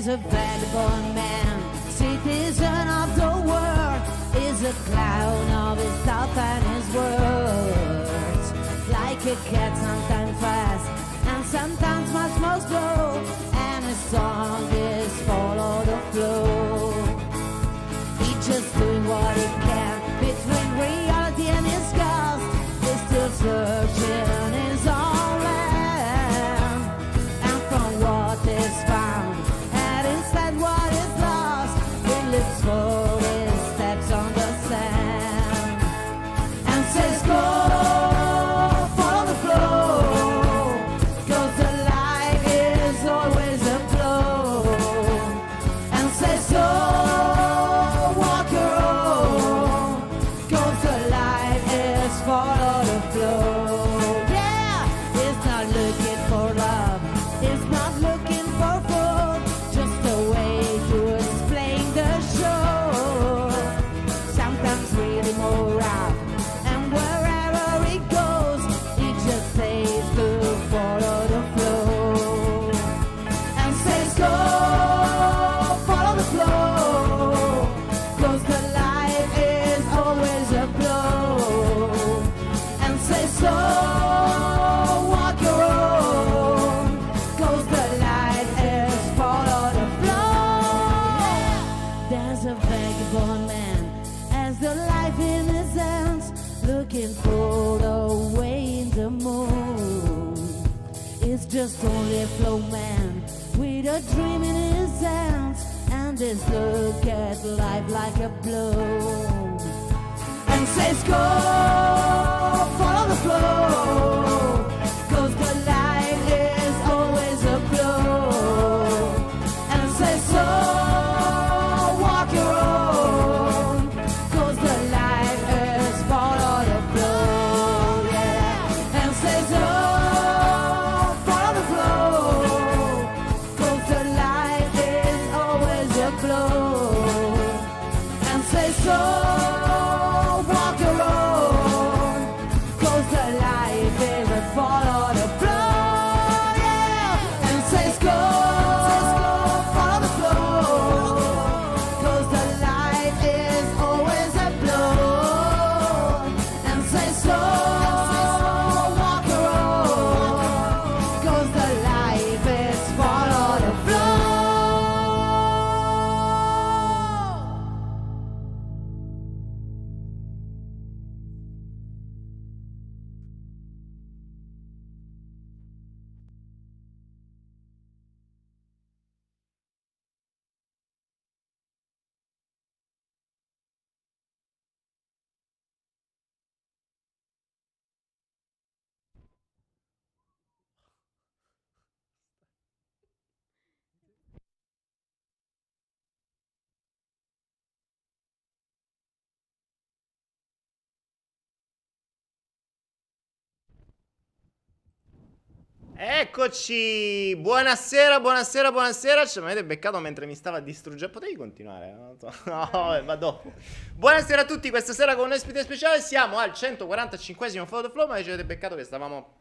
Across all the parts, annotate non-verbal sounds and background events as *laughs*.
There's a Eccoci, buonasera, buonasera, buonasera. Ci avete beccato mentre mi stava distruggendo. Potevi continuare? Non so. *laughs* No, vabbè, va dopo. Buonasera a tutti, questa sera con un ospite speciale. Siamo al 145esimo Follow the Flow, ma ci avete beccato che stavamo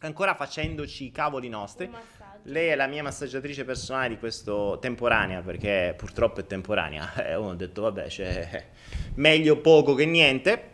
ancora facendoci i cavoli nostri. Lei è la mia massaggiatrice personale di questo temporanea, perché purtroppo è temporanea. *laughs* E uno ha detto, vabbè, c'è meglio poco che niente.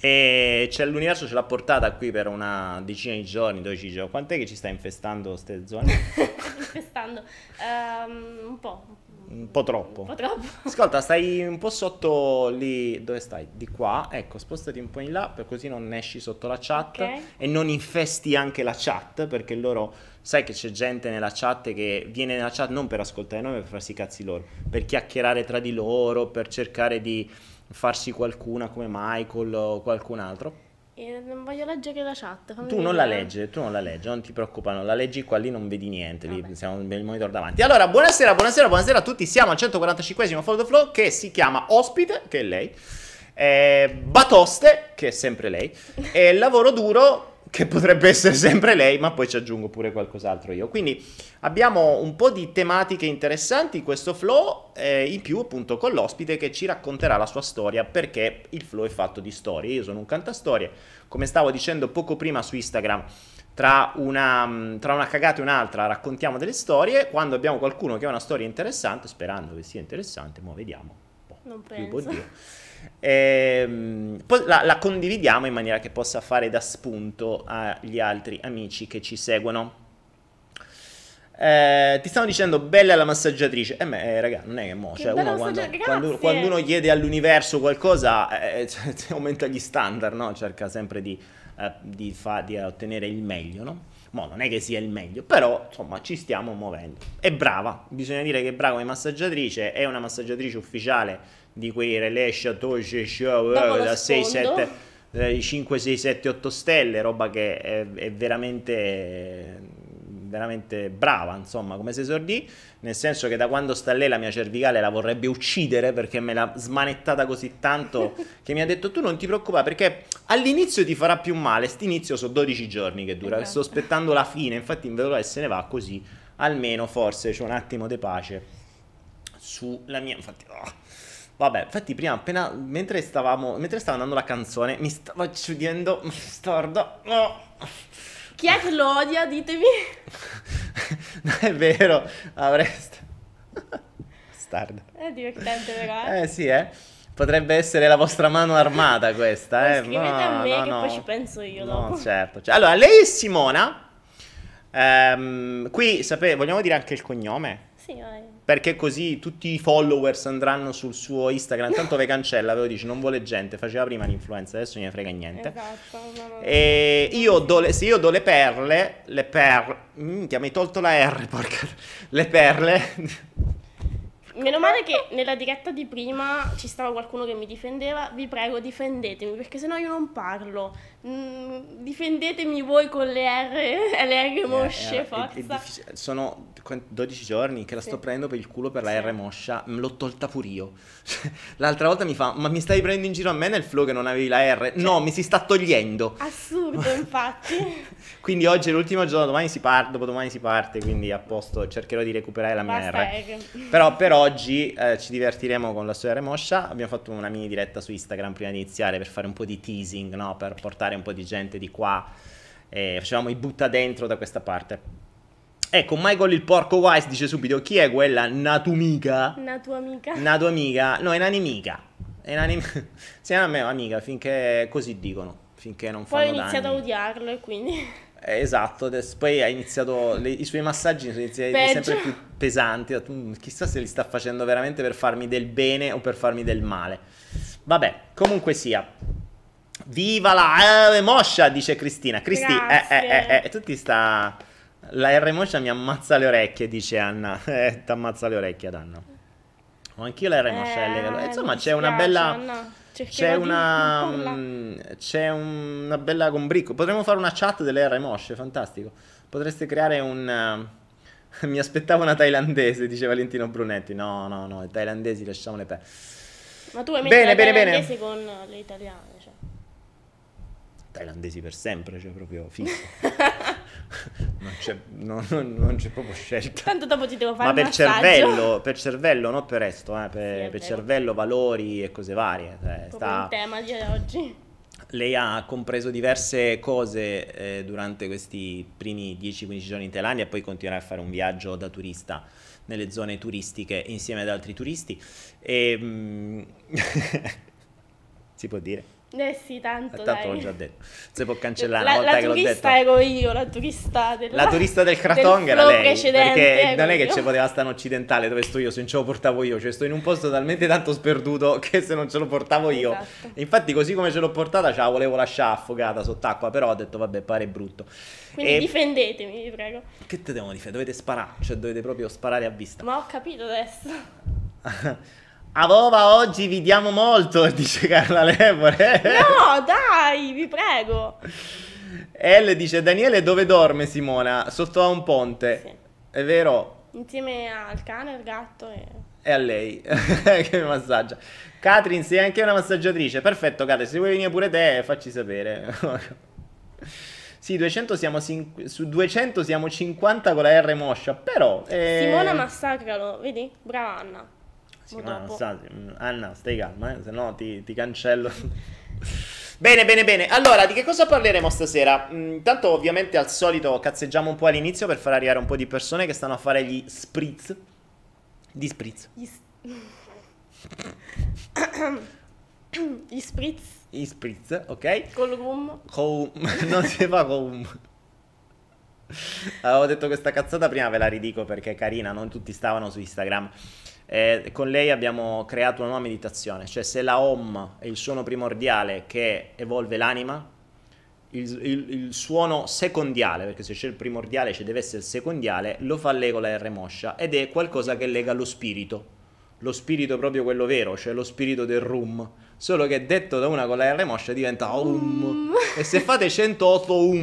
E c'è l'universo ce l'ha portata qui per una decina di giorni, 12 giorni. Quant'è che ci sta infestando queste zone? *laughs* Infestando. Ehm, un po'. Un po' troppo. Un po' troppo. *laughs* Ascolta, stai un po' sotto lì. Dove stai? Di qua. Ecco, spostati un po' in là, per così non esci sotto la chat Ok. e non infesti anche la chat, perché loro. Sai che c'è gente nella chat che viene nella chat non per ascoltare noi, ma per farsi i cazzi loro, per chiacchierare tra di loro, per cercare di farsi qualcuna come Michael o qualcun altro. E non voglio leggere la chat. Tu non la vedere. leggi, tu non la leggi, non ti preoccupare, non la leggi qua lì non vedi niente, lì Vabbè. siamo il monitor davanti. Allora, buonasera, buonasera, buonasera a tutti. Siamo al 145esimo Follow the Flow che si chiama Ospite, che è lei, eh, Batoste, che è sempre lei, e Lavoro Duro, che potrebbe essere sempre lei, ma poi ci aggiungo pure qualcos'altro io. Quindi abbiamo un po' di tematiche interessanti in questo flow, eh, in più appunto con l'ospite che ci racconterà la sua storia, perché il flow è fatto di storie. Io sono un cantastorie, come stavo dicendo poco prima su Instagram, tra una, tra una cagata e un'altra raccontiamo delle storie. Quando abbiamo qualcuno che ha una storia interessante, sperando che sia interessante, mo vediamo. Boh, Non può penso. dire. *laughs* Ehm, poi la, la condividiamo in maniera che possa fare da spunto agli altri amici che ci seguono. Eh, ti stanno dicendo bella la massaggiatrice. Eh, ma, eh, raga, non è che mo. Che Cioè, uno quando, quando- quando uno chiede all'universo qualcosa, eh, *laughs* cioè, aumenta gli standard, no? Cerca sempre di, eh, di, fa- di ottenere il meglio, no? Mo non è che sia il meglio, però insomma ci stiamo muovendo. È brava, bisogna dire che è brava come massaggiatrice, è una massaggiatrice ufficiale di quei relais Chateau Show da 6, sfondo. 7, eh, 5, 6, 7, 8 stelle, roba che è, è veramente, veramente brava, insomma, come si esordì, nel senso che da quando sta lì la mia cervicale la vorrebbe uccidere perché me l'ha smanettata così tanto *laughs* che mi ha detto tu non ti preoccupare perché all'inizio ti farà più male, st'inizio sono 12 giorni che dura, Esatto. sto aspettando la fine, infatti in vedo che se ne va così, almeno forse c'è un attimo di pace sulla mia, infatti... oh. Vabbè, infatti prima appena, mentre stavamo, mentre stava andando la canzone, mi stava uccidendo, mi *laughs* stordo, no. Chi è che lo odia? Ditemi. *laughs* Non è vero, avreste... Bastardo. È divertente, però. Eh. Eh sì, eh. Potrebbe essere la vostra mano armata questa, eh. Scrivete No, a me no, che no. poi ci penso io No, dopo. certo. Cioè, allora, lei è Simona. Ehm, qui, sapete, vogliamo dire anche il cognome? Sì, vai. Perché così tutti i followers andranno sul suo Instagram. Tanto *laughs* ve cancella, ve lo dice, non vuole gente. Faceva prima l'influencer, adesso non ne frega niente. Esatto. no. E io do le, se io do le perle, le perle, minchia, mi hai tolto la R, *laughs* porca, le perle, Meno male che nella diretta di prima ci stava qualcuno che mi difendeva. Vi prego, difendetemi, perché sennò io non parlo. Mm, difendetemi voi con le R, le R mosce, Eh, eh, è- è forza. difficile. Sono qu- 12 giorni che la sto Sì. prendendo per il culo per la Sì. R moscia, me l'ho tolta pure io. *laughs* L'altra volta mi fa, ma mi stai prendendo in giro a me nel flow che non avevi la R? No, mi si sta togliendo. Assurdo, infatti. *laughs* Quindi oggi è l'ultimo giorno, domani si parte, dopodomani si parte, quindi a posto, cercherò di recuperare la mia Basta R. R. Però per oggi eh, ci divertiremo con la sua moscia. Abbiamo fatto una mini diretta su Instagram prima di iniziare per fare un po' di teasing, no? Per portare un po' di gente di qua. E facevamo i butta dentro da questa parte. Ecco, Michael il porco wise dice subito chi è quella natumica? Una tua amica. Una tua amica? No, è un'animica. È un'animica. *laughs* Sì, a me è un'amica finché così dicono. Finché non Poi ho fanno iniziato a danni. odiarlo e quindi... Eh, Esatto, adesso poi ha iniziato le- i suoi massaggi sono iniziati Peggio. sempre più pesanti. "Mm, chissà se li sta facendo veramente per farmi del bene o per farmi del male. Vabbè, comunque sia. Viva la R Moscia, dice Cristina. Cristi, eh, Grazie. eh, eh, eh, tutti sta... La R Moscia mi ammazza le orecchie, dice Anna. *laughs* Eh, ti ammazza le orecchie ad Anna. Ho anch'io la R Moscia. Eh, eh, Insomma, c'è una bella... Anna. C'è una, mm, c'è una bella combricco. Potremmo fare una chat delle R mosce, fantastico. Potreste creare un... eh, *laughs* mi aspettavo una thailandese, dice Valentino Brunetti. No, no, no, i thailandesi lasciamole per... Ma tu Bene, mettere bene, bene. thailandese con le italiane, cioè. Thailandesi per sempre, cioè proprio fisso. *laughs* *laughs* non, c'è, no, no, non c'è proprio scelta. Tanto dopo ti devo fare Ma per cervello, per cervello, non per resto, eh, per, Sì, per cervello, valori e cose varie. cioè, sta- un tema di oggi. Lei ha compreso diverse cose eh, durante questi primi 10-15 giorni in Thailandia e poi continuerà a fare un viaggio da turista nelle zone turistiche insieme ad altri turisti. E, mm, *laughs* si può dire? Eh sì, tanto Tanto l'ho già detto. Si può cancellare La, una volta la che l'ho detto. turista ero io, la turista della, La turista del *laughs* Kraton del era lei, perché non è che ci poteva stare in occidentale dove sto io, se non ce lo portavo io, cioè sto in un posto talmente tanto sperduto che se non ce lo portavo io. Esatto. Infatti così come ce l'ho portata ce la volevo lasciare affogata sott'acqua, però ho detto vabbè pare brutto. Quindi E- difendetemi, vi prego. Che te devono difendere? Dovete sparare, cioè dovete proprio sparare a vista. Ma ho capito adesso. *laughs* A Vova oggi vi diamo molto, *laughs* dice Carla Lepore. No, dai, vi prego. L dice Daniele dove dorme Simona? Sotto a un ponte. Sì. È vero? Insieme al cane, al gatto e... E a lei *laughs* che mi massaggia. Catrin, sei anche una massaggiatrice. Perfetto, Catrin, se vuoi venire pure te, facci sapere. *laughs* sì, 200 siamo cin- su 200 siamo 50 con la R moscia, però... eh, Simona massacralo, vedi? Brava Anna. Sì, Mo ma dopo. sta- Anna, stai calma, eh, se no ti, ti cancello. *laughs* Bene, bene, bene. Allora, di che cosa parleremo stasera? Mm, Intanto, ovviamente, al solito cazzeggiamo un po' all'inizio per far arrivare un po' di persone che stanno a fare gli spritz. Di spritz. Gli, *coughs* Gli spritz Gli spritz, ok? col rum. Con... *laughs* non si fa con... Avevo detto questa cazzata prima, ve la ridico perché è carina, non tutti stavano su Instagram. Eh, con lei abbiamo creato una nuova meditazione, cioè se la Om è il suono primordiale che evolve l'anima, il, il- il suono secondiale, perché se c'è il primordiale ci deve essere il secondiale, lo fa lei con la R moscia ed è qualcosa che lega lo spirito. Lo spirito proprio quello vero, cioè lo spirito del rum. Solo che detto da una con la R moscia diventa um. E se fate 108 um,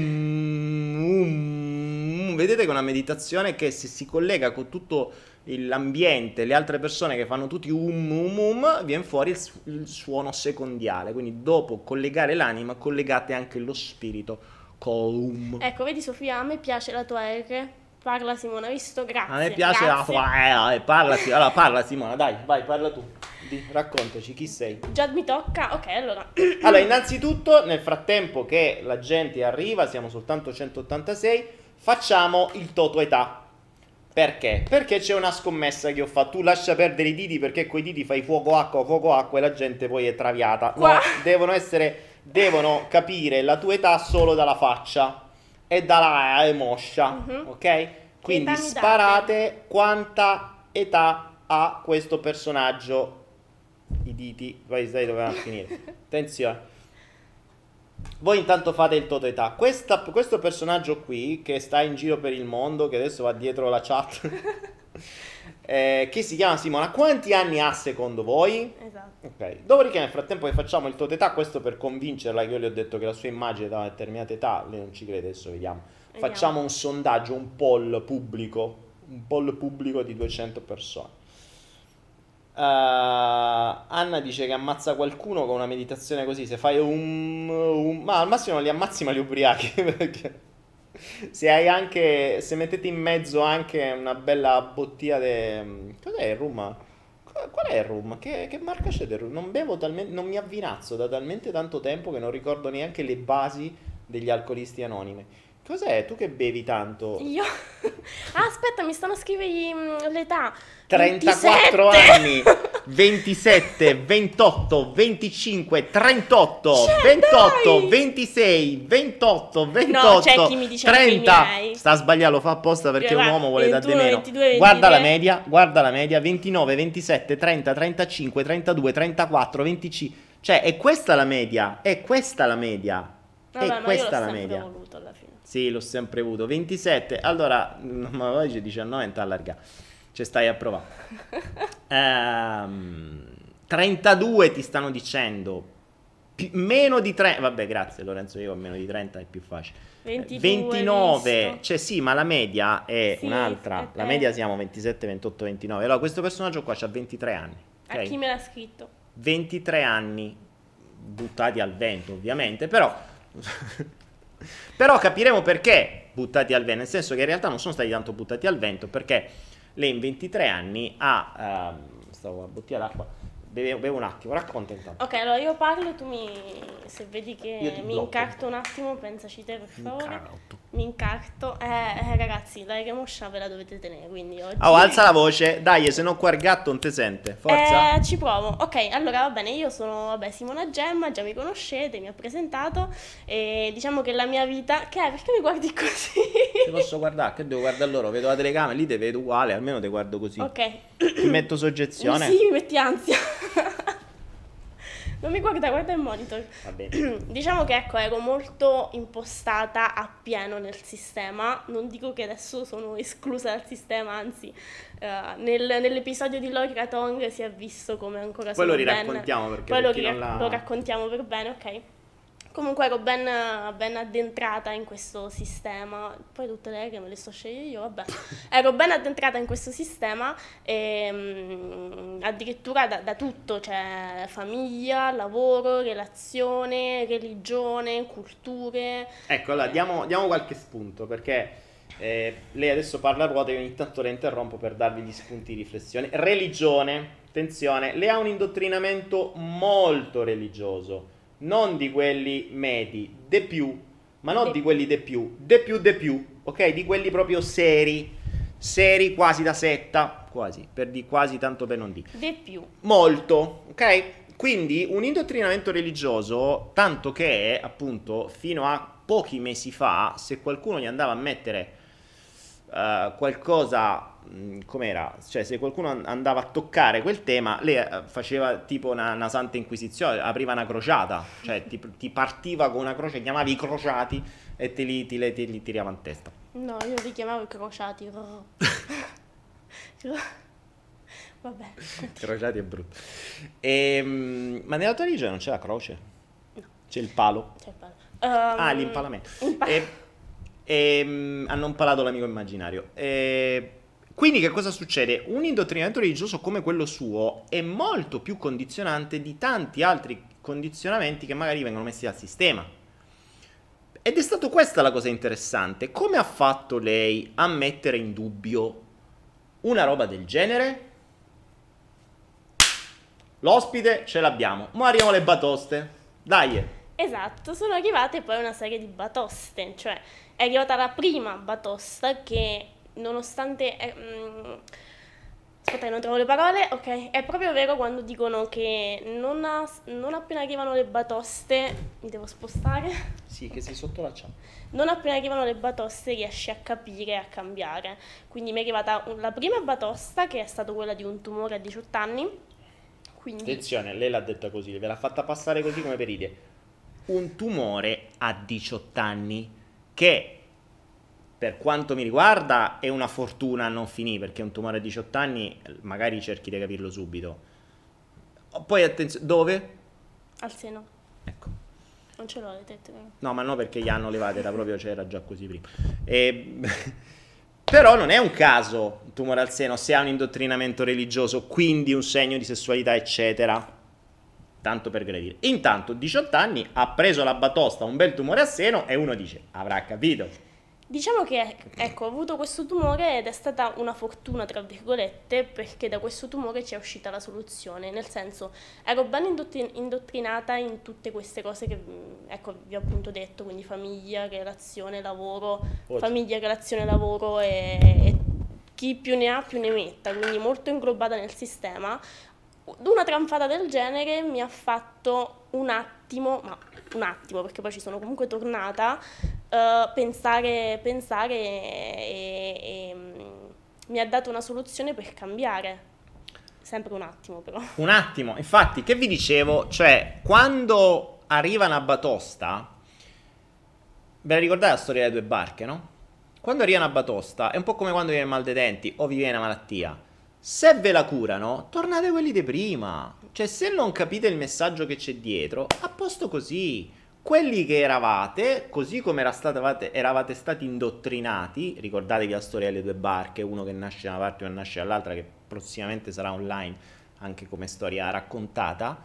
um, vedete che è una meditazione che se si collega con tutto l'ambiente, le altre persone che fanno tutti um um um, viene fuori il, su- il suono secondiale. Quindi dopo collegare l'anima, collegate anche lo spirito con um. Ecco, vedi Sofia, a me piace la tua R. Parla Simona, visto? Grazie. A me piace la grazie. tua eh, parla, allora parla Simona, dai, vai, parla tu. Di- raccontaci chi sei. Già mi tocca? Ok, allora. *clears throat* Allora, innanzitutto, nel frattempo che la gente arriva, siamo soltanto 186, facciamo il toto età. Perché? Perché c'è una scommessa che ho fatto. Tu lascia perdere i diti perché coi diti fai fuoco acqua, fuoco acqua e la gente poi è traviata. No, Qua. devono essere devono capire la tua età solo dalla faccia e dalla eh, moscia, Mhm. ok? Quindi sparate quanta età ha questo personaggio. I diti, poi sai dove vanno a finire. *laughs* Attenzione. Voi intanto fate il toto età. Questa- questo personaggio qui, che sta in giro per il mondo, che adesso va dietro la chat, *laughs* eh, che si chiama Simona, quanti anni ha secondo voi? Esatto. Ok, dopodiché nel frattempo che facciamo il tot età, questo per convincerla che io le ho detto che la sua immagine da una determinata età, lei non ci crede, adesso vediamo. Vediamo. Facciamo un sondaggio, un poll pubblico, un poll pubblico di 200 persone. Eh, Anna dice che ammazza qualcuno con una meditazione così, se fai un, un- ma al massimo non li ammazzi ma li ubriachi, *laughs* perché se hai anche, se mettete in mezzo anche una bella bottiglia di... Cos'è il rum? Qual è il rum? Che, che marca c'è del rum? Non bevo talmente, non mi avvinazzo da talmente tanto tempo che non ricordo neanche le basi degli alcolisti anonimi. Cos'è? Tu che bevi tanto? Io. *laughs* Ah, aspetta, mi stanno a scrivere mm, l'età. 34 27. anni, 27, 28, 25, 38, Cioè, 28, dai! 26, 28, 28, c'è chi mi dice anche i 30. miei. Sta a sbagliare, lo fa apposta perché Guarda, un uomo vuole dare di 21, meno. 22, 23. Guarda la media, guarda la media, 29, 27, 30, 35, 32, 34, 25. Cioè, è questa la media, è questa la media. Vabbè, è questa la media. voluto alla fine. Sì, l'ho sempre avuto. 27, allora, *laughs* ma c'è 19 in allarga. Ci stai a provare. *laughs* Ehm, 32 ti stanno dicendo. Pi- meno di 30. Vabbè, grazie Lorenzo, io con meno di 30 è più facile. 22, 29, visto. cioè sì, ma la media è Sì, un'altra. è La media siamo 27, 28, 29. Allora, questo personaggio qua ha 23 anni. A ok? chi me l'ha scritto? 23 anni buttati al vento, ovviamente, però *laughs* però capiremo perché buttati al vento, nel senso che in realtà non sono stati tanto buttati al vento perché lei in 23 anni ha ehm, stavo a bottiglia d'acqua, bevo, bevo un attimo, racconta intanto. Ok, allora io parlo tu mi. Se vedi che mi blocco. incarto un attimo, pensaci te per favore. Incarto. Mi incarto. Eh, eh, ragazzi, la che moscia ve la dovete tenere, quindi oggi. Oh, alza la voce, dai, se no qua il gatto non ti sente. Forza. Eh, ci provo. Ok, allora va bene, io sono vabbè, Simona Gemma, già mi conoscete, mi ha presentato e diciamo che la mia vita... Che è? Perché mi guardi così? Ti posso guardare? Che devo guardare loro? Vedo la telecamera, lì te vedo uguale, almeno ti guardo così. ok. Ti metto soggezione. Sì, mi metti ansia. Non mi guarda, guarda il monitor. *clears throat* Diciamo che ecco, ero molto impostata appieno nel sistema. Non dico che adesso sono esclusa dal sistema, anzi, eh, nel- nell'episodio di Lori Ratong si è visto come ancora Poi sono lo ben- riraccontiamo perché Poi lo, per non ri- l'ha- lo raccontiamo per bene, ok. Comunque ero ben, ben addentrata in questo sistema, poi tutte le regole me le sto scegliendo io, vabbè. Ero ben addentrata in questo sistema e mm, addirittura da, da tutto, cioè famiglia, lavoro, relazione, religione, culture. Ecco, allora diamo, diamo qualche spunto perché eh, lei adesso parla a ruota e ogni tanto la interrompo per darvi gli spunti di riflessione. Religione, attenzione, lei ha un indottrinamento molto religioso, non di quelli medi, de più, ma non di quelli de più, de più de più, ok? Di quelli proprio seri, seri quasi da setta, quasi, per di quasi tanto per non di. De più. Molto, ok? Quindi un indottrinamento religioso, tanto che appunto fino a pochi mesi fa, se qualcuno gli andava a mettere eh, qualcosa, com'era? Cioè se qualcuno an- andava a toccare quel tema, lei eh, faceva tipo una, una santa inquisizione, apriva una crociata, cioè ti, ti partiva con una croce, chiamavi i crociati e te li, ti, te li tirava in testa. No, io li chiamavo i crociati. *laughs* Vabbè. Crociati è brutto. Ehm, ma nella tua religione non c'è la croce? C'è il palo? C'è il palo. Ah, Ehm, l'impalamento. impa- E, ehm, hanno impalato l'amico immaginario. E, quindi che cosa succede? Un indottrinamento religioso come quello suo è molto più condizionante di tanti altri condizionamenti che magari vengono messi dal sistema. Ed è stato questa la cosa interessante. Come ha fatto lei a mettere in dubbio una roba del genere? L'ospite ce l'abbiamo. Ma arriviamo alle batoste. Dai. Esatto, sono arrivate poi una serie di batoste, cioè è arrivata la prima batosta che nonostante... eh, mm, aspetta non trovo le parole, ok, è proprio vero quando dicono che non, ha- non appena arrivano le batoste, mi devo spostare, Sì, che sei sotto la chat. non appena arrivano le batoste riesci a capire e a cambiare. Quindi mi è arrivata la prima batosta che è stata quella di un tumore a 18 anni, quindi... Attenzione, lei l'ha detta così, ve l'ha fatta passare così come per idee. Un tumore a 18 anni che per quanto mi riguarda è una fortuna a non finire perché un tumore a 18 anni magari cerchi di capirlo subito. Poi attenzione, dove? Al seno, Ecco. non ce l'ho le tette. No, ma no perché gli hanno levate, era proprio c'era già così prima. E- *laughs* Però non è un caso un tumore al seno se ha un indottrinamento religioso, quindi un segno di sessualità, eccetera. Tanto per gradire. Intanto, 18 anni, ha preso la batosta, un bel tumore al seno e uno dice, avrà capito. Diciamo che ecco, ho avuto questo tumore ed è stata una fortuna, tra virgolette, perché da questo tumore ci è uscita la soluzione. Nel senso, ero ben indottrin- indottrinata in tutte queste cose che mh, ecco, vi ho appunto detto, quindi famiglia, relazione, lavoro, Forse. famiglia, relazione, lavoro e, e chi più ne ha più ne metta, quindi molto inglobata nel sistema. Una tranfata del genere mi ha fatto un attimo, ma un attimo perché poi ci sono comunque tornata, eh, pensare, pensare e, e, mm, mi ha dato una soluzione per cambiare. Sempre un attimo però. *laughs* Un attimo, infatti, che vi dicevo? Cioè, quando arriva una batosta, ve la ricordate la storia delle due barche, no? Quando arriva una batosta è un po' come quando viene mal dei denti o vi viene una malattia. Se ve la curano, tornate quelli di prima. Cioè, se non capite il messaggio che c'è dietro, a posto così. Quelli che eravate, così come era state- eravate stati indottrinati, ricordatevi la storia delle due barche, uno che nasce da una parte e uno nasce dall'altra, che prossimamente sarà online anche come storia raccontata,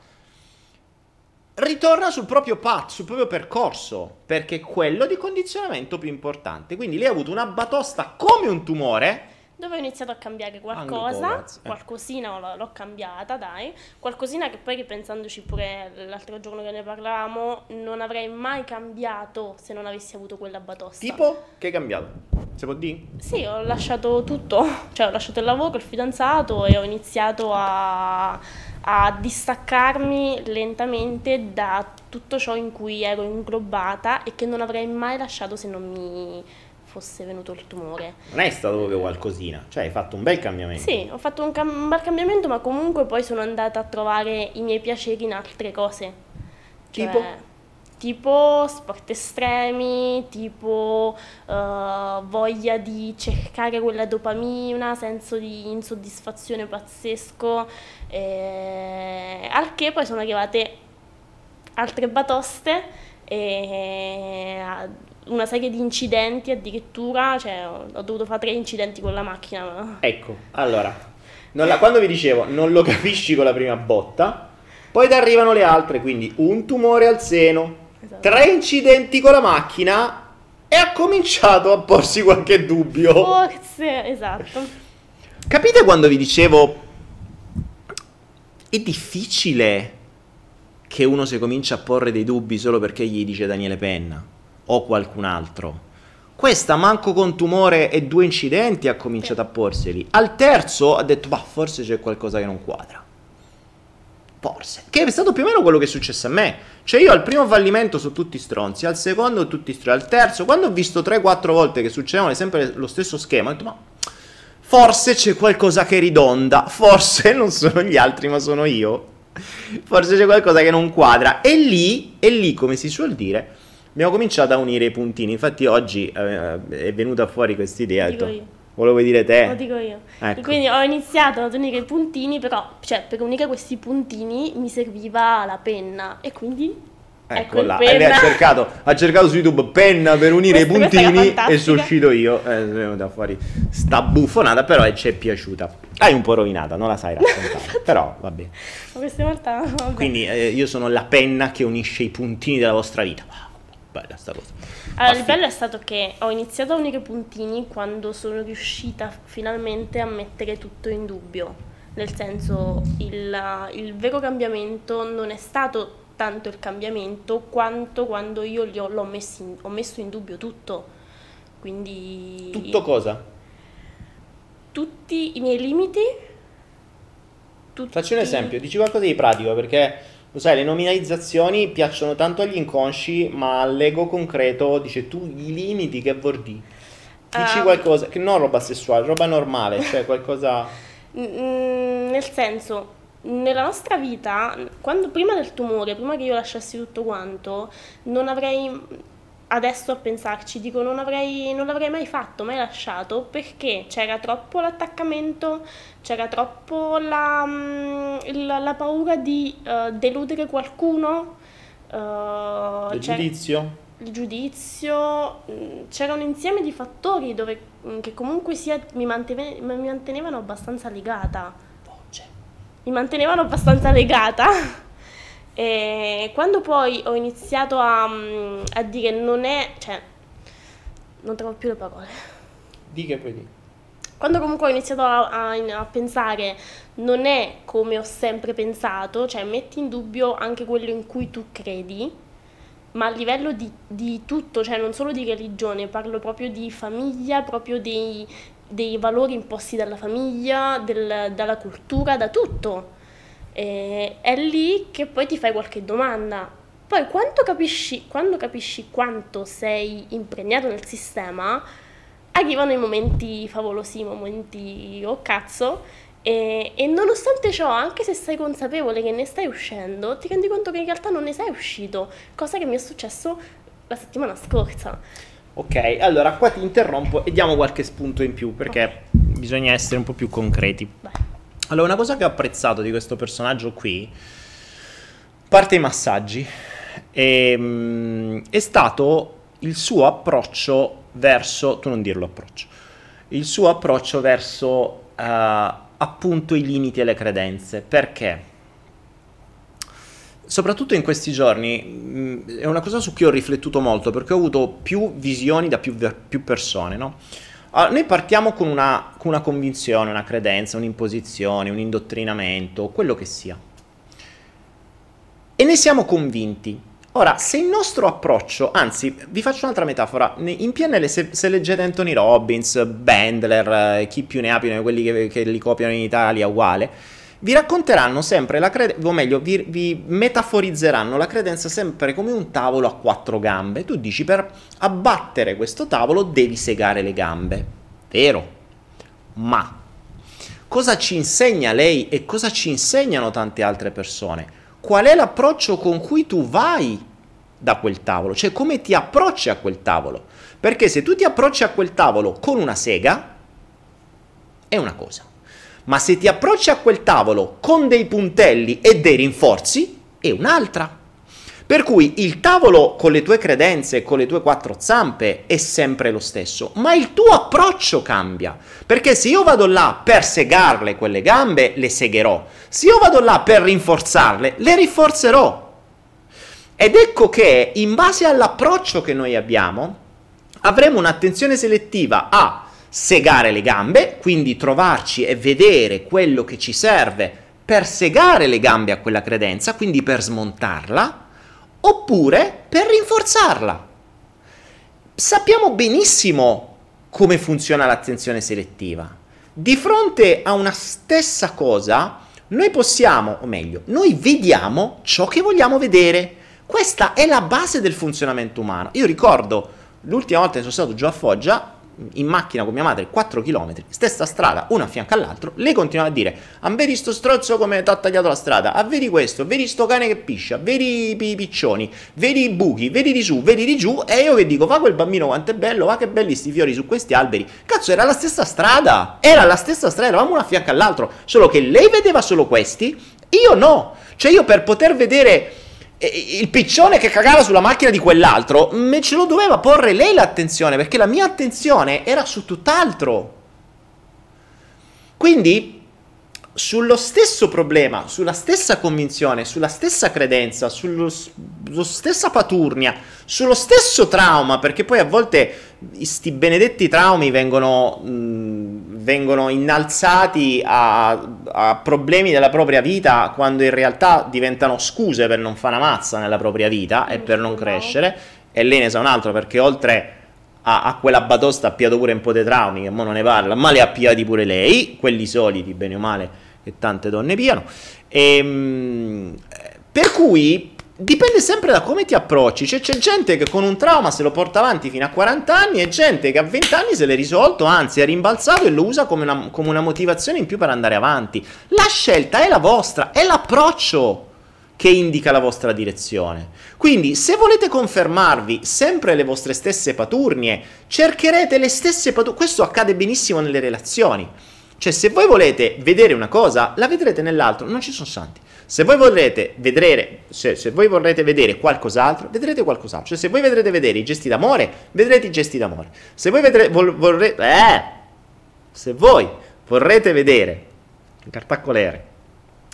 ritorna sul proprio path, sul proprio percorso, perché è quello di condizionamento più importante. Quindi lei ha avuto una batosta come un tumore, Dove ho iniziato a cambiare qualcosa, eh. qualcosina l'ho, cambiata, dai, qualcosina che poi ripensandoci pure l'altro giorno che ne parlavamo, non avrei mai cambiato se non avessi avuto quella batosta. tipo che è cambiato. Si può dire? Sì, ho lasciato tutto, *laughs* cioè ho lasciato il lavoro, il fidanzato e ho iniziato a, a distaccarmi lentamente da tutto ciò in cui ero inglobata e che non avrei mai lasciato se non mi fosse venuto il tumore. Non è stato proprio qualcosina, cioè hai fatto un bel cambiamento. Sì, ho fatto un, cam- un bel cambiamento, ma comunque poi sono andata a trovare i miei piaceri in altre cose. Cioè, Tipo? Tipo sport estremi, tipo eh, voglia di cercare quella dopamina, senso di insoddisfazione pazzesco, eh, al che poi sono arrivate altre batoste e una serie di incidenti addirittura, cioè ho dovuto fare tre incidenti con la macchina. ma- Ecco, allora, la- quando vi dicevo non lo capisci con la prima botta, poi ti arrivano le altre, quindi un tumore al seno, Esatto. tre incidenti con la macchina e ha cominciato a porsi qualche dubbio. Forse, esatto. Capite quando vi dicevo è difficile che uno si comincia a porre dei dubbi solo perché gli dice Daniele Penna o qualcun altro. Questa, manco con tumore e due incidenti, ha cominciato a porseli. Al terzo ha detto, bah, forse c'è qualcosa che non quadra. Forse. Che è stato più o meno quello che è successo a me. Cioè io al primo fallimento sono tutti stronzi, al secondo tutti stronzi, al terzo, quando ho visto 3-4 volte che succedevano sempre lo stesso schema, ho detto, ma forse c'è qualcosa che ridonda, forse *laughs* non sono gli altri ma sono io. Forse c'è qualcosa che non quadra. E lì, e lì, come si suol dire, abbiamo cominciato a unire i puntini. Infatti oggi eh, è venuta fuori questa idea. Dico io. Volevo dire te. Lo dico io. Ecco. Quindi ho iniziato ad unire i puntini, però, cioè, per unire questi puntini mi serviva la penna. E quindi. Ecco il là, lei ha penna. cercato, ha cercato su YouTube penna per unire Questa- i puntini e sono uscito io. Eh, venuta fuori sta buffonata, però ci è piaciuta. Hai un po' rovinata, non la sai *laughs* raccontare. però vabbè. Ma questa volta. vabbè. Quindi eh, io sono la penna che unisce i puntini della vostra vita. Bella sta cosa. Allora, il bello è stato che ho iniziato a unire i puntini quando sono riuscita finalmente a mettere tutto in dubbio. Nel senso, il, il vero cambiamento non è stato tanto il cambiamento quanto quando io li ho, l'ho messi in- ho messo in dubbio tutto. Quindi Tutto cosa? tutti i miei limiti. tutti- Facci un esempio, dici qualcosa di pratico perché lo sai, le nominalizzazioni piacciono tanto agli inconsci, ma all'ego concreto dice tu i limiti che vuol dire. Dici Ah. qualcosa, che non roba sessuale, roba normale, cioè qualcosa... *laughs* Nel senso, nella nostra vita, quando prima del tumore, prima che io lasciassi tutto quanto, non avrei adesso a pensarci, dico non avrei, non l'avrei mai fatto, mai lasciato, perché c'era troppo l'attaccamento, c'era troppo la, mm, il- la paura di eh, deludere qualcuno. eh, Il giudizio? il giudizio, mh, c'era un insieme di fattori dove, mh, che comunque sia mi, mantene- mi mantenevano abbastanza legata. Voce. Mi mantenevano abbastanza legata. E quando poi ho iniziato a, mh, a dire non è, cioè, non trovo più le parole. Di che poi di? Quando comunque ho iniziato a, a- a pensare non è come ho sempre pensato, cioè metti in dubbio anche quello in cui tu credi, ma a livello di, di tutto, cioè non solo di religione, parlo proprio di famiglia, proprio dei, dei valori imposti dalla famiglia, del- dalla cultura, da tutto. E è lì che poi ti fai qualche domanda. Poi quando capisci, quando capisci quanto sei impregnato nel sistema, arrivano i momenti favolosi, i momenti oh cazzo, e, e nonostante ciò, anche se sei consapevole che ne stai uscendo, ti rendi conto che in realtà non ne sei uscito, cosa che mi è successo la settimana scorsa. Ok, allora qua ti interrompo e diamo qualche spunto in più perché bisogna essere un po' più concreti. Vai. Allora, una cosa che ho apprezzato di questo personaggio qui, parte i massaggi, ehm, è stato il suo approccio verso, tu non dirlo approccio, il suo approccio verso eh, appunto i limiti e le credenze. Perché? Soprattutto in questi giorni mh, è una cosa su cui ho riflettuto molto perché ho avuto più visioni da più, più persone, no? Allora, noi partiamo con una, con una convinzione, una credenza, un'imposizione, un indottrinamento, quello che sia. E ne siamo convinti. Ora, se il nostro approccio, anzi, vi faccio un'altra metafora, in PNL se, se leggete Anthony Robbins, Bandler, eh, chi più ne ha più ne quelli che, che li copiano in Italia, uguale, vi racconteranno sempre la credenza, o meglio, vi, vi metaforizzeranno la credenza sempre come un tavolo a quattro gambe. Tu dici, per abbattere questo tavolo devi segare le gambe. Vero? Ma cosa ci insegna lei e cosa ci insegnano tante altre persone? Qual è l'approccio con cui tu vai da quel tavolo? Cioè come ti approcci a quel tavolo? Perché se tu ti approcci a quel tavolo con una sega, è una cosa. Ma se ti approcci a quel tavolo con dei puntelli e dei rinforzi, è un'altra. Per cui il tavolo con le tue credenze, con le tue quattro zampe è sempre lo stesso, ma il tuo approccio cambia. Perché se io vado là per segarle quelle gambe, le segherò. Se io vado là per rinforzarle, le rinforzerò. Ed ecco che in base all'approccio che noi abbiamo, avremo un'attenzione selettiva a segare le gambe, quindi trovarci e vedere quello che ci serve per segare le gambe a quella credenza, quindi per smontarla, oppure per rinforzarla. Sappiamo benissimo come funziona l'attenzione selettiva. Di fronte a una stessa cosa, noi possiamo, o meglio, noi vediamo ciò che vogliamo vedere. Questa è la base del funzionamento umano. Io ricordo l'ultima volta che sono stato giù a Foggia, in macchina con mia madre 4 km, stessa strada, una a fianco all'altro, lei continuava a dire: Ah, vedi sto strozzo come ti ha tagliato la strada, ah, vedi questo, vedi sto cane che piscia, vedi i piccioni, vedi i buchi, vedi di su, vedi di giù. E io che dico: Va quel bambino quanto è bello, va che belli sti fiori su questi alberi. Cazzo, era la stessa strada, era la stessa strada, eravamo una a fianco all'altro, solo che lei vedeva solo questi, io no. Cioè, io per poter vedere il piccione che cagava sulla macchina di quell'altro, me ce lo doveva porre lei l'attenzione, perché la mia attenzione era su tutt'altro. Quindi, sullo stesso problema, sulla stessa convinzione, sulla stessa credenza, sulla stessa paturnia, sullo stesso trauma, perché poi a volte questi benedetti traumi vengono, mh, vengono innalzati a, a, problemi della propria vita quando in realtà diventano scuse per non fare una mazza nella propria vita e per non crescere. E lei ne sa un altro perché oltre a, a quella batosta ha piato pure un po' dei traumi, che mo non ne parla, ma li ha piati pure lei, quelli soliti, bene o male, che tante donne piano. E, ehm, per cui Dipende sempre da come ti approcci. Cioè, c'è gente che con un trauma se lo porta avanti fino a 40 anni e gente che a 20 anni se l'è risolto, anzi è rimbalzato e lo usa come una, come una motivazione in più per andare avanti. La scelta è la vostra, è l'approccio che indica la vostra direzione. Quindi, se volete confermarvi sempre le vostre stesse paturnie, cercherete le stesse paturnie. Questo accade benissimo nelle relazioni. Cioè, se voi volete vedere una cosa, la vedrete nell'altro, non ci sono santi. Se voi vorrete vedere, se, se voi vorrete vedere qualcos'altro, vedrete qualcos'altro. Cioè, se voi vedrete vedere i gesti d'amore, vedrete i gesti d'amore. Se voi vedrete, vol, vorrete, eh, se voi vorrete vedere, cartaccolere,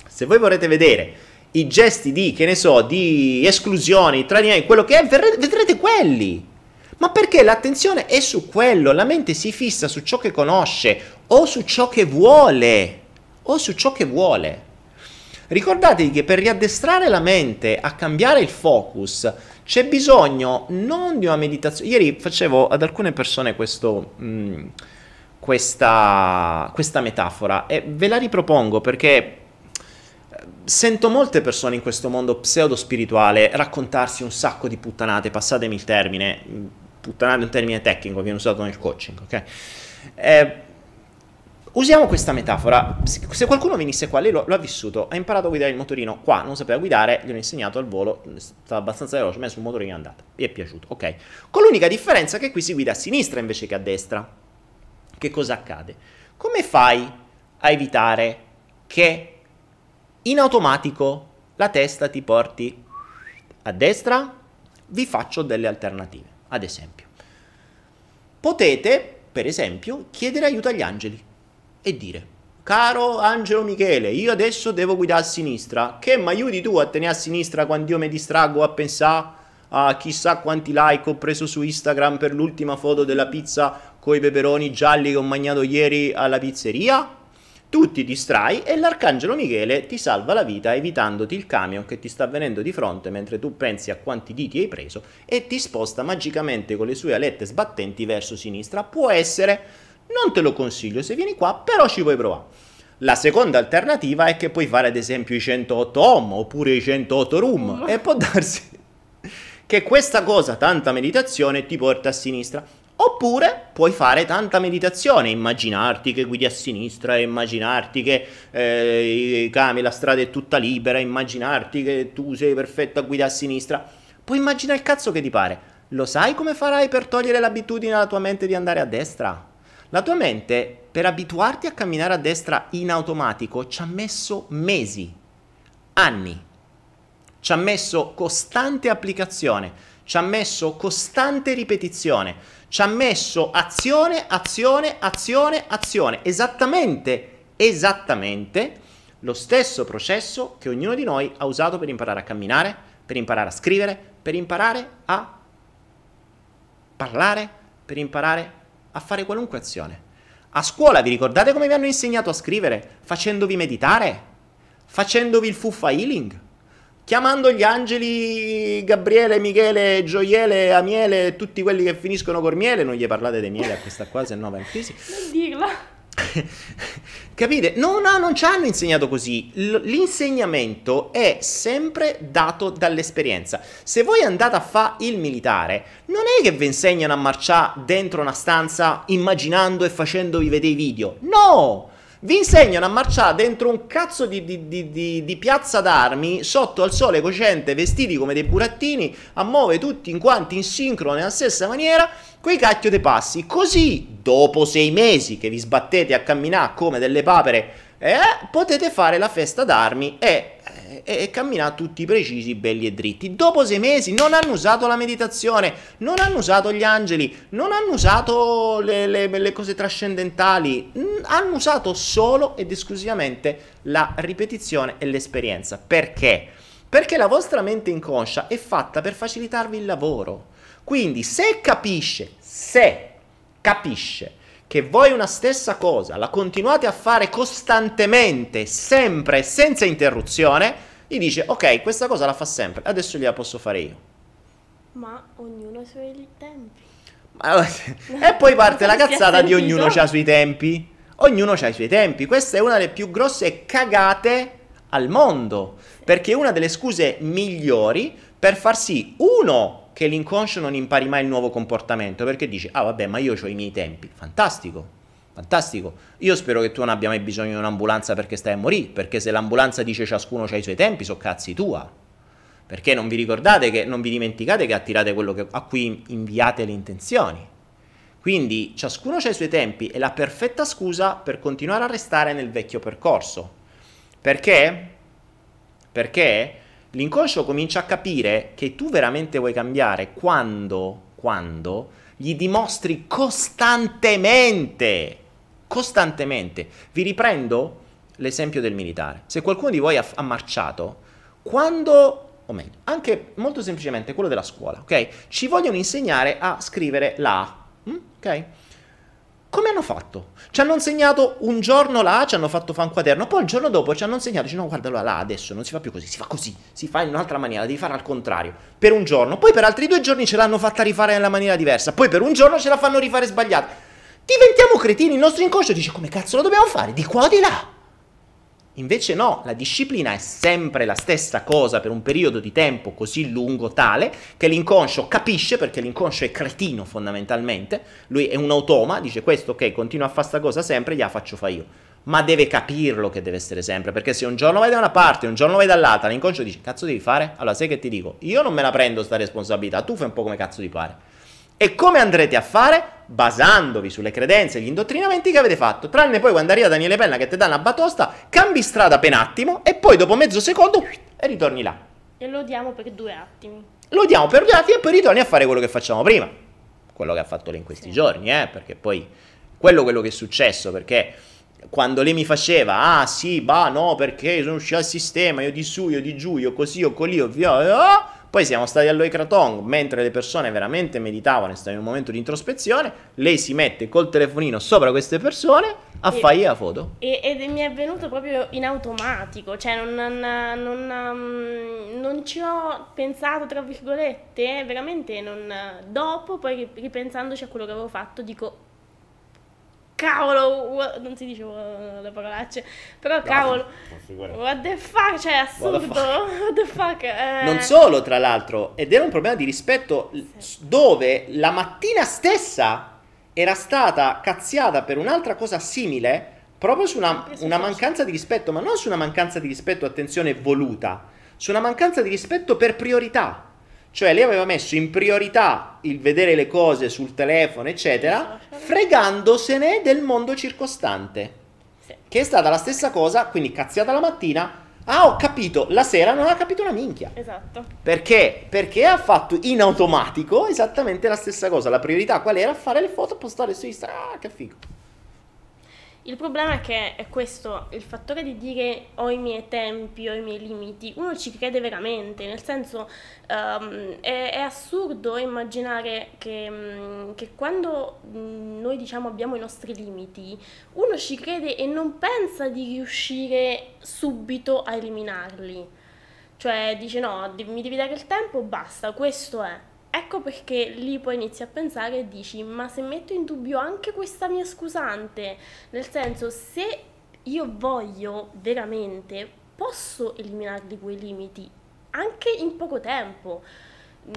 se voi vorrete vedere i gesti di, che ne so, di esclusioni, tradimenti, quello che è, vedrete quelli. Ma perché l'attenzione è su quello, la mente si fissa su ciò che conosce o su ciò che vuole, o su ciò che vuole. Ricordatevi che per riaddestrare la mente a cambiare il focus c'è bisogno non di una meditazione. Ieri facevo ad alcune persone questo, mh, mm, questa, questa metafora e ve la ripropongo perché eh, sento molte persone in questo mondo pseudo spirituale raccontarsi un sacco di puttanate, passatemi il termine, puttanate è un termine tecnico, viene usato nel coaching, ok? Eh, Usiamo questa metafora. Se qualcuno venisse qua, lei lo, lo, ha vissuto, ha imparato a guidare il motorino qua, non sapeva guidare, gli ho insegnato al volo, stava abbastanza veloce, messo un motorino e è andato. Gli è piaciuto, ok. Con l'unica differenza che qui si guida a sinistra invece che a destra. Che cosa accade? Come fai a evitare che in automatico la testa ti porti a destra? Vi faccio delle alternative. Ad esempio, potete, per esempio, chiedere aiuto agli angeli e dire Caro Angelo Michele, io adesso devo guidare a sinistra. Che mi aiuti tu a tenere a sinistra quando io mi distraggo a pensare a chissà quanti like ho preso su Instagram per l'ultima foto della pizza con i peperoni gialli che ho mangiato ieri alla pizzeria? Tu ti distrai e l'Arcangelo Michele ti salva la vita evitandoti il camion che ti sta venendo di fronte mentre tu pensi a quanti diti hai preso e ti sposta magicamente con le sue alette sbattenti verso sinistra. Può essere non te lo consiglio se vieni qua, però ci puoi provare. La seconda alternativa è che puoi fare ad esempio i 108 Om oppure i 108 Room mm. e può darsi che questa cosa, tanta meditazione, ti porta a sinistra. Oppure puoi fare tanta meditazione, immaginarti che guidi a sinistra, immaginarti che eh, cami, la strada è tutta libera, immaginarti che tu sei perfetto a guidare a sinistra. Puoi immaginare il cazzo che ti pare. Lo sai come farai per togliere l'abitudine alla tua mente di andare a destra? La tua mente, per abituarti a camminare a destra in automatico, ci ha messo mesi, anni. Ci ha messo costante applicazione, ci ha messo costante ripetizione, ci ha messo azione, azione, azione, azione. Esattamente, esattamente lo stesso processo che ognuno di noi ha usato per imparare a camminare, per imparare a scrivere, per imparare a parlare, per imparare a fare qualunque azione. A scuola vi ricordate come vi hanno insegnato a scrivere? Facendovi meditare? Facendovi il fuffa healing? Chiamando gli angeli Gabriele, Michele, Gioiele, Amiele, tutti quelli che finiscono col miele, non gli parlate di miele a questa qua, se no va in crisi. Non dirla. *laughs* Capite? No, no, non ci hanno insegnato così. L- l'insegnamento è sempre dato dall'esperienza. Se voi andate a fare il militare, non è che vi insegnano a marciare dentro una stanza immaginando e facendovi vedere i video. No! Vi insegnano a marciare dentro un cazzo di, di, di, di, piazza d'armi sotto al sole cocente, vestiti come dei burattini, a muovere tutti in quanti in sincrono nella stessa maniera, quei cacchio dei passi. Così, dopo sei mesi che vi sbattete a camminare come delle papere, eh, potete fare la festa d'armi e e, e camminare tutti precisi, belli e dritti. Dopo sei mesi non hanno usato la meditazione, non hanno usato gli angeli, non hanno usato le, le, le cose trascendentali, hanno usato solo ed esclusivamente la ripetizione e l'esperienza. Perché? Perché la vostra mente inconscia è fatta per facilitarvi il lavoro. Quindi se capisce, se capisce che voi una stessa cosa la continuate a fare costantemente, sempre, senza interruzione, gli dice ok, questa cosa la fa sempre, adesso gliela posso fare io. Ma ognuno ha i suoi tempi. *laughs* e poi parte la cazzata di ognuno ha i suoi tempi. Ognuno ha i suoi tempi. Questa è una delle più grosse cagate al mondo. Perché è una delle scuse migliori per far sì, uno, che l'inconscio non impari mai il nuovo comportamento. Perché dice, ah vabbè, ma io ho i miei tempi. Fantastico. Fantastico. Io spero che tu non abbia mai bisogno di un'ambulanza perché stai a morire, perché se l'ambulanza dice ciascuno ha i suoi tempi, so cazzi tua. Perché non vi ricordate che, non vi dimenticate che attirate quello che, a cui inviate le intenzioni. Quindi ciascuno ha i suoi tempi e la perfetta scusa per continuare a restare nel vecchio percorso. Perché? Perché l'inconscio comincia a capire che tu veramente vuoi cambiare quando, quando gli dimostri costantemente costantemente. Vi riprendo l'esempio del militare. Se qualcuno di voi ha, ha marciato, quando, o meglio, anche molto semplicemente quello della scuola, ok? Ci vogliono insegnare a scrivere la mm? ok? Come hanno fatto? Ci hanno insegnato un giorno A, ci hanno fatto fare un quaderno, poi il giorno dopo ci hanno insegnato, dice no guarda la adesso non si fa più così, si fa così, si fa in un'altra maniera, devi fare al contrario, per un giorno, poi per altri due giorni ce l'hanno fatta rifare nella maniera diversa, poi per un giorno ce la fanno rifare sbagliata. Diventiamo cretini, il nostro inconscio dice come cazzo lo dobbiamo fare, di qua o di là. Invece no, la disciplina è sempre la stessa cosa per un periodo di tempo così lungo tale che l'inconscio capisce, perché l'inconscio è cretino fondamentalmente, lui è un automa, dice questo ok, continua a fare questa cosa sempre, gliela faccio fare io. Ma deve capirlo che deve essere sempre, perché se un giorno vai da una parte, un giorno vai dall'altra, l'inconscio dice cazzo devi fare? Allora sai che ti dico, io non me la prendo sta responsabilità, tu fai un po' come cazzo ti pare. E come andrete a fare? Basandovi sulle credenze e gli indottrinamenti che avete fatto. Tranne poi quando arriva Daniele Penna che ti dà una batosta, cambi strada per un attimo e poi dopo mezzo secondo e ritorni là. E lo diamo per due attimi. Lo diamo per due attimi e poi ritorni a fare quello che facciamo prima. Quello che ha fatto lei in questi sì. giorni, eh? Perché poi quello, quello che è successo, perché quando lei mi faceva, ah sì, bah no, perché sono uscito al sistema, io di su, io di giù, io così, io colì, io via, poi siamo stati all'Oikratong mentre le persone veramente meditavano e stavano in un momento di introspezione. Lei si mette col telefonino sopra queste persone a fare la foto. E, ed mi è venuto proprio in automatico, cioè non, non, non, um, non ci ho pensato, tra virgolette, veramente non, dopo, poi ripensandoci a quello che avevo fatto, dico cavolo, what, non si dice le parolacce, però no, cavolo, what the fuck, cioè assurdo, what the fuck, *laughs* what the fuck eh. Non solo, tra l'altro, ed era un problema di rispetto sì. dove la mattina stessa era stata cazziata per un'altra cosa simile, proprio su una, una mancanza di rispetto, ma non su una mancanza di rispetto, attenzione, voluta, su una mancanza di rispetto per priorità. Cioè lei aveva messo in priorità il vedere le cose sul telefono, eccetera, fregandosene del mondo circostante. Sì. Che è stata la stessa cosa, quindi cazziata la mattina. Ah, ho capito, la sera non ha capito una minchia. Esatto. Perché? Perché ha fatto in automatico esattamente la stessa cosa. La priorità qual era? Fare le foto, postare su Instagram. Ah, che figo. Il problema è che è questo, il fattore di dire ho i miei tempi, ho i miei limiti, uno ci crede veramente, nel senso um, è, è, assurdo immaginare che, um, che quando um, noi diciamo abbiamo i nostri limiti, uno ci crede e non pensa di riuscire subito a eliminarli. Cioè dice no, mi devi dare il tempo, basta, questo è. Ecco perché lì poi inizi a pensare e dici, ma se metto in dubbio anche questa mia scusante, nel senso se io voglio veramente, posso eliminarli quei limiti anche in poco tempo.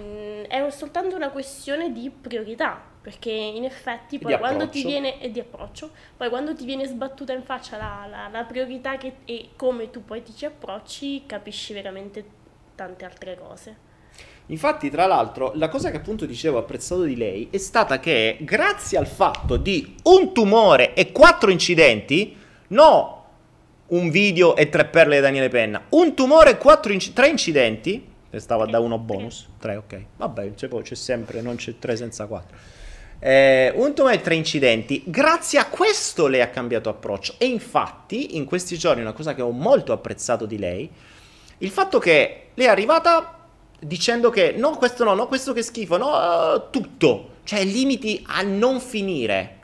Mm, è soltanto una questione di priorità, perché in effetti poi quando ti viene e di approccio, poi quando ti viene sbattuta in faccia la, la, la priorità che, e come tu poi ti ci approcci, capisci veramente tante altre cose. Infatti, tra l'altro, la cosa che appunto dicevo apprezzato di lei è stata che grazie al fatto di un tumore e quattro incidenti, no un video e tre perle di Daniele Penna, un tumore e quattro inc- tre incidenti, stava da uno bonus, tre ok, vabbè c'è, c'è sempre, non c'è tre senza quattro. Eh, un tumore e tre incidenti, grazie a questo lei ha cambiato approccio e infatti in questi giorni una cosa che ho molto apprezzato di lei, il fatto che lei è arrivata dicendo che no, questo no, no, questo che schifo, no, tutto, cioè limiti a non finire,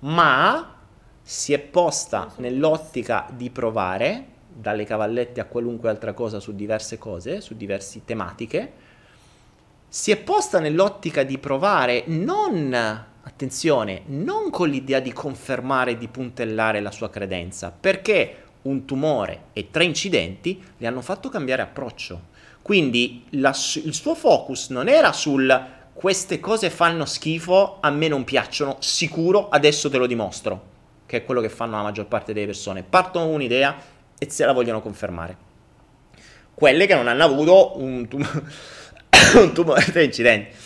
ma si è posta nell'ottica di provare, dalle cavallette a qualunque altra cosa su diverse cose, su diverse tematiche, si è posta nell'ottica di provare non, attenzione, non con l'idea di confermare, di puntellare la sua credenza, perché un tumore e tre incidenti le hanno fatto cambiare approccio quindi la, il suo focus non era sul queste cose fanno schifo, a me non piacciono, sicuro, adesso te lo dimostro, che è quello che fanno la maggior parte delle persone. Partono un'idea e se la vogliono confermare. Quelle che non hanno avuto un, tum- *coughs* un tumore da incidenti.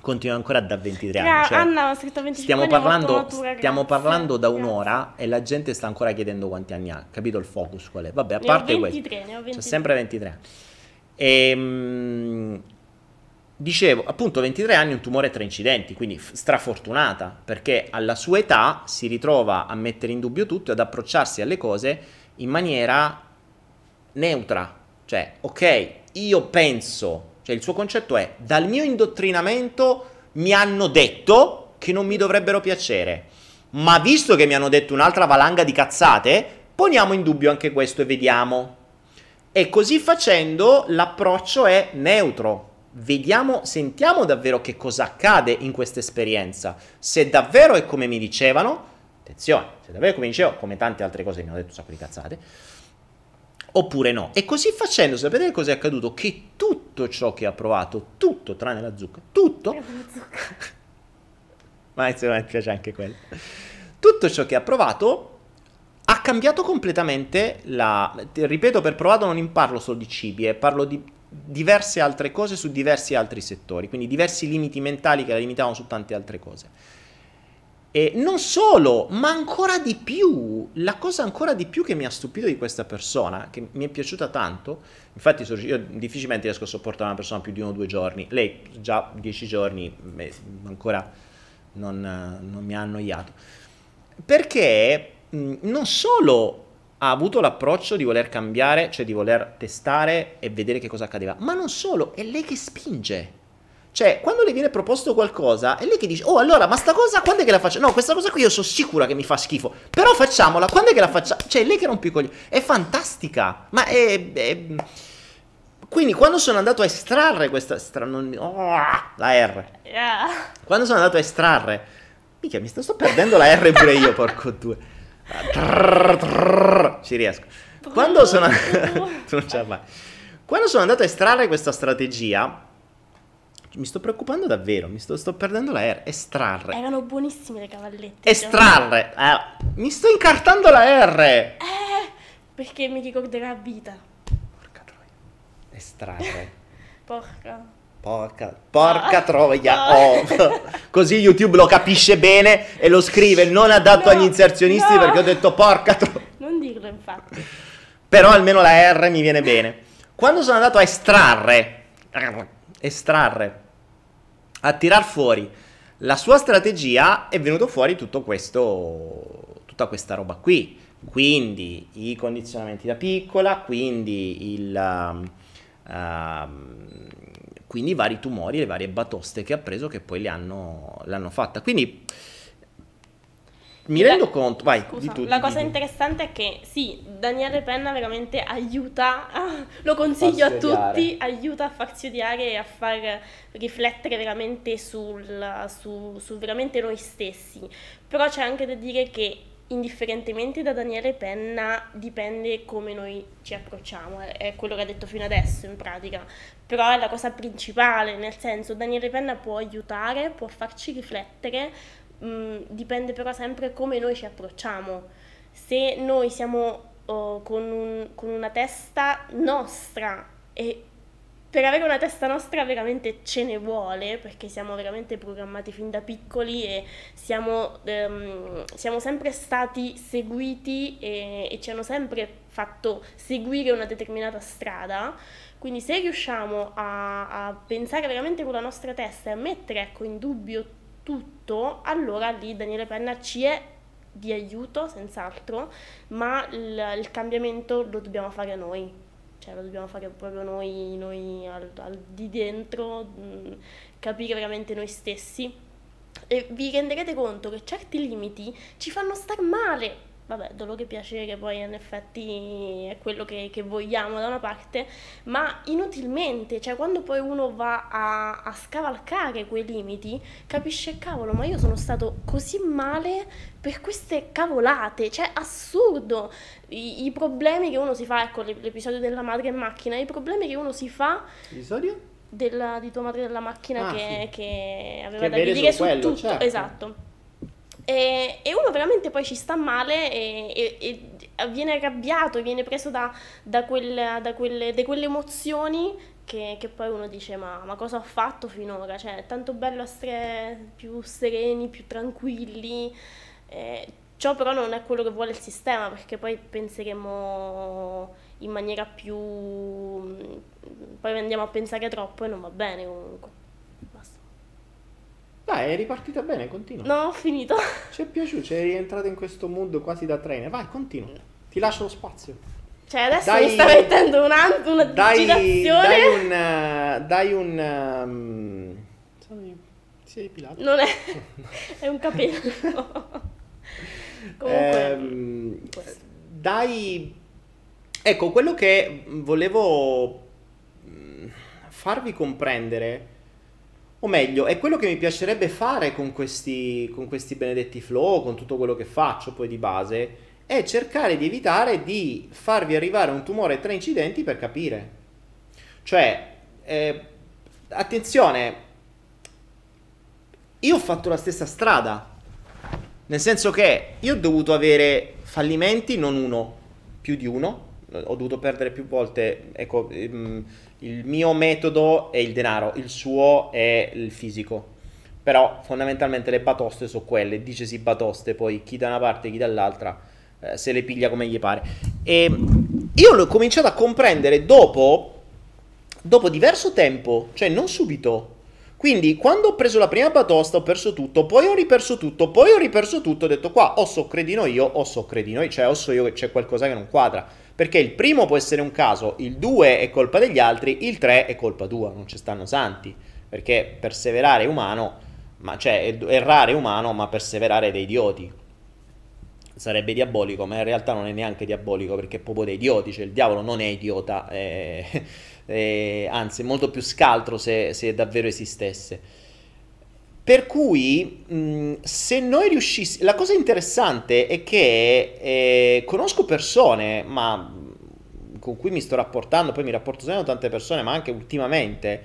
Continua ancora da 23 anni. Cioè, Anna, scritto 25 stiamo parlando, matura, stiamo parlando da un'ora e la gente sta ancora chiedendo quanti anni ha. Capito il focus qual è? Vabbè, a parte questo. C'è sempre 23 anni. E, ehm, dicevo, appunto 23 anni, un tumore e tre incidenti, quindi strafortunata, perché alla sua età si ritrova a mettere in dubbio tutto e ad approcciarsi alle cose in maniera neutra. Cioè, ok, io penso, cioè il suo concetto è, dal mio indottrinamento mi hanno detto che non mi dovrebbero piacere, ma visto che mi hanno detto un'altra valanga di cazzate, poniamo in dubbio anche questo e vediamo. E così facendo l'approccio è neutro. Vediamo, sentiamo davvero che cosa accade in questa esperienza. Se davvero è come mi dicevano, attenzione, se davvero è come mi dicevano, come tante altre cose mi hanno detto un sacco di cazzate, oppure no. E così facendo, sapete cosa è accaduto? Che tutto ciò che ha provato, tutto tranne la zucca, tutto... *laughs* Ma insomma, mi piace anche quello. Tutto ciò che ha provato ha cambiato completamente la... Ripeto, per provato non parlo solo di cibi, eh, parlo di diverse altre cose su diversi altri settori, quindi diversi limiti mentali che la limitavano su tante altre cose. E non solo, ma ancora di più, la cosa ancora di più che mi ha stupito di questa persona, che mi è piaciuta tanto, infatti io difficilmente riesco a sopportare una persona più di uno o due giorni, lei già dieci giorni ancora non, non mi ha annoiato, perché Mm, non solo ha avuto l'approccio di voler cambiare, cioè di voler testare e vedere che cosa accadeva, ma non solo, è lei che spinge. Cioè, quando le viene proposto qualcosa, è lei che dice, oh allora, ma sta cosa, quando è che la faccio? No, questa cosa qui io sono sicura che mi fa schifo, però facciamola, quando è che la facciamo? Cioè, è lei che rompe i coglioni, è fantastica, ma è... è... Quindi quando sono andato a estrarre questa... Stra... Non... Oh, la R. Yeah. Quando sono andato a estrarre... Mica, mi sto, sto perdendo la R pure io, *laughs* porco due. Trrr, trrr, ci riesco. Quando sono... *laughs* Quando sono andato a estrarre questa strategia, mi sto preoccupando davvero, mi sto, sto, perdendo la R. Estrarre. Erano buonissime le cavallette. Estrarre. Eh, mi sto incartando la R. Eh, perché mi ricorderà vita. Porca troia. Estrarre. *laughs* Porca. Porca, porca ah, troia. Ah. Oh. *laughs* Così YouTube lo capisce bene e lo scrive non adatto no, agli inserzionisti no. perché ho detto porca troia. Non dirlo infatti. Però almeno la R mi viene bene. Quando sono andato a estrarre, estrarre, a tirar fuori la sua strategia è venuto fuori tutto questo, tutta questa roba qui. Quindi i condizionamenti da piccola, quindi il... Um, um, quindi i vari tumori, le varie batoste che ha preso che poi le hanno, l'hanno fatta. Quindi mi rendo la, conto, vai, scusa, tu, La cosa interessante è che sì, Daniele Penna veramente aiuta, a, *laughs* lo consiglio a tutti, aiuta a farsi odiare e a far riflettere veramente sul, su, su veramente noi stessi. Però c'è anche da dire che indifferentemente da Daniele Penna dipende come noi ci approcciamo, è quello che ha detto fino adesso in pratica, però è la cosa principale, nel senso Daniele Penna può aiutare, può farci riflettere, mh, mm, dipende però sempre come noi ci approcciamo. Se noi siamo oh, con, un, con una testa nostra e per avere una testa nostra veramente ce ne vuole, perché siamo veramente programmati fin da piccoli e siamo, ehm, siamo sempre stati seguiti e, e, ci hanno sempre fatto seguire una determinata strada. Quindi se riusciamo a, a pensare veramente con la nostra testa e a mettere ecco, in dubbio tutto, allora lì Daniele Penna ci è di aiuto, senz'altro, ma il, il cambiamento lo dobbiamo fare noi cioè lo dobbiamo fare proprio noi, noi al, al di dentro, mh, mm, capire veramente noi stessi. E vi renderete conto che certi limiti ci fanno star male vabbè, dolore e piacere poi in effetti è quello che, che, vogliamo da una parte, ma inutilmente, cioè quando poi uno va a, a scavalcare quei limiti, capisce, cavolo, ma io sono stato così male per queste cavolate, cioè assurdo, I, i problemi che uno si fa, ecco l'episodio della madre in macchina, i problemi che uno si fa... Episodio? Della, di tua madre della macchina ah, che, sì. che, aveva che da dire su quello, tutto, certo. esatto e, e, uno veramente poi ci sta male e, e, e viene arrabbiato, viene preso da, da, quel, da, quelle, quelle, emozioni che, che, poi uno dice ma, ma, cosa ho fatto finora? Cioè è tanto bello essere più sereni, più tranquilli. Eh, ciò però non è quello che vuole il sistema perché poi penseremo in maniera più... poi andiamo a pensare troppo e non va bene comunque. Dai, è ripartita bene, continua. No, ho finito. *laughs* Ci è piaciuto, sei rientrato in questo mood quasi da trainer. Vai, continua. Ti lascio lo spazio. Cioè, adesso dai, mi sta mettendo una, una dai, dai un... Dai un... Um, si è depilato? Non è... *laughs* è un capello. *laughs* Comunque... Um, dai... Ecco, quello che volevo mm, farvi comprendere o meglio, è quello che mi piacerebbe fare con questi, con questi benedetti flow, con tutto quello che faccio poi di base, è cercare di evitare di farvi arrivare un tumore a tre incidenti per capire. Cioè, eh, attenzione, io ho fatto la stessa strada, nel senso che io ho dovuto avere fallimenti, non uno, più di uno, ho dovuto perdere più volte, ecco, ehm, il mio metodo è il denaro, il suo è il fisico. Però fondamentalmente le batoste sono quelle, dicesi batoste, poi chi da una parte chi dall'altra eh, se le piglia come gli pare. E io l'ho cominciato a comprendere dopo, dopo diverso tempo, cioè non subito. Quindi quando ho preso la prima batosta ho perso tutto, poi ho riperso tutto, poi ho riperso tutto, ho detto qua o so credino io o so credino io, cioè o so io che c'è qualcosa che non quadra perché il primo può essere un caso, il 2 è colpa degli altri, il 3 è colpa tua, non ci stanno santi, perché perseverare è umano, ma cioè errare è umano, ma perseverare è dei idioti. Sarebbe diabolico, ma in realtà non è neanche diabolico perché è proprio dei idioti, cioè il diavolo non è idiota, è, *laughs* è, anzi è molto più scaltro se, se davvero esistesse. Per cui, mh, se noi riuscissimo... La cosa interessante è che eh, conosco persone, ma con cui mi sto rapportando, poi mi rapporto sempre con tante persone, ma anche ultimamente,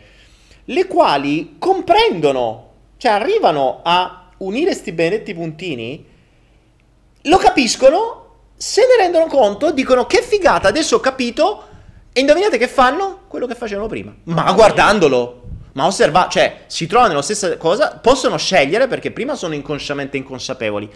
le quali comprendono, cioè arrivano a unire questi benedetti puntini, lo capiscono, se ne rendono conto, dicono che figata, adesso ho capito, e indovinate che fanno? Quello che facevano prima. Ma guardandolo ma osserva, cioè si trovano nella stessa cosa, possono scegliere perché prima sono inconsciamente inconsapevoli,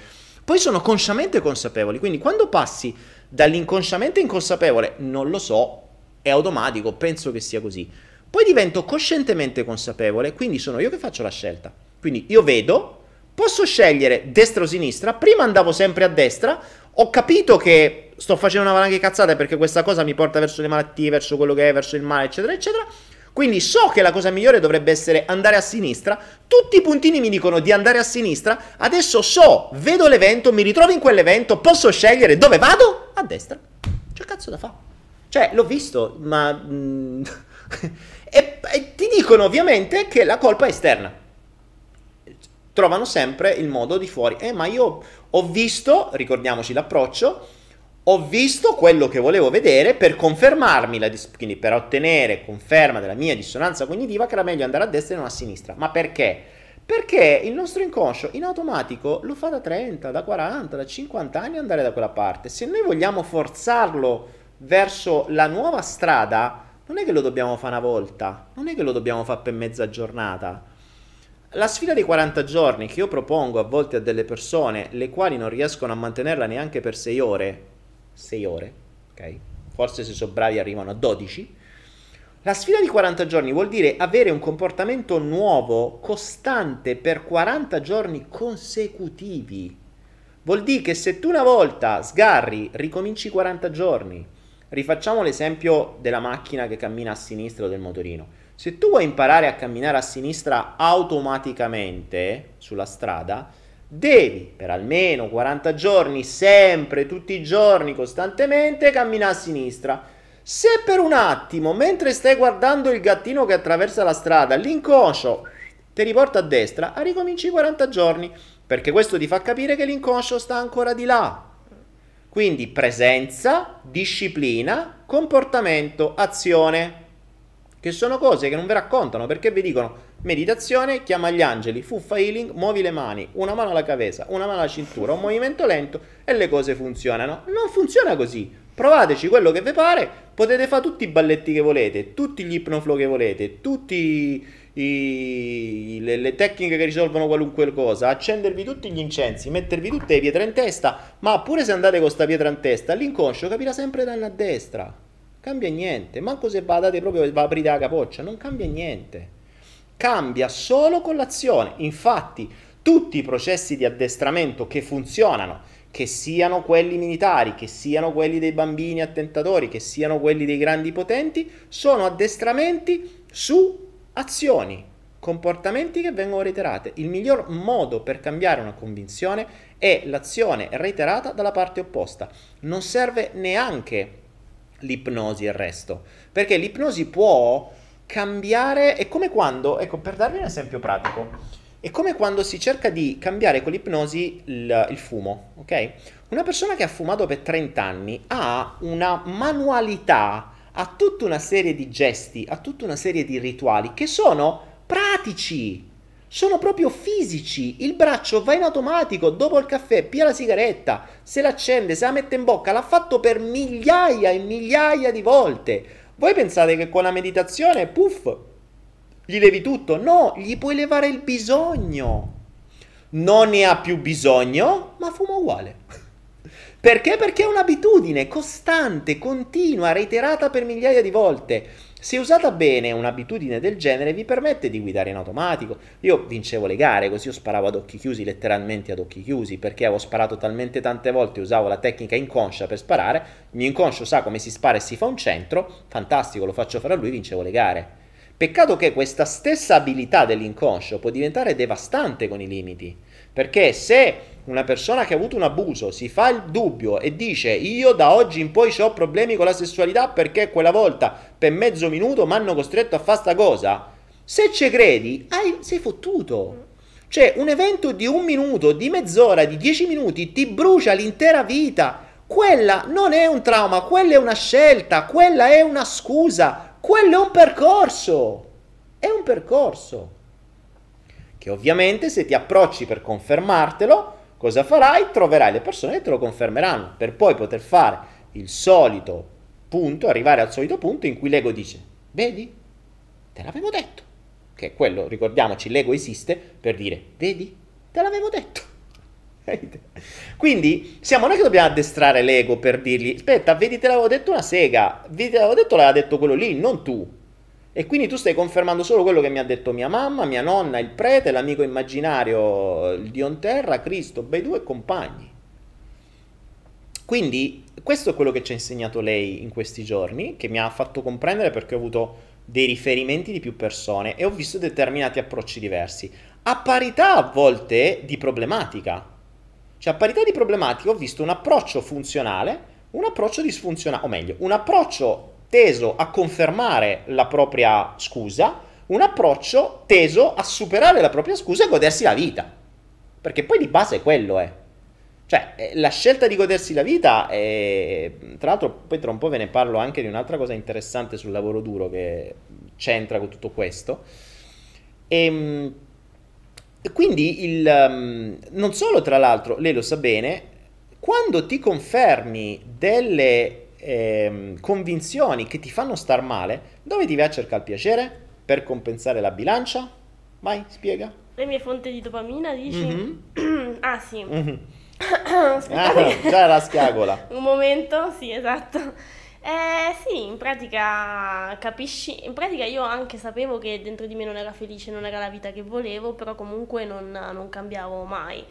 poi sono consciamente consapevoli, quindi quando passi dall'inconsciamente inconsapevole, non lo so, è automatico, penso che sia così. Poi divento coscientemente consapevole, quindi sono io che faccio la scelta. Quindi io vedo, Posso scegliere destra o sinistra? Prima andavo sempre a destra, ho capito che sto facendo una valanga di cazzate perché questa cosa mi porta verso le malattie, verso quello che è, verso il male, eccetera, eccetera. Quindi so che la cosa migliore dovrebbe essere andare a sinistra. Tutti i puntini mi dicono di andare a sinistra. Adesso so, vedo l'evento, mi ritrovo in quell'evento, posso scegliere dove vado? A destra. C'è cazzo da fare. Cioè, l'ho visto, ma... mm, *laughs* e, e ti dicono ovviamente che la colpa è esterna. Trovano sempre il modo di fuori. Eh, ma io ho visto, ricordiamoci l'approccio, ho visto quello che volevo vedere per confermarmi, la dis- quindi per ottenere conferma della mia dissonanza cognitiva che era meglio andare a destra e non a sinistra. Ma perché? Perché il nostro inconscio in automatico lo fa da 30, da 40, da 50 anni andare da quella parte. Se noi vogliamo forzarlo verso la nuova strada, non è che lo dobbiamo fare una volta, non è che lo dobbiamo fare per mezza giornata. La sfida dei 40 giorni che io propongo a volte a delle persone, le quali non riescono a mantenerla neanche per 6 ore, 6 ore, ok? Forse se sono bravi arrivano a 12. La sfida di 40 giorni vuol dire avere un comportamento nuovo, costante per 40 giorni consecutivi. Vuol dire che se tu una volta sgarri, ricominci 40 giorni. Rifacciamo l'esempio della macchina che cammina a sinistra o del motorino. Se tu vuoi imparare a camminare a sinistra automaticamente sulla strada, devi per almeno 40 giorni, sempre, tutti i giorni, costantemente, camminare a sinistra. Se per un attimo, mentre stai guardando il gattino che attraversa la strada, l'inconscio ti riporta a destra, ricominci 40 giorni, perché questo ti fa capire che l'inconscio sta ancora di là. Quindi presenza, disciplina, comportamento, azione, che sono cose che non vi raccontano perché vi dicono meditazione, chiama gli angeli, fuffa healing, muovi le mani, una mano alla cabeza, una mano alla cintura, un movimento lento e le cose funzionano. Non funziona così. Provateci quello che vi pare, potete fare tutti i balletti che volete, tutti gli ipnoflow che volete, tutte le, le tecniche che risolvono qualunque cosa, accendervi tutti gli incensi, mettervi tutte le pietre in testa, ma pure se andate con questa pietra in testa, l'inconscio capirà sempre da a destra. Cambia niente, manco se badate proprio e aprite la capoccia, non cambia niente. Cambia solo con l'azione. Infatti, tutti i processi di addestramento che funzionano, che siano quelli militari, che siano quelli dei bambini attentatori, che siano quelli dei grandi potenti, sono addestramenti su azioni, comportamenti che vengono reiterate. Il miglior modo per cambiare una convinzione è l'azione reiterata dalla parte opposta. Non serve neanche l'ipnosi e il resto, perché l'ipnosi può cambiare, è come quando, ecco, per darvi un esempio pratico, è come quando si cerca di cambiare con l'ipnosi il, il, fumo, ok? Una persona che ha fumato per 30 anni ha una manualità, ha tutta una serie di gesti, ha tutta una serie di rituali che sono pratici, sono proprio fisici. Il braccio va in automatico, dopo il caffè, pia la sigaretta, se l'accende, se la mette in bocca, l'ha fatto per migliaia e migliaia di volte. Voi pensate che con la meditazione, puff, gli levi tutto? No, gli puoi levare il bisogno. Non ne ha più bisogno, ma fuma uguale. Perché? Perché è un'abitudine costante, continua, reiterata per migliaia di volte. Se usata bene un'abitudine del genere vi permette di guidare in automatico. Io vincevo le gare, così io sparavo ad occhi chiusi, letteralmente ad occhi chiusi, perché avevo sparato talmente tante volte, usavo la tecnica inconscia per sparare, il mio inconscio sa come si spara e si fa un centro, fantastico, lo faccio fare a lui, vincevo le gare. Peccato che questa stessa abilità dell'inconscio può diventare devastante con i limiti, perché se una persona che ha avuto un abuso si fa il dubbio e dice io da oggi in poi ho problemi con la sessualità perché quella volta per mezzo minuto mi hanno costretto a fare sta cosa, se ci credi hai, sei fottuto. Cioè un evento di un minuto, di mezz'ora, di dieci minuti ti brucia l'intera vita. Quella non è un trauma, quella è una scelta, quella è una scusa, quello è un percorso. È un percorso. Che ovviamente se ti approcci per confermartelo, cosa farai? Troverai le persone che te lo confermeranno per poi poter fare il solito punto, arrivare al solito punto in cui l'ego dice, vedi, te l'avevo detto. Che è quello, ricordiamoci, l'ego esiste per dire, vedi, te l'avevo detto. *laughs* Quindi siamo noi che dobbiamo addestrare l'ego per dirgli: Aspetta, vedi, te l'avevo detto una sega, vedi, te l'avevo detto, l'aveva detto quello lì, non tu. E quindi tu stai confermando solo quello che mi ha detto mia mamma, mia nonna, il prete, l'amico immaginario, il Dio in terra, Cristo, bei due compagni. Quindi questo è quello che ci ha insegnato lei in questi giorni, che mi ha fatto comprendere perché ho avuto dei riferimenti di più persone e ho visto determinati approcci diversi, a parità a volte di problematica. Cioè a parità di problematica ho visto un approccio funzionale, un approccio disfunzionale, o meglio, un approccio teso a confermare la propria scusa, un approccio teso a superare la propria scusa e godersi la vita. Perché poi di base quello è. Cioè, eh, la scelta di godersi la vita è... Tra l'altro, poi tra un po' ve ne parlo anche di un'altra cosa interessante sul lavoro duro che c'entra con tutto questo. Ehm, e quindi il, um, non solo, tra l'altro, lei lo sa bene, quando ti confermi delle ehm, convinzioni che ti fanno star male, dove ti vai a cercare il piacere? Per compensare la bilancia? Vai, spiega. Le mie fonti di dopamina, dici? Mm-hmm. *clears throat* ah, sì. *coughs* Mm-hmm. ah, già la schiagola. *laughs* Un momento, sì, esatto. Eh sì, in pratica capisci, in pratica io anche sapevo che dentro di me non era felice, non era la vita che volevo, però comunque non, non cambiavo mai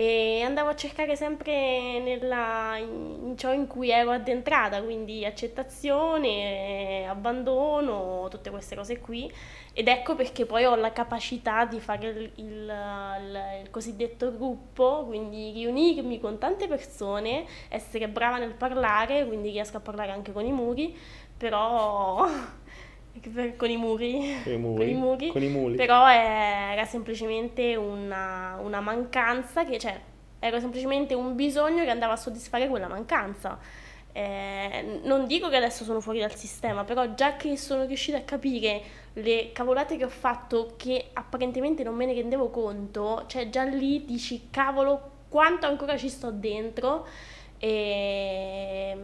e andavo a cercare sempre nella, in ciò in cui ero addentrata, quindi accettazione, abbandono, tutte queste cose qui. Ed ecco perché poi ho la capacità di fare il, il, il, il cosiddetto gruppo, quindi riunirmi con tante persone, essere brava nel parlare, quindi riesco a parlare anche con i muri, però *laughs* con i muri, con i muri, con i muri. Con i muri. però era semplicemente una, una mancanza che, cioè, era semplicemente un bisogno che andava a soddisfare quella mancanza. Eh, non dico che adesso sono fuori dal sistema, però già che sono riuscita a capire le cavolate che ho fatto che apparentemente non me ne rendevo conto, cioè già lì dici cavolo quanto ancora ci sto dentro e,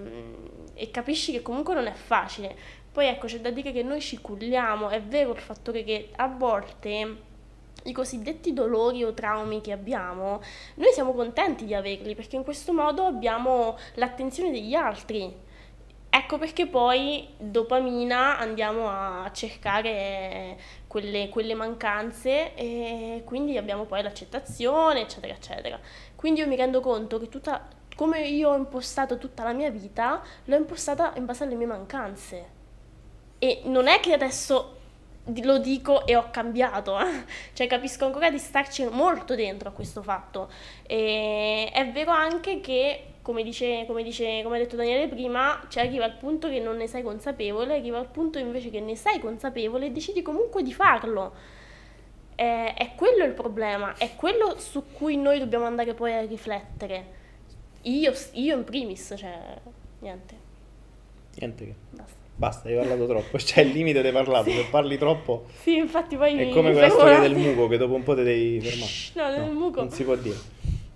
e capisci che comunque non è facile. Poi ecco, c'è da dire che noi ci culliamo, è vero il fattore che a volte i cosiddetti dolori o traumi che abbiamo, noi siamo contenti di averli perché in questo modo abbiamo l'attenzione degli altri. Ecco perché poi dopamina andiamo a cercare quelle, quelle, mancanze e quindi abbiamo poi l'accettazione, eccetera, eccetera. Quindi io mi rendo conto che tutta, come io ho impostato tutta la mia vita, l'ho impostata in base alle mie mancanze. E non è che adesso lo dico e ho cambiato, eh? cioè capisco ancora di starci molto dentro a questo fatto. E è vero anche che, come, dice, come, dice, come ha detto Daniele prima, cioè arriva al punto che non ne sei consapevole, arriva al punto invece che ne sei consapevole e decidi comunque di farlo. È, è quello il problema, è quello su cui noi dobbiamo andare poi a riflettere. Io, io in primis, cioè, niente. Niente che. Basta. Basta, hai parlato troppo. *laughs* C'è il limite di parlato. Sì. Se parli troppo. Sì, infatti poi. È come quella storia del muco che dopo un po' ti devi fermare. No, no, del muco. Non si può dire.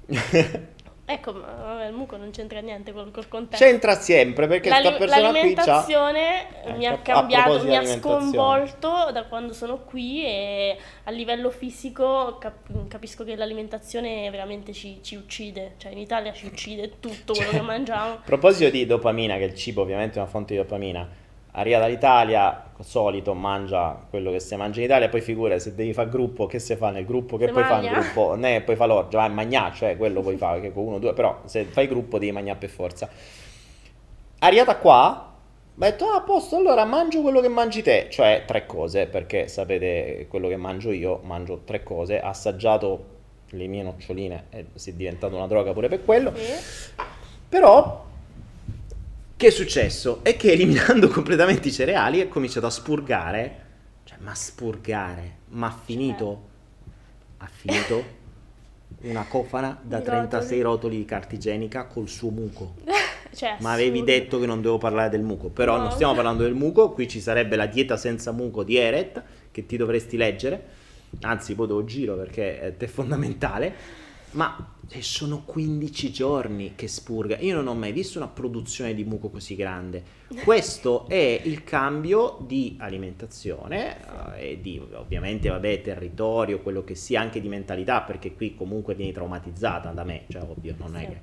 *laughs* ecco, ma vabbè, il muco non c'entra niente col, col contesto. C'entra sempre perché la, sta persona qui c'ha... L'alimentazione mi ha cambiato, mi ha sconvolto da quando sono qui e a livello fisico cap- capisco che l'alimentazione veramente ci, ci, uccide. Cioè in Italia ci uccide tutto quello cioè, che mangiamo. *laughs* A proposito di dopamina, che il cibo ovviamente è una fonte di dopamina arriva dall'Italia, solito mangia quello che si mangia in Italia, poi figura se devi fare gruppo, che si fa nel gruppo, che se poi magna. fa il gruppo, né poi fa l'orgia, vai a mangiare, cioè quello puoi *laughs* fare, che con uno, due, però se fai gruppo devi mangiare per forza. Arrivata qua, ho detto, ah, a posto, allora mangio quello che mangi te, cioè tre cose, perché sapete quello che mangio io, mangio tre cose, assaggiato le mie noccioline e si è diventata una droga pure per quello, sì. però che è successo? È che eliminando *laughs* completamente i cereali è cominciato a spurgare, cioè ma spurgare, ma ha finito, ha finito *laughs* una cofana da 36 rotoli. di carta igienica col suo muco. *laughs* Cioè, ma avevi detto che non devo parlare del muco, però no. non stiamo parlando del muco, qui ci sarebbe la dieta senza muco di Eret che ti dovresti leggere, anzi poi devo giro perché è fondamentale. Ma sono 15 giorni che spurga. Io non ho mai visto una produzione di muco così grande. Questo è il cambio di alimentazione eh, e di ovviamente, vabbè, territorio, quello che sia, anche di mentalità, perché qui comunque vieni traumatizzata da me, cioè ovvio, non è che...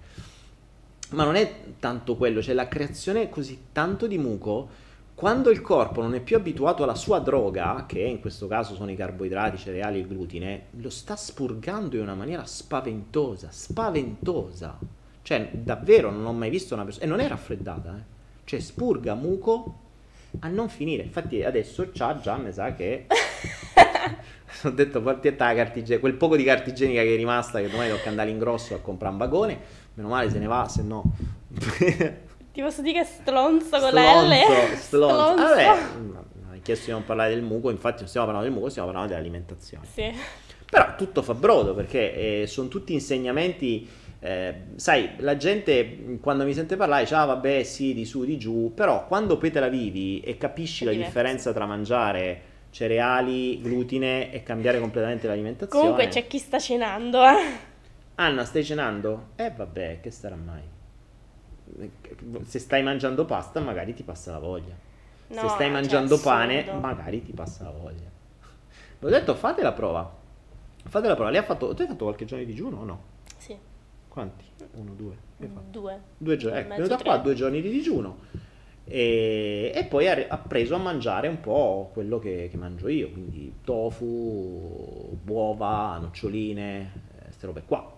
Ma non è tanto quello, cioè la creazione così tanto di muco quando il corpo non è più abituato alla sua droga, che in questo caso sono i carboidrati, i cereali e il glutine, lo sta spurgando in una maniera spaventosa, spaventosa. Cioè, davvero non ho mai visto una persona... E non è raffreddata, eh. Cioè, spurga muco a non finire. Infatti adesso c'ha già, mi sa che... *laughs* ho detto, portietta la cartigenica, quel poco di cartigenica che è rimasta, che domani tocca andare in grosso a comprare un vagone. Meno male se ne va, se no... Ti posso dire che stronzo con la L? *laughs* Stronzo, stronzo. Vabbè, mi hai chiesto di non parlare del muco, infatti non stiamo parlando del muco, stiamo parlando dell'alimentazione. Sì. Però tutto fa brodo perché eh, sono tutti insegnamenti. eh, sai, la gente quando mi sente parlare dice: Ah, vabbè, sì, di su, di giù. Però quando poi te la vivi e capisci la differenza tra mangiare cereali, glutine e cambiare completamente l'alimentazione. Comunque c'è chi sta cenando, eh. Anna, stai cenando? Eh, vabbè, che starà mai? Se stai mangiando pasta, magari ti passa la voglia. Se No, stai cioè, mangiando pane, magari ti passa la voglia. Vi ho detto, fate la prova. Fate la prova. Lei ha fatto, tu hai fatto qualche giorno di digiuno o no? Sì, Quanti? Uno, due. Due. Due giorni. Ecco, Mezzo venuta qua due giorni di digiuno. E, e poi ha, ha preso a mangiare un po' quello che, che mangio io. Quindi tofu, uova, noccioline, queste robe qua.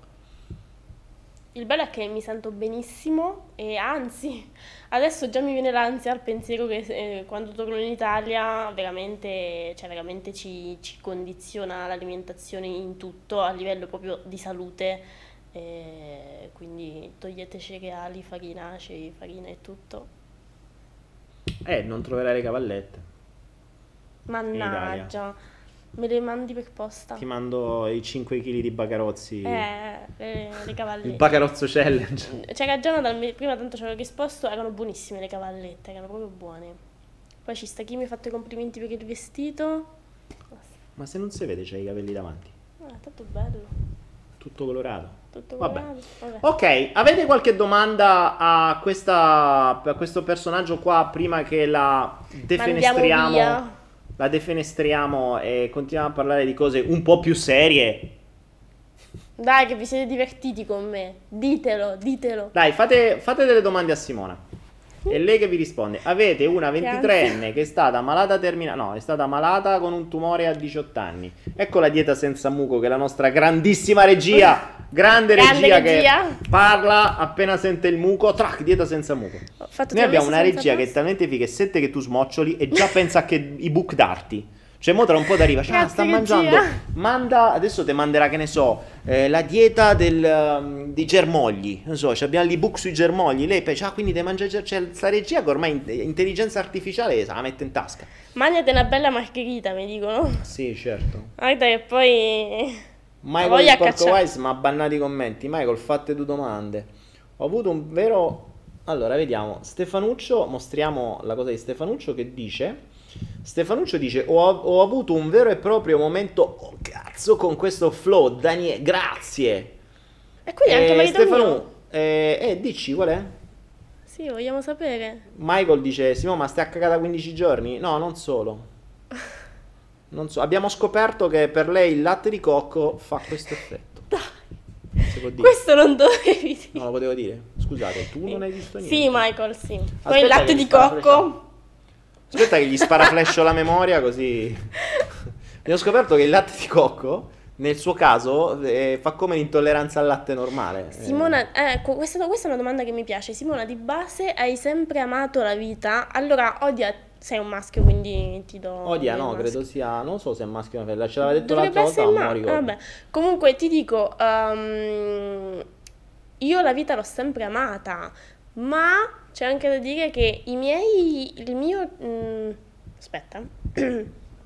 Il bello è che mi sento benissimo e anzi, *laughs* adesso già mi viene l'ansia al pensiero che eh, quando torno in Italia veramente, cioè veramente ci, ci condiziona l'alimentazione in tutto a livello proprio di salute. e quindi togliete cereali, farinacei, farina e tutto. Eh, non troverai le cavallette. Mannaggia, me le mandi per posta. Ti mando i 5 kg di bacarozzi. Eh, le, le Il cavallette. bacarozzo challenge. C'era Jonathan, mi- prima tanto ci avevo risposto, erano buonissime le cavallette, erano proprio buone. Poi ci sta chi mi ha fatto i complimenti per il vestito. Ma se non si vede, c'hai i capelli davanti. Ah, tanto bello, Tutto colorato. tutto colorato. Vabbè. Ok, avete qualche domanda a, questa, a questo personaggio qua prima che la defenestriamo? La defenestriamo e continuiamo a parlare di cose un po' più serie. Dai, che vi siete divertiti con me. Ditelo, ditelo. Dai, fate, fate delle domande a Simona. È lei che vi risponde. Avete una Che 23enne che è stata malata terminale. No, è stata malata con un tumore a 18 anni. Ecco la dieta senza muco, che è la nostra grandissima regia. Grande, Grande regia, regia. che parla appena sente il muco. Trac, dieta senza muco. Noi abbiamo una regia che è talmente figa e sente che tu smoccioli e già pensa che i book darti. Cioè, mo tra un po' ti arriva, cioè, ah, sta mangiando, manda, adesso ti manderà, che ne so, eh, la dieta del, um, di germogli, non so, cioè abbiamo l'ebook sui germogli, lei pensa, ah, quindi te mangia, ger- c'è sta regia che ormai in- intelligenza artificiale la mette in tasca. Mangiate una bella margherita, mi dicono. Sì, certo. Guarda che poi... Michael il Porco. Wise mi ha bannato i commenti. Michael, fatte due domande. Ho avuto un vero... Allora, vediamo. Stefanuccio, mostriamo la cosa di Stefanuccio che dice... Stefanuccio dice, ho, ho avuto un vero e proprio momento... Oh, cazzo, con questo flow. Daniele, grazie. E quindi anche Eh, mio. eh, eh, dici qual è? Sì, vogliamo sapere. Michael dice, Simone, ma stai a cagata 15 giorni? No, non solo. *laughs* Non so. Abbiamo scoperto che per lei il latte di cocco fa questo effetto. Dire? Questo non dovevi dire. Non lo potevo dire. Scusate, tu non hai visto niente. Sì, Michael, sì. Poi Aspetta il latte di cocco. Aspetta che gli spara flash la memoria così. Abbiamo scoperto che il latte di cocco, nel suo caso, eh, fa come l'intolleranza al latte normale. Simona, ecco, questa, questa è una domanda che mi piace. Simona, di base hai sempre amato la vita? Allora, odia, sei un maschio, quindi ti do... Odia, no, maschio. credo sia. Non so se è maschio o femmina. Ce l'aveva detto Dovrebbe l'altra volta, ma non mi ricordo. Vabbè. Comunque ti dico, ehm, io la vita l'ho sempre amata, ma c'è anche da dire che i miei, il mio, mm, aspetta,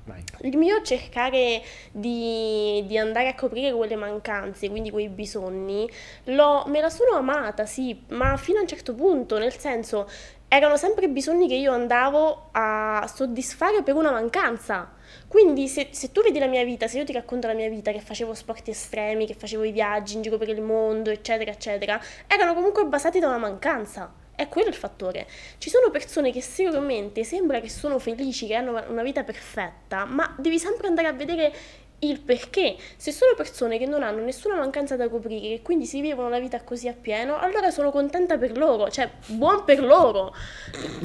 Vai. il mio cercare di, di andare a coprire quelle mancanze, quindi quei bisogni, l'ho- me la sono amata, sì, ma fino a un certo punto, nel senso, erano sempre bisogni che io andavo a soddisfare per una mancanza. Quindi se, se tu vedi la mia vita, se io ti racconto la mia vita, che facevo sport estremi, che facevo i viaggi in giro per il mondo, eccetera, eccetera, erano comunque basati da una mancanza. È quello il fattore. Ci sono persone che sicuramente sembra che sono felici, che hanno una vita perfetta, ma devi sempre andare a vedere il perché. Se sono persone che non hanno nessuna mancanza da coprire e quindi si vivono la vita così appieno, allora sono contenta per loro, cioè buon per loro.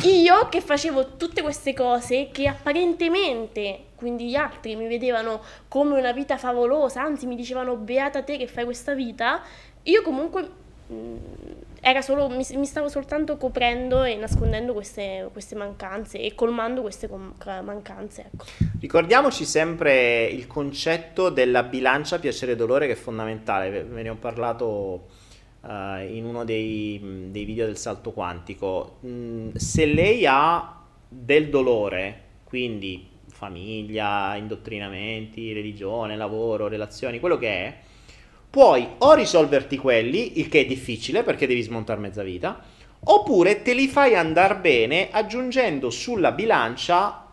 Io che facevo tutte queste cose che apparentemente, quindi gli altri mi vedevano come una vita favolosa, anzi mi dicevano beata te che fai questa vita, io comunque mh, era solo, mi, mi stavo soltanto coprendo e nascondendo queste, queste mancanze e colmando queste com- mancanze. Ecco. Ricordiamoci sempre il concetto della bilancia piacere-dolore che è fondamentale, ve ne ho parlato uh, in uno dei, dei, video del salto quantico. Mm, se lei ha del dolore, quindi famiglia, indottrinamenti, religione, lavoro, relazioni, quello che è, puoi o risolverti quelli, il che è difficile perché devi smontare mezza vita, oppure te li fai andare bene aggiungendo sulla bilancia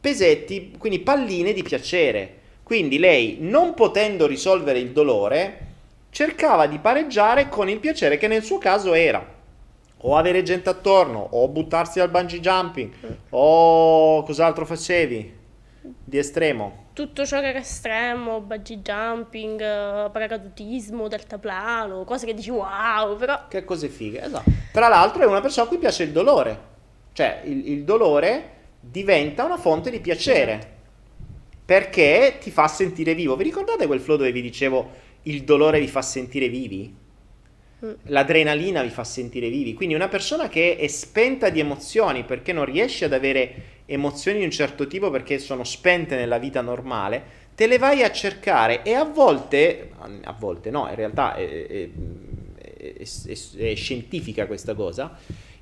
pesetti, quindi palline di piacere. Quindi lei, non potendo risolvere il dolore, cercava di pareggiare con il piacere che nel suo caso era o avere gente attorno, o buttarsi al bungee jumping, o cos'altro facevi di estremo tutto ciò che era estremo, bungee jumping, paracadutismo, deltaplano, cose che dici wow, però... Che cose fighe, esatto. Tra l'altro è una persona a cui piace il dolore, cioè il, il dolore diventa una fonte di piacere, esatto. perché ti fa sentire vivo. Vi ricordate quel flow dove vi dicevo il dolore vi fa sentire vivi? Mm. L'adrenalina vi fa sentire vivi, quindi una persona che è spenta di emozioni perché non riesce ad avere emozioni di un certo tipo perché sono spente nella vita normale, te le vai a cercare e a volte, a volte no, in realtà è, è, è, è scientifica questa cosa,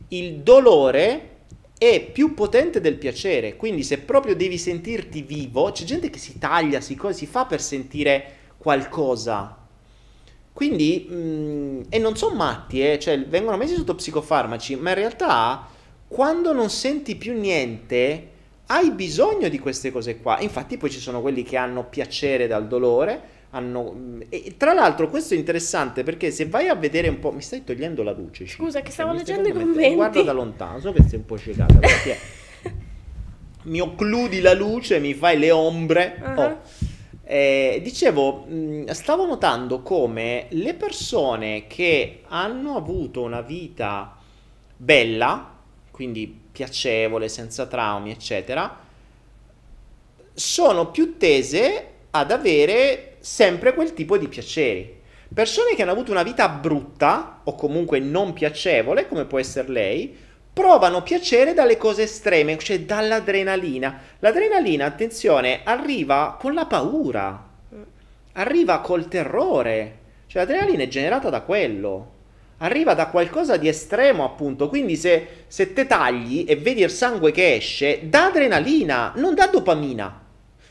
il dolore è più potente del piacere, quindi se proprio devi sentirti vivo, c'è gente che si taglia, si, si fa per sentire qualcosa. Quindi, mh, mm, e non sono matti, eh, cioè vengono messi sotto psicofarmaci, ma in realtà quando non senti più niente, hai bisogno di queste cose qua. Infatti poi ci sono quelli che hanno piacere dal dolore. Hanno... E, tra l'altro questo è interessante perché se vai a vedere un po'... Mi stai togliendo la luce. Scusa, che stavo leggendo i commenti. Guarda da lontano, so che sei un po' ciecata. Perché *laughs* mi occludi la luce, mi fai le ombre. Uh-huh. Oh. Eh, dicevo, stavo notando come le persone che hanno avuto una vita bella, quindi piacevole, senza traumi, eccetera, sono più tese ad avere sempre quel tipo di piaceri. Persone che hanno avuto una vita brutta o comunque non piacevole, come può essere lei, provano piacere dalle cose estreme, cioè dall'adrenalina. L'adrenalina, attenzione, arriva con la paura, arriva col terrore. Cioè l'adrenalina è generata da quello arriva da qualcosa di estremo, appunto. Quindi, se, se te tagli e vedi il sangue che esce, dà adrenalina, non dà dopamina.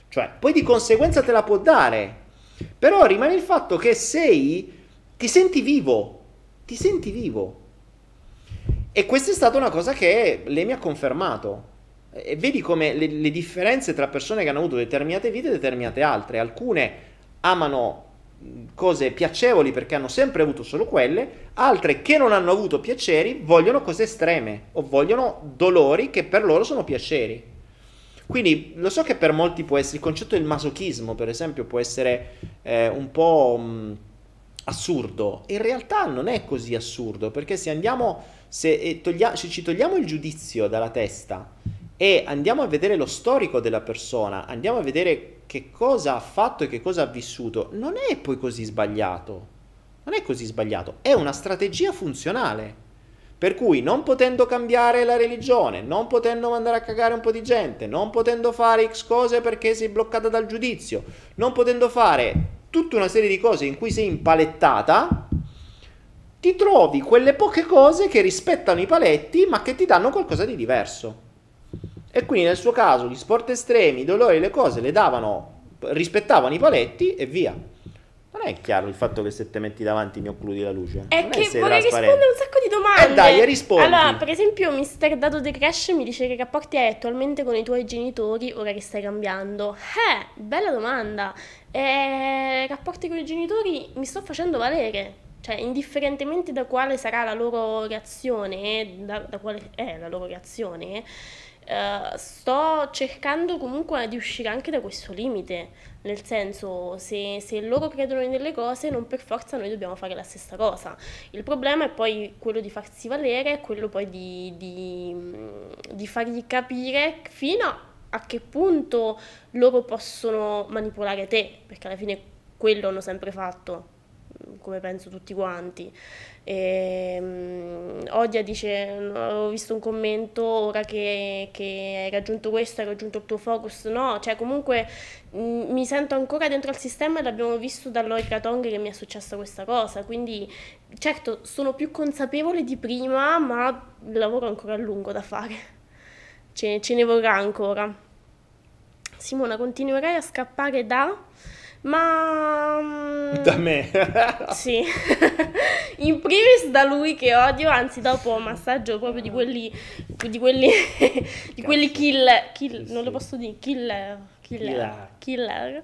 Cioè, poi di conseguenza te la può dare. Però rimane il fatto che sei. ti senti vivo. Ti senti vivo. E questa è stata una cosa che lei mi ha confermato. E vedi come le, le differenze tra persone che hanno avuto determinate vite e determinate altre. Alcune amano cose piacevoli perché hanno sempre avuto solo quelle, altre che non hanno avuto piaceri vogliono cose estreme o vogliono dolori che per loro sono piaceri. Quindi lo so che per molti può essere il concetto del masochismo, per esempio, può essere eh, un po' mh, assurdo. In realtà non è così assurdo, perché se andiamo, se, eh, toglia, se ci togliamo il giudizio dalla testa e andiamo a vedere lo storico della persona, andiamo a vedere che cosa ha fatto e che cosa ha vissuto, non è poi così sbagliato. Non è così sbagliato, è una strategia funzionale. Per cui non potendo cambiare la religione, non potendo mandare a cagare un po' di gente, non potendo fare X cose perché sei bloccata dal giudizio, non potendo fare tutta una serie di cose in cui sei impalettata, ti trovi quelle poche cose che rispettano i paletti ma che ti danno qualcosa di diverso. E quindi nel suo caso gli sport estremi, i dolori, le cose le davano, rispettavano i paletti e via. Non è chiaro il fatto che se te metti davanti mi occludi la luce. È non che è vorrei rispondere a un sacco di domande. Eh dai, rispondi. Allora, per esempio, Mister Dato De Crash mi dice che rapporti hai attualmente con i tuoi genitori ora che stai cambiando. Eh, bella domanda. Eh, rapporti con i genitori mi sto facendo valere. Cioè, indifferentemente da quale sarà la loro reazione, da, da quale è la loro reazione, Uh, sto cercando comunque di uscire anche da questo limite, Nel senso, se, se loro credono in delle cose, non per forza noi dobbiamo fare la stessa cosa. Il problema è poi quello di farsi valere, quello poi di, di, di fargli capire fino a che punto loro possono manipolare te, perché alla fine quello hanno sempre fatto come penso tutti quanti. E, um, Odia dice: Ho visto un commento ora che, che, hai raggiunto questo, hai raggiunto il tuo focus. No, cioè, comunque mh, mm, mi sento ancora dentro al sistema e l'abbiamo visto da Lori Tong che mi è successa questa cosa. Quindi, certo, sono più consapevole di prima, ma il lavoro è ancora a lungo da fare. Ce, ce ne vorrà ancora. Simona, continuerai a scappare da ma... Mm, da me. *laughs* sì. *laughs* In primis da lui che odio, anzi dopo un massaggio proprio di quelli... di quelli... *laughs* di quelli killer... Kill, non lo posso dire, killer... Killer. Killer.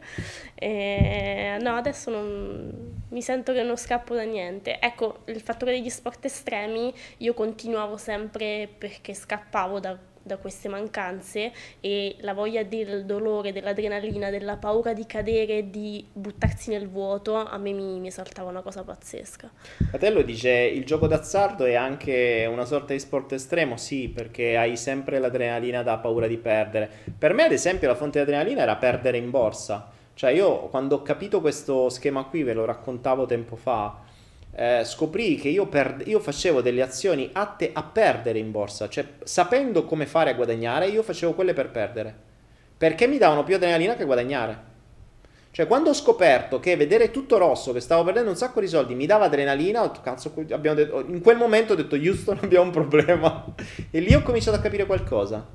Eh, no, adesso non, mi sento che non scappo da niente. Ecco, il fattore degli sport estremi io continuavo sempre perché scappavo da da queste mancanze e la voglia del dolore, dell'adrenalina, della paura di cadere, di buttarsi nel vuoto, a me mi, mi esaltava una cosa pazzesca. Fratello dice il gioco d'azzardo è anche una sorta di sport estremo, sì, perché hai sempre l'adrenalina da paura di perdere. Per me, ad esempio, la fonte di adrenalina era perdere in borsa. Cioè, io quando ho capito questo schema qui, ve lo raccontavo tempo fa, eh, scoprì che io, per, io, facevo delle azioni atte a perdere in borsa, cioè sapendo come fare a guadagnare, io facevo quelle per perdere, perché mi davano più adrenalina che guadagnare. Cioè, quando ho scoperto che vedere tutto rosso, che stavo perdendo un sacco di soldi, mi dava adrenalina, ho detto, cazzo, detto, in quel momento ho detto, Houston, *laughs* abbiamo un problema. e lì ho cominciato a capire qualcosa.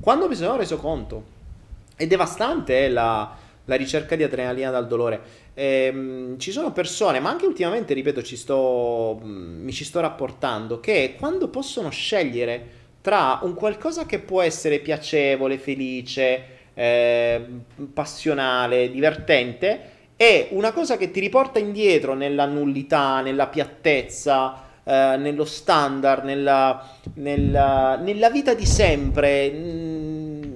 Quando mi sono reso conto, è devastante eh, la, la ricerca di adrenalina dal dolore. Ehm, ci sono persone, ma anche ultimamente, ripeto, ci sto, mm, mi ci sto rapportando, che quando possono scegliere tra un qualcosa che può essere piacevole, felice, eh, passionale, divertente, e una cosa che ti riporta indietro nella nullità, nella piattezza, eh, nello standard, nella, nella, nella, vita di sempre, mh,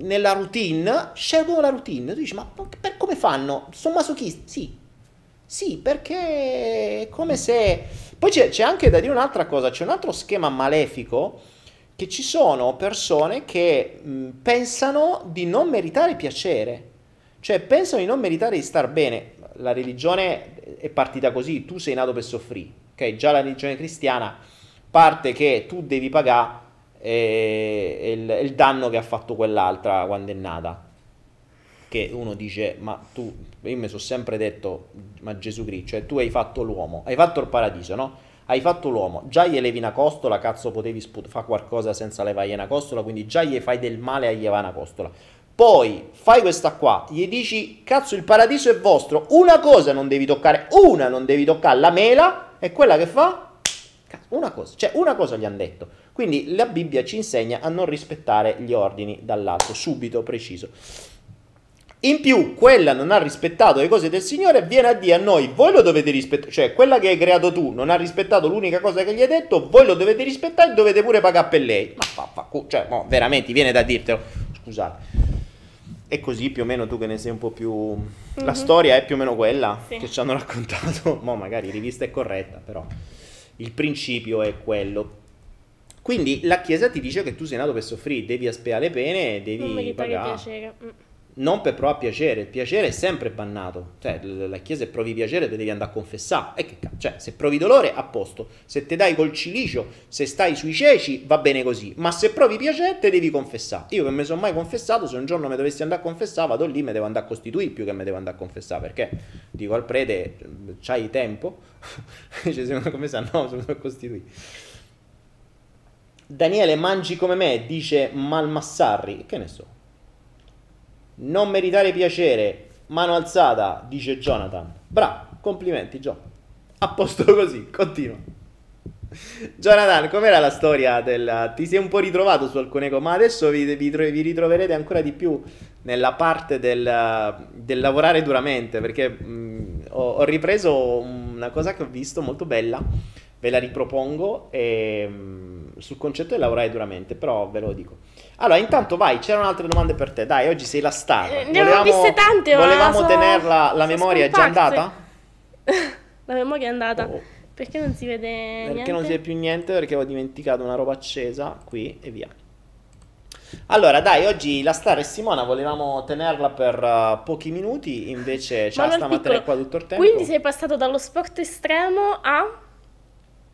nella routine, scelgono la routine. Tu dici, ma per, come fanno? Sono masochisti? Sì, sì, perché è come se... Poi c'è, c'è, anche da dire un'altra cosa, c'è un altro schema malefico che ci sono persone che mh, pensano di non meritare piacere, cioè pensano di non meritare di star bene. La religione è partita così, tu sei nato per soffrire, ok? Già la religione cristiana parte che tu devi pagare eh, il, il danno che ha fatto quell'altra quando è nata che uno dice, ma tu, io mi sono sempre detto, ma Gesù Cristo, cioè tu hai fatto l'uomo, hai fatto il paradiso, no? Hai fatto l'uomo, già gli levi una costola, cazzo potevi sput- fare qualcosa senza levargli una costola, quindi già gli fai del male a gli una costola. Poi fai questa qua, gli dici, cazzo il paradiso è vostro, una cosa non devi toccare, una non devi toccare, la mela, è quella che fa? Una cosa, cioè una cosa gli hanno detto. Quindi la Bibbia ci insegna a non rispettare gli ordini dall'alto, subito, preciso. In più, quella non ha rispettato le cose del Signore, viene a dire a noi, voi lo dovete rispettare, cioè quella che hai creato tu non ha rispettato l'unica cosa che gli hai detto, voi lo dovete rispettare e dovete pure pagare per lei. Ma fa, fa, cioè, no, veramente, viene da dirtelo, scusate. E così più o meno tu che ne sei un po' più... Mm-hmm. La mhm. storia è più o meno quella sì. che ci hanno *laughs* raccontato, mo magari rivista è corretta, però il principio è quello. Quindi la Chiesa ti dice che tu sei nato per soffrire, devi le pene, devi pagare. Piacere. Mm non per provare piacere, il piacere è sempre bannato, cioè la chiesa se provi piacere te devi andare a confessare, e che cazzo, cioè se provi dolore a posto, se te dai col cilicio, se stai sui ceci va bene così, ma se provi piacere te devi confessare, io che mi sono mai confessato, se un giorno mi dovessi andare a confessare vado lì, mi devo andare a costituire più che mi devo andare a confessare, perché dico al prete, c'hai tempo? *laughs* Dice, se come sa, no, sono a costituire. Daniele mangi come me, dice Malmassarri, che ne so. Non meritare piacere, mano alzata, dice Jonathan. Bravo, complimenti John. A posto così, continua. Jonathan, com'era la storia del... Ti sei un po' ritrovato su alcune cose, ma adesso vi, vi, vi ritroverete ancora di più nella parte del, del lavorare duramente, perché mh, ho, ho, ripreso una cosa che ho visto molto bella, ve la ripropongo, e, mh, sul concetto e lavorai duramente, però ve lo dico. Allora, intanto vai, c'erano altre domande per te. Dai, oggi sei la star. Eh, ne avevo viste tante, ma Volevamo sono- tenerla, la memoria è già scomparse. andata? *laughs* La memoria è andata. Oh. Perché non si vede Perché niente? non si vede più niente? Perché ho dimenticato una roba accesa qui e via. Allora, dai, oggi la star è Simona, volevamo tenerla per uh, pochi minuti, invece ce la Manuel stiamo a Piccolo, tenere qua tutto il tempo. Quindi sei passato dallo sport estremo a...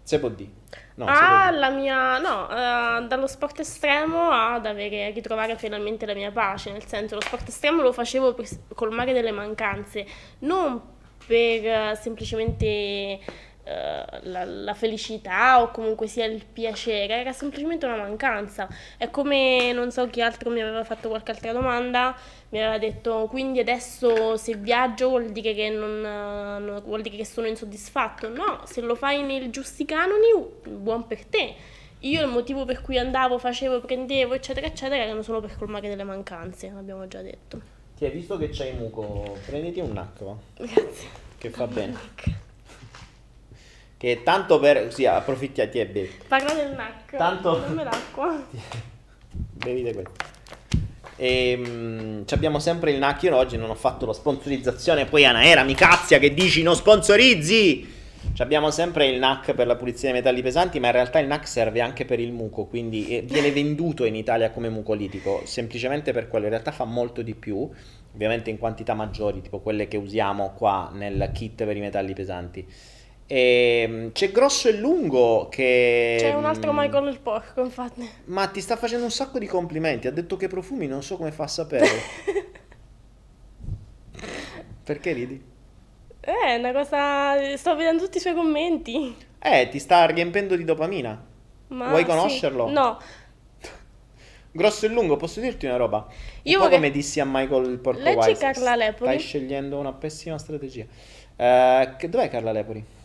Se può dire. No, se può a dire. la mia... No, eh, dallo sport estremo ad avere, ritrovare finalmente la mia pace. Nel senso, lo sport estremo lo facevo per colmare delle mancanze, non per eh, semplicemente la, la felicità o comunque sia il piacere, era semplicemente una mancanza. È come, non so chi altro mi aveva fatto qualche altra domanda, mi aveva detto quindi adesso se viaggio vuol dire che non, eh, vuol dire che sono insoddisfatto. No, se lo fai nei giusti canoni, buon per te. Io il motivo per cui andavo, facevo, prendevo, eccetera, eccetera, erano solo per colmare delle mancanze, abbiamo già detto. Ti hai visto che c'hai muco? Prenditi un nac, va. Grazie. Che fa bene. Che tanto per... Sì, approfitti a ti e bevi. Parla del NAC. Tanto- Dammi l'acqua. *laughs* Bevite questo. E, abbiamo sempre il NAC. Io oggi non ho fatto la sponsorizzazione. Poi Anaera mi cazzia che dici non sponsorizzi. Ci Abbiamo sempre il NAC per la pulizia dei metalli pesanti, ma in realtà il NAC serve anche per il muco, quindi eh, viene venduto in Italia come mucolitico, semplicemente per quello. In realtà fa molto di più, ovviamente in quantità maggiori, tipo quelle che usiamo qua nel kit per i metalli pesanti. E, c'è grosso e lungo che... C'è un altro mm, Michael il porco, infatti. ma ti sta facendo un sacco di complimenti. Ha detto che profumi, non so come fa a sapere. *laughs* Perché ridi? Eh, è una cosa... Sto vedendo tutti i suoi commenti. Eh, ti sta riempendo di dopamina. Ma Vuoi sì. conoscerlo? No. Grosso e lungo, posso dirti una roba? Un Io po' vorrei- come dissi a Michael il Porco Leggi Wise. Carla Lepori. Stai scegliendo una pessima strategia. Che- dov'è Carla Lepori?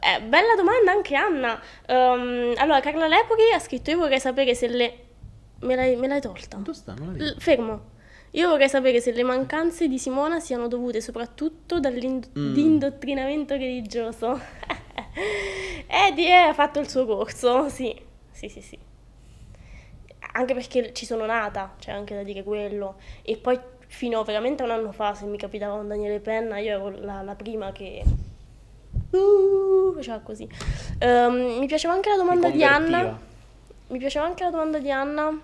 Eh, bella domanda anche Anna. Ehm, allora, Carla Lepori ha scritto: Io vorrei sapere se le. Me l'hai, me l'hai tolta? Dove sta? Non la. L- fermo. Io vorrei sapere se le mancanze di Simona siano dovute soprattutto dall'indottrinamento religioso. *laughs* Eddie eh, ha fatto il suo corso, sì, sì, sì, sì. Anche perché ci sono nata, c'è anche da dire quello. E poi fino veramente a un anno fa, se mi capitava un Daniele Penna, io ero la, la prima che... Uh, faceva così. Ehm, mi piaceva anche la domanda di. Anna. Mi piaceva anche la domanda di Anna.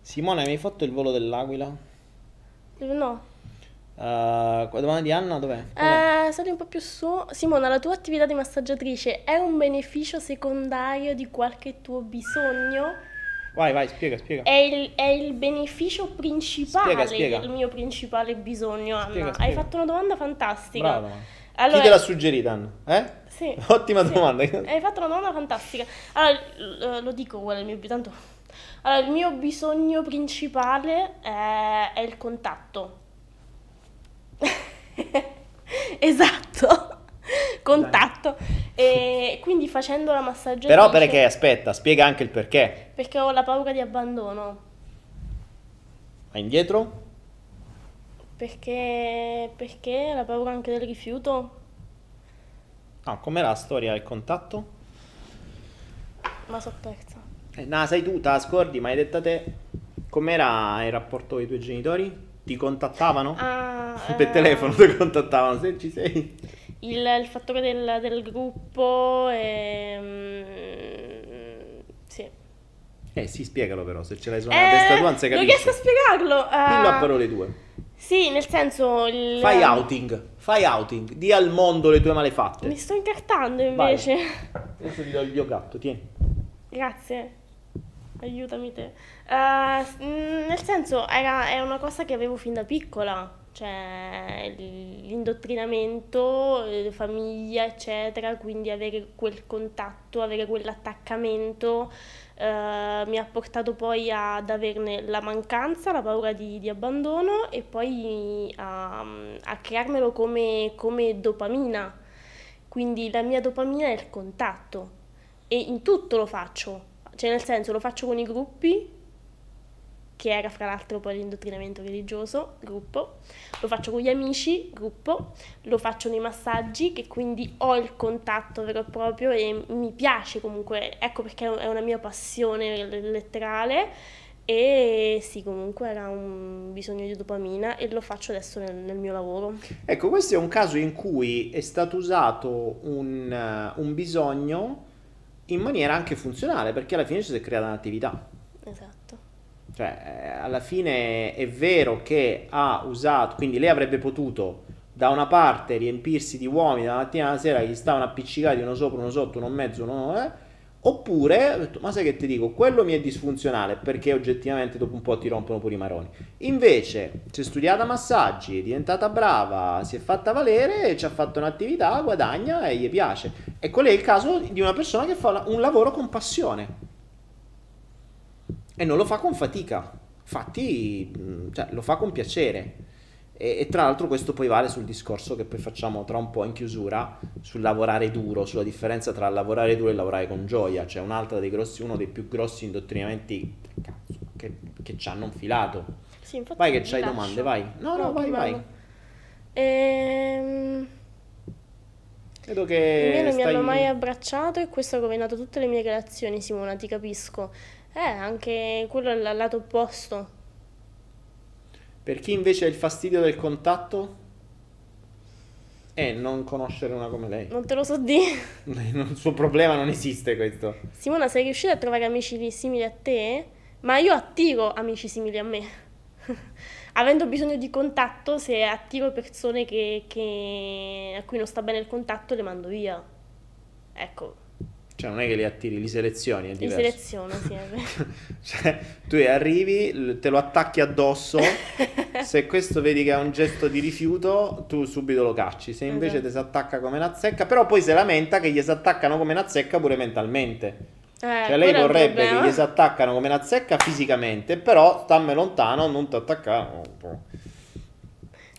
Simone, hai mai fatto il volo dell'aquila? No, Eh, la domanda di Anna dov'è? Qual è? Eh, sali un po' più su. Simona, la tua attività di massaggiatrice è un beneficio secondario di qualche tuo bisogno? Vai, vai, spiega, spiega. È il, è il beneficio principale, Spiega, spiega. il mio principale bisogno, Anna. Spiega, Hai fatto una domanda fantastica. Brava. Allora, Chi te l'ha suggerita? Eh? Sì, *laughs* Ottima sì. domanda. Hai fatto una domanda fantastica. Allora, l- lo dico qual è il mio tanto. Allora, il mio bisogno principale è, è il contatto. *laughs* esatto. *laughs* Contatto. E quindi facendo la massaggiatrice Però perché? Aspetta, spiega anche il perché. Perché ho la paura di abbandono. Vai indietro? Perché perché la paura anche del rifiuto? No, com'era la storia del contatto? Ma so persa. Eh, no, sai tu, te scordi, ma hai detto a te. Com'era il rapporto con i tuoi genitori? Ti contattavano? Ah, *laughs* per eh, telefono ti contattavano, se ci sei. Il, il fattore del, del gruppo e... mm, sì. Eh sì, spiegalo però, se ce l'hai sulla testa tua non si non capisce. riesco a spiegarlo. Dillo a eh, parole tue. Sì, nel senso... Il, Fai outing, fai outing, di al mondo le tue malefatte. Mi sto incartando Vai. invece. Adesso ti do il mio gatto, tieni. Grazie. Aiutami te. Mm, nel senso, era, è una cosa che avevo fin da piccola. Cioè, l'indottrinamento, eh, famiglia, eccetera. Quindi avere quel contatto, avere quell'attaccamento eh, mi ha portato poi ad averne la mancanza, la paura di, di abbandono e poi a, a crearmelo come, come dopamina. Quindi la mia dopamina è il contatto e in tutto lo faccio, cioè nel senso lo faccio con i gruppi che era fra l'altro poi l'indottrinamento religioso, gruppo, lo faccio con gli amici, gruppo, lo faccio nei massaggi, che quindi ho il contatto vero e proprio e mi piace comunque, ecco perché è una mia passione letterale e sì, comunque era un bisogno di dopamina e lo faccio adesso nel, nel mio lavoro. Ecco, questo è un caso in cui è stato usato un, un bisogno in maniera anche funzionale, perché alla fine ci si è creata un'attività. Esatto. Cioè, alla fine è vero che ha usato, quindi lei avrebbe potuto da una parte riempirsi di uomini dalla mattina alla sera che gli stavano appiccicati uno sopra, uno sotto, uno in mezzo, uno eh, oppure, ho detto, ma sai che ti dico, quello mi è disfunzionale perché oggettivamente dopo un po' ti rompono pure i maroni. Invece, si è studiata massaggi, è diventata brava, si è fatta valere, ci ha fatto un'attività, guadagna e gli piace. E quello è il caso di una persona che fa un lavoro con passione e non lo fa con fatica, infatti mm, cioè, lo fa con piacere. E, e, tra l'altro questo poi vale sul discorso che poi facciamo tra un po' in chiusura sul lavorare duro, sulla differenza tra lavorare duro e lavorare con gioia, cioè dei grossi, uno dei più grossi indottrinamenti che, che ci hanno infilato. Sì, vai che c'hai domande, vai. No, no, no vai, vai. Ehm... Vedo che... Io non stai... mi hanno mai abbracciato e questo ha rovinato tutte le mie relazioni, Simona, ti capisco. Eh, anche quello è il lato opposto. Per chi invece ha il fastidio del contatto? Eh, non conoscere una come lei. Non te lo so dire. *laughs* il suo problema non esiste questo. Simona, sei riuscita a trovare amici simili a te? Ma io attiro amici simili a me. *laughs* Avendo bisogno di contatto, se attiro persone che, che, a cui non sta bene il contatto, le mando via. Ecco, cioè non è che li attiri, li selezioni, è diverso. Li seleziono, sì, *laughs* cioè, tu arrivi, te lo attacchi addosso, *laughs* se questo vedi che è un gesto di rifiuto, tu subito lo cacci. Se invece esatto. ti si attacca come una zecca, però poi si lamenta che gli si attaccano come una zecca pure mentalmente. Eh, cioè lei vorrebbe che gli si attaccano come una zecca fisicamente, però stammi lontano, non ti attaccano.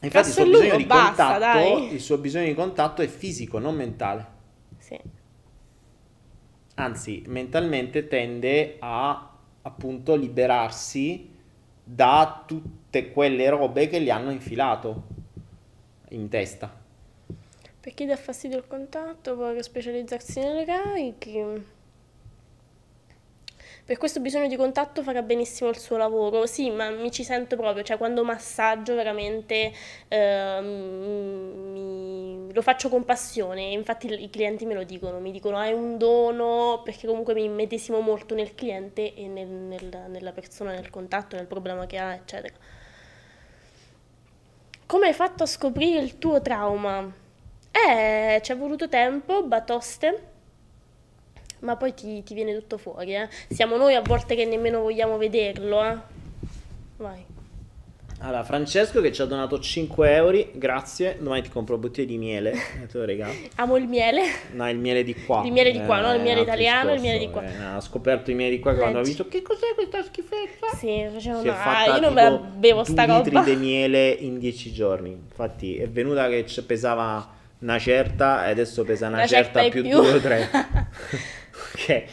Infatti il suo, bisogno di basta, contatto, il suo bisogno di contatto è fisico, non mentale. Anzi mentalmente tende a appunto liberarsi da tutte quelle robe che gli hanno infilato in testa. Per chi dà fastidio il contatto, vuole specializzarsi nelle cariche. Per questo bisogno di contatto farà benissimo il suo lavoro. Sì, ma mi ci sento proprio, cioè quando massaggio veramente eh, mi, lo faccio con passione. Infatti i clienti me lo dicono, mi dicono hai un dono, perché comunque mi immedesimo molto nel cliente e nel, nel, nella persona, nel contatto, nel problema che ha, eccetera. Come hai fatto a scoprire il tuo trauma? Eh, ci è voluto tempo, batoste ma poi ti, ti viene tutto fuori, eh. Siamo noi a volte che nemmeno vogliamo vederlo, eh. Vai. Allora, Francesco che ci ha donato 5 euro, grazie. Domani ti compro bottiglie di miele. *laughs* E te lo regalo. Amo il miele. No, il miele di qua. Il miele di qua, eh, no? Il miele italiano e il miele di qua. Eh, ha scoperto i miele di qua che quando ha visto che cos'è questa schifezza. Sì, facevano, ah, io non me la bevo sta roba. litri di miele in 10 giorni. Infatti è venuta che pesava una certa e adesso pesa una, una certa, certa più 2 o 3. *laughs* Ok.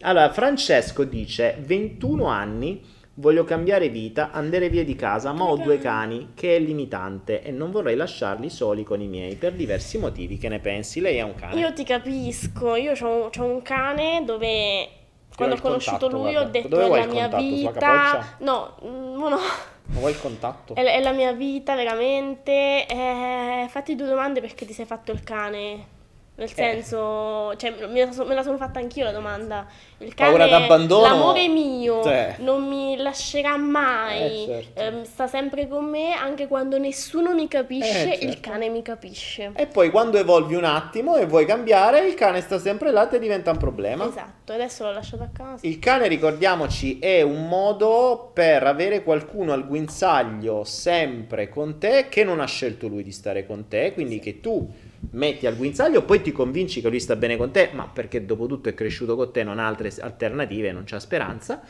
Allora, Francesco dice: 21 anni, voglio cambiare vita, andare via di casa, ma ho due cani che è limitante e non vorrei lasciarli soli con i miei per diversi motivi. Che ne pensi? Lei ha un cane? Io ti capisco, io ho un cane dove quando ho conosciuto lui guarda. ho detto Dove è la mia vita. No, mm, no, no. Ma vuoi il contatto? È, è la mia vita veramente. Eh, fatti due domande perché ti sei fatto il cane. Nel eh. senso, cioè, me, la me la sono fatta anch'io la domanda. Il cane, Paura d'abbandono. L'amore mio, cioè. non mi lascerà mai, eh, certo. ehm, sta sempre con me, anche quando nessuno mi capisce, eh, certo. il cane mi capisce. E poi quando evolvi un attimo e vuoi cambiare, il cane sta sempre là e diventa un problema. Esatto, adesso l'ho lasciato a casa. Il cane, ricordiamoci, è un modo per avere qualcuno al guinzaglio sempre con te che non ha scelto lui di stare con te, quindi sì. che tu metti al guinzaglio, poi ti convinci che lui sta bene con te, ma perché dopo tutto è cresciuto con te, non ha altre alternative, non c'ha speranza.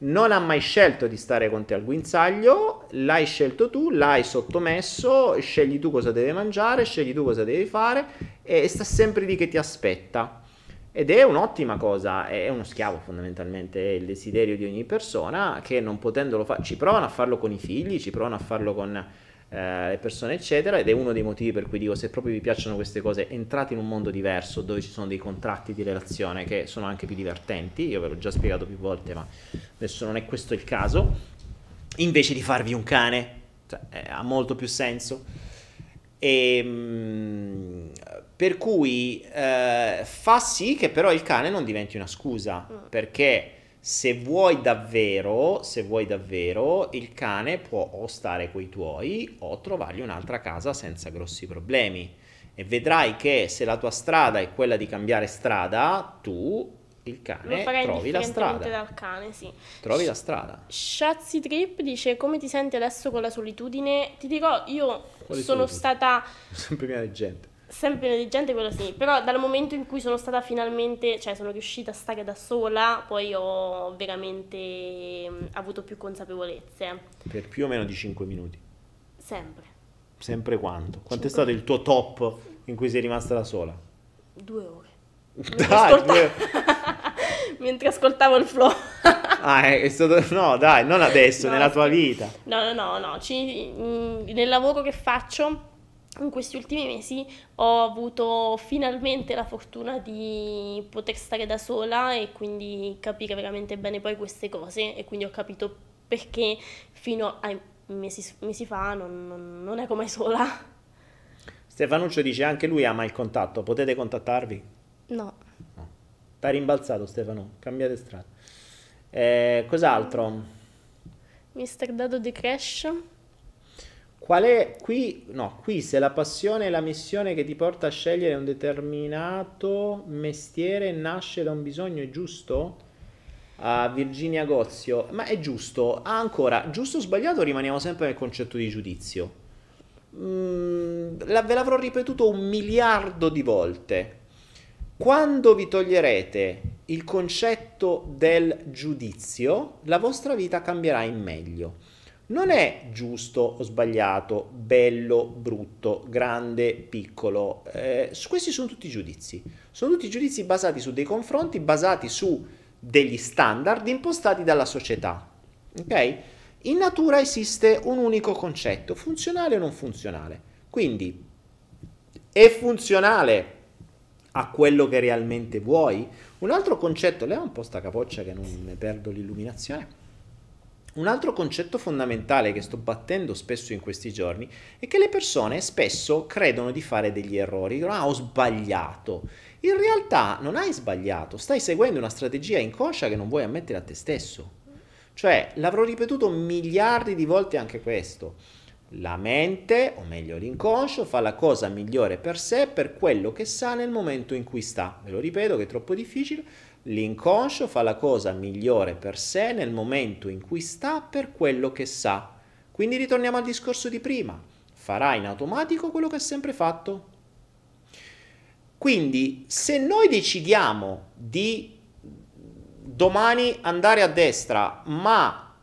Non ha mai scelto di stare con te al guinzaglio, l'hai scelto tu, l'hai sottomesso, scegli tu cosa deve mangiare, scegli tu cosa devi fare e sta sempre lì che ti aspetta. Ed è un'ottima cosa, è uno schiavo fondamentalmente, è il desiderio di ogni persona che non potendolo fare, ci provano a farlo con i figli, ci provano a farlo con eh, le persone eccetera ed è uno dei motivi per cui dico se proprio vi piacciono queste cose entrate in un mondo diverso dove ci sono dei contratti di relazione che sono anche più divertenti, io ve l'ho già spiegato più volte ma adesso non è questo il caso, invece di farvi un cane, cioè, eh, ha molto più senso. E, ehm, per cui eh, fa sì che però il cane non diventi una scusa, mm. perché se vuoi davvero, se vuoi davvero, il cane può o stare coi tuoi o trovargli un'altra casa senza grossi problemi. E vedrai che se la tua strada è quella di cambiare strada, tu il cane trovi la strada. dal cane, sì. Trovi la strada. Shazzy Trip dice come ti senti adesso con la solitudine? Ti dirò, io Quali sono stata *laughs* sempre di gente. Sempre di gente, quello sì. Però dal momento in cui sono stata finalmente, cioè sono riuscita a stare da sola, poi ho veramente avuto più consapevolezze. Per più o meno di 5 minuti. Sempre. Sempre quanto? Quanto è stato il tuo top in cui sei rimasta da sola? Due ore. *laughs* Dai, due... *laughs* mentre ascoltavo il flow. ah, è stato... No, dai, non adesso, no, nella tua vita. No, no, no, no. Ci... Mm, nel lavoro che faccio in questi ultimi mesi ho avuto finalmente la fortuna di poter stare da sola e quindi capire veramente bene poi queste cose e quindi ho capito perché fino a mesi, mesi fa non, non, non ero mai sola. Stefanuccio dice anche lui ama il contatto, potete contattarvi? No. T'ha rimbalzato Stefano, cambiate strada. Eh, cos'altro? Mister Dado di Crash. Qual è qui? No, qui se la passione e la missione che ti porta a scegliere un determinato mestiere nasce da un bisogno, è giusto? A Virginia Gozio, ma è giusto. Ah, ancora, giusto o sbagliato rimaniamo sempre nel concetto di giudizio. Mm, la, ve l'avrò ripetuto un miliardo di volte. Quando vi toglierete il concetto del giudizio, la vostra vita cambierà in meglio. Non è giusto o sbagliato, bello, brutto, grande, piccolo. Eh, questi sono tutti giudizi. Sono tutti giudizi basati su dei confronti, basati su degli standard impostati dalla società. Ok? In natura esiste un unico concetto, funzionale o non funzionale. Quindi è funzionale a quello che realmente vuoi. Un altro concetto, leva un po' sta capoccia che non perdo l'illuminazione. Un altro concetto fondamentale che sto battendo spesso in questi giorni è che le persone spesso credono di fare degli errori, ah ho sbagliato. In realtà non hai sbagliato, stai seguendo una strategia inconscia che non vuoi ammettere a te stesso. Cioè, l'avrò ripetuto miliardi di volte anche questo. La mente, o meglio l'inconscio, fa la cosa migliore per sé, per quello che sa nel momento in cui sta. Ve lo ripeto che è troppo difficile. L'inconscio fa la cosa migliore per sé nel momento in cui sta, per quello che sa. Quindi ritorniamo al discorso di prima. Farà in automatico quello che ha sempre fatto. Quindi, se noi decidiamo di domani andare a destra, ma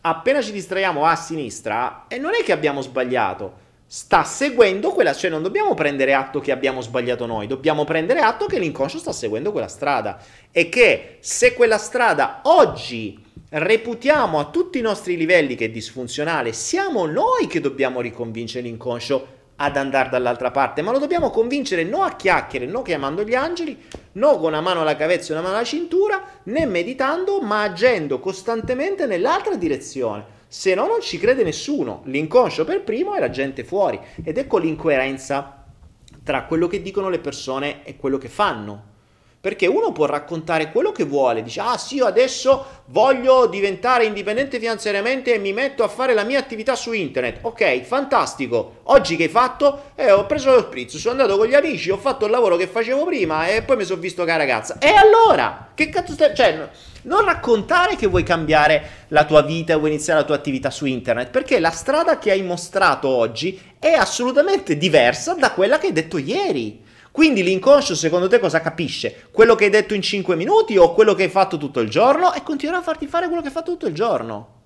appena ci distraiamo a sinistra, e non è che abbiamo sbagliato, sta seguendo quella, cioè non dobbiamo prendere atto che abbiamo sbagliato noi, dobbiamo prendere atto che l'inconscio sta seguendo quella strada e che se quella strada oggi reputiamo a tutti i nostri livelli che è disfunzionale, siamo noi che dobbiamo riconvincere l'inconscio ad andare dall'altra parte, ma lo dobbiamo convincere non a chiacchiere, non chiamando gli angeli, non con una mano alla cavezza e una mano alla cintura, né meditando, ma agendo costantemente nell'altra direzione. Se no non ci crede nessuno, l'inconscio per primo e la gente fuori. Ed ecco l'incoerenza tra quello che dicono le persone e quello che fanno. Perché uno può raccontare quello che vuole, dice ah sì, adesso voglio diventare indipendente finanziariamente e mi metto a fare la mia attività su internet. Ok, fantastico. Oggi che hai fatto? Eh, ho preso lo spritz, sono andato con gli amici, ho fatto il lavoro che facevo prima e poi mi sono visto che ragazza. E allora? Che cazzo stai... Cioè, non raccontare che vuoi cambiare la tua vita e vuoi iniziare la tua attività su internet, perché la strada che hai mostrato oggi è assolutamente diversa da quella che hai detto ieri. Quindi l'inconscio secondo te cosa capisce? Quello che hai detto in 5 minuti o quello che hai fatto tutto il giorno? E continuerà a farti fare quello che hai fatto tutto il giorno.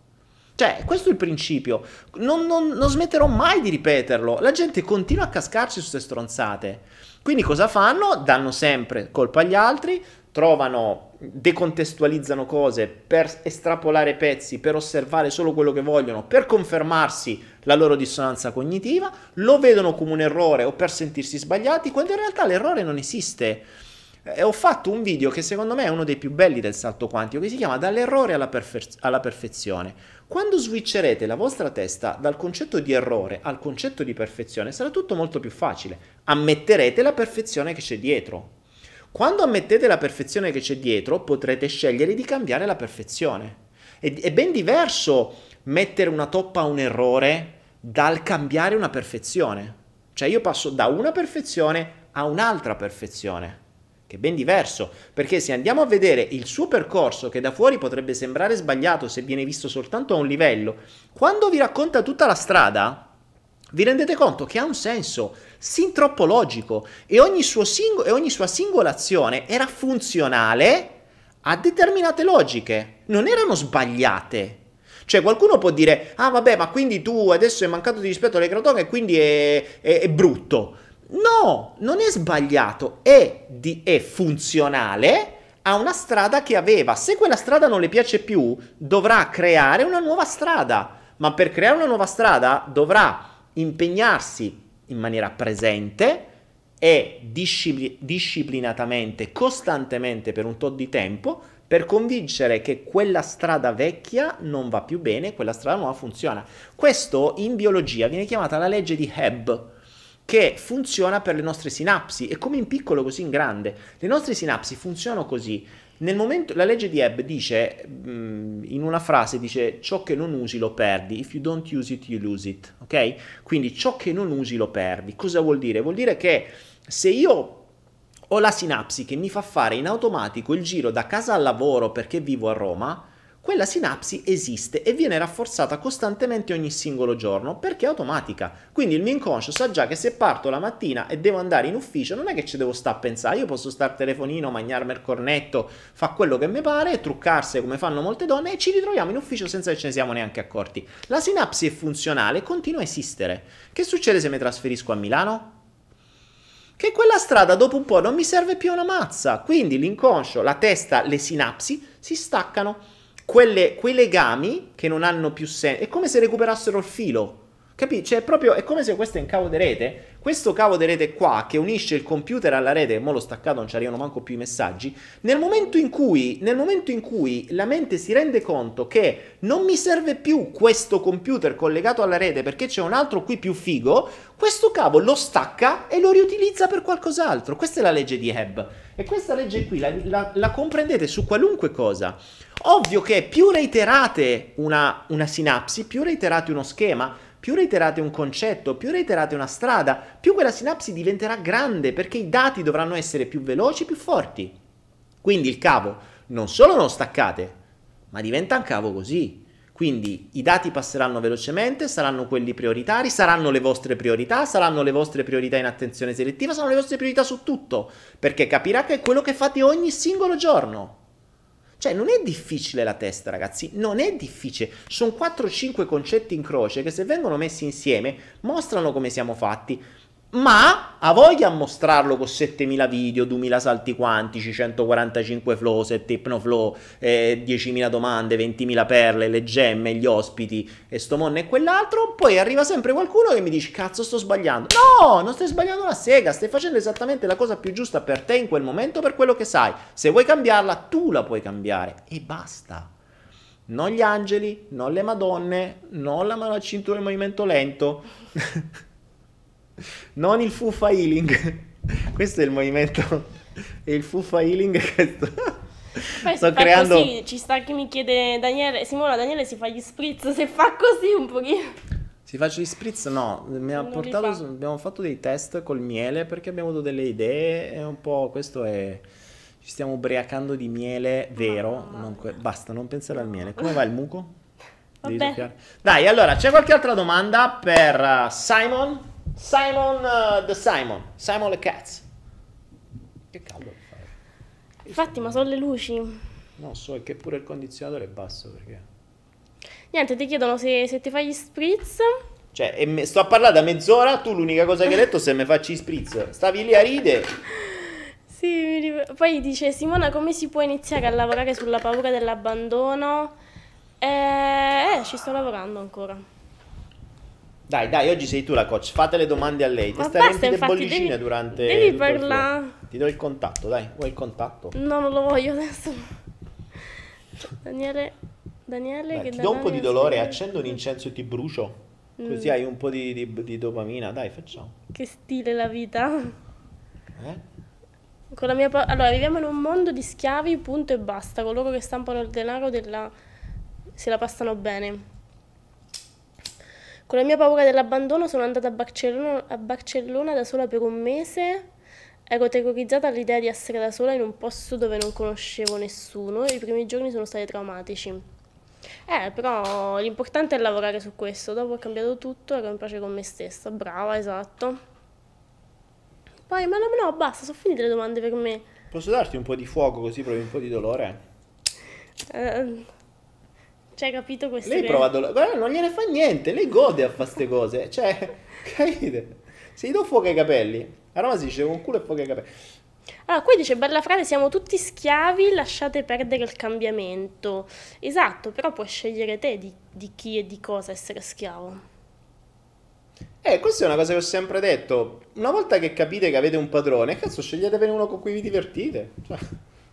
Cioè, questo è il principio. Non, non, non smetterò mai di ripeterlo. La gente continua a cascarci su queste stronzate. Quindi cosa fanno? Danno sempre colpa agli altri, trovano, decontestualizzano cose per estrapolare pezzi, per osservare solo quello che vogliono, per confermarsi la loro dissonanza cognitiva, lo vedono come un errore o per sentirsi sbagliati, quando in realtà l'errore non esiste. E ho fatto un video che secondo me è uno dei più belli del salto quantico, che si chiama Dall'errore alla, perfe- alla perfezione. Quando switcherete la vostra testa dal concetto di errore al concetto di perfezione, sarà tutto molto più facile. Ammetterete la perfezione che c'è dietro. Quando ammettete la perfezione che c'è dietro, potrete scegliere di cambiare la perfezione. È, è ben diverso mettere una toppa a un errore dal cambiare una perfezione. Cioè io passo da una perfezione a un'altra perfezione, che è ben diverso, perché se andiamo a vedere il suo percorso, che da fuori potrebbe sembrare sbagliato se viene visto soltanto a un livello, quando vi racconta tutta la strada, vi rendete conto che ha un senso sin troppo logico e ogni, sing- e ogni sua singola azione era funzionale a determinate logiche, non erano sbagliate. Cioè qualcuno può dire, ah vabbè, ma quindi tu adesso hai mancato di rispetto alle crotonche e quindi è, è, è, brutto. No, non è sbagliato, è, di, è funzionale a una strada che aveva. Se quella strada non le piace più, dovrà creare una nuova strada. Ma per creare una nuova strada dovrà impegnarsi in maniera presente e discipli- disciplinatamente, costantemente per un tot di tempo per convincere che quella strada vecchia non va più bene, quella strada nuova funziona. Questo in biologia viene chiamata la legge di Hebb, che funziona per le nostre sinapsi, e come in piccolo così in grande. Le nostre sinapsi funzionano così. Nel momento, la legge di Hebb dice, mm, in una frase, dice ciò che non usi lo perdi, if you don't use it you lose it, ok? Quindi ciò che non usi lo perdi. Cosa vuol dire? Vuol dire che se io ho la sinapsi che mi fa fare in automatico il giro da casa al lavoro perché vivo a Roma, quella sinapsi esiste e viene rafforzata costantemente ogni singolo giorno perché è automatica. Quindi il mio inconscio sa già che se parto la mattina e devo andare in ufficio non è che ci devo stare a pensare, io posso stare al telefonino, mangiarmi il cornetto, fa quello che mi pare, truccarsi come fanno molte donne e ci ritroviamo in ufficio senza che ce ne siamo neanche accorti. La sinapsi è funzionale, continua a esistere. Che succede se mi trasferisco a Milano? che quella strada dopo un po' non mi serve più una mazza. Quindi l'inconscio, la testa, le sinapsi si staccano quelle, quei legami che non hanno più senso. È come se recuperassero il filo. Capisci? Cioè, proprio è come se questo è un cavo di rete. Questo cavo di rete qua che unisce il computer alla rete, mo l'ho staccato, non ci arrivano manco più i messaggi. Nel momento, in cui, nel momento in cui la mente si rende conto che non mi serve più questo computer collegato alla rete perché c'è un altro qui più figo, questo cavo lo stacca e lo riutilizza per qualcos'altro. Questa è la legge di Hebb. E questa legge qui la, la, la comprendete su qualunque cosa. Ovvio che più reiterate una, una sinapsi, più reiterate uno schema, più reiterate un concetto, più reiterate una strada, più quella sinapsi diventerà grande perché i dati dovranno essere più veloci, più forti. Quindi il cavo non solo non staccate, ma diventa un cavo così. Quindi i dati passeranno velocemente, saranno quelli prioritari, saranno le vostre priorità, saranno le vostre priorità in attenzione selettiva, saranno le vostre priorità su tutto, perché capirà che è quello che fate ogni singolo giorno. Cioè, non è difficile la testa, ragazzi, non è difficile. Sono 4-5 concetti in croce che se vengono messi insieme mostrano come siamo fatti ma ha voglia a mostrarlo con 7000 video, 2000 salti quantici, 145 flow, 7 hypnoflow, eh, 10.000 domande, 20.000 perle, le gemme, gli ospiti e sto monne e quell'altro, poi arriva sempre qualcuno che mi dice cazzo sto sbagliando. No, non stai sbagliando una sega, stai facendo esattamente la cosa più giusta per te in quel momento, per quello che sai. Se vuoi cambiarla, tu la puoi cambiare e basta. Non gli angeli, non le madonne, non la mano al cintura in movimento lento. *laughs* non il Fufa Healing. *laughs* Questo è il movimento. È il Fufa Healing. Poi Sto creando. Così, ci sta che mi chiede Daniele. Simona, Daniele si fa gli spritz. Se fa così un pochino. Si faccio gli spritz? No, mi ha portato, abbiamo fatto dei test col miele perché abbiamo avuto delle idee e un po' questo è... Ci stiamo ubriacando di miele vero, non que... basta, non pensare al miele. Come va il muco? Vabbè. Dai, allora, c'è qualche altra domanda per uh, Simon? Simon uh, the Simon, Simon the Cats. Che caldo che fa. Infatti, ma sono le luci. Non so, è che pure il condizionatore è basso perché... Niente, ti chiedono se, se ti fai gli spritz. Cioè, me- sto a parlare da mezz'ora, tu l'unica cosa che hai detto è se mi facci i spritz. Stavi lì a ride. *laughs* Sì, poi dice Simona come si può iniziare a lavorare sulla paura dell'abbandono? Eh, eh, ci sto lavorando ancora. Dai, dai, oggi sei tu la coach, fate le domande a lei. Ti Ma stai basta, riempite infatti, bollicine devi- durante devi tutto il parla- flow. Ti do il contatto, dai, vuoi il contatto? No, non lo voglio adesso. Daniele, Daniele Dai, che ti do un po' di dolore, si- accendo un incenso e ti brucio. Così Mm. hai un po' di, di- di dopamina, dai, facciamo. Che stile la vita. Eh? Con la mia pa- allora, viviamo in un mondo di schiavi, punto e basta. Coloro che stampano il denaro della... se la passano bene. Con la mia paura dell'abbandono sono andata a Barcellona, a Barcellona da sola per un mese. Ero terrorizzata all'idea di essere da sola in un posto dove non conoscevo nessuno e i primi giorni sono stati traumatici. Eh, però l'importante è lavorare su questo. Dopo ho cambiato tutto, ero in pace con me stessa. Brava, esatto. Poi, ma no, no, basta, sono finite le domande per me. Posso darti un po' di fuoco così provi un po' di dolore? Eh, cioè, capito questo? Lei prova dolore, guarda, non gliene fa niente, lei gode a fare queste cose. Cioè, *laughs* capite? Se gli do fuoco ai capelli, a Roma si dice con culo e fuoco ai capelli. Allora, qui dice bella frase, siamo tutti schiavi, lasciate perdere il cambiamento. Esatto, però puoi scegliere te di, di chi e di cosa essere schiavo. Eh, questa è una cosa che ho sempre detto. Una volta che capite che avete un padrone, cazzo, sceglietevene uno con cui vi divertite. Cioè,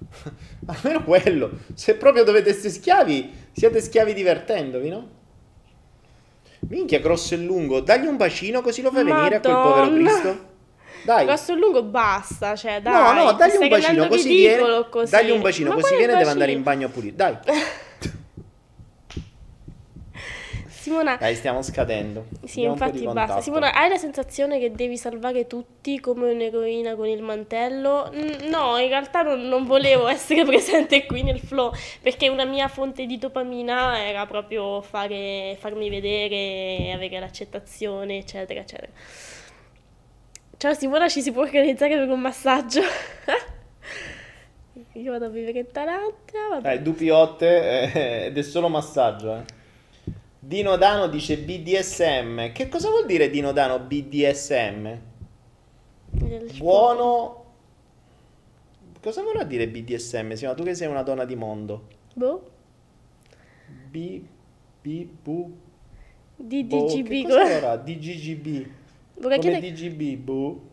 *laughs* almeno quello. Se proprio dovete essere schiavi, siete schiavi divertendovi, no? Minchia, grosso e lungo. Dagli un bacino così lo fai venire a quel povero Madonna. Cristo. Dai. Grosso e lungo basta, cioè No, dai. no, ti dagli un bacino così viene. così. Dagli un bacino Ma così viene e deve andare bacino? in bagno a pulire. Dai. *laughs* Simona, Dai, stiamo scadendo. Sì, po' infatti basta. Simona, hai la sensazione che devi salvare tutti come un'eroina con il mantello? No, in realtà non, non volevo *laughs* essere presente qui nel flow, perché una mia fonte di dopamina era proprio fare, farmi vedere, avere l'accettazione, eccetera, eccetera. Ciao Simona, ci si può organizzare per un massaggio? *laughs* Io vado a vivere in vabbè. Dai, dupiotte eh, ed è solo massaggio, eh. Dino Dano dice BDSM. Che cosa vuol dire Dino Dano BDSM? Buono. Cosa vorrà dire BDSM? Sì, ma tu che sei una donna di mondo. Boh, B. B. Bu. di Boh, cosa vorrà? DGGB. Vorrei Come chiedere... DGB. Bu.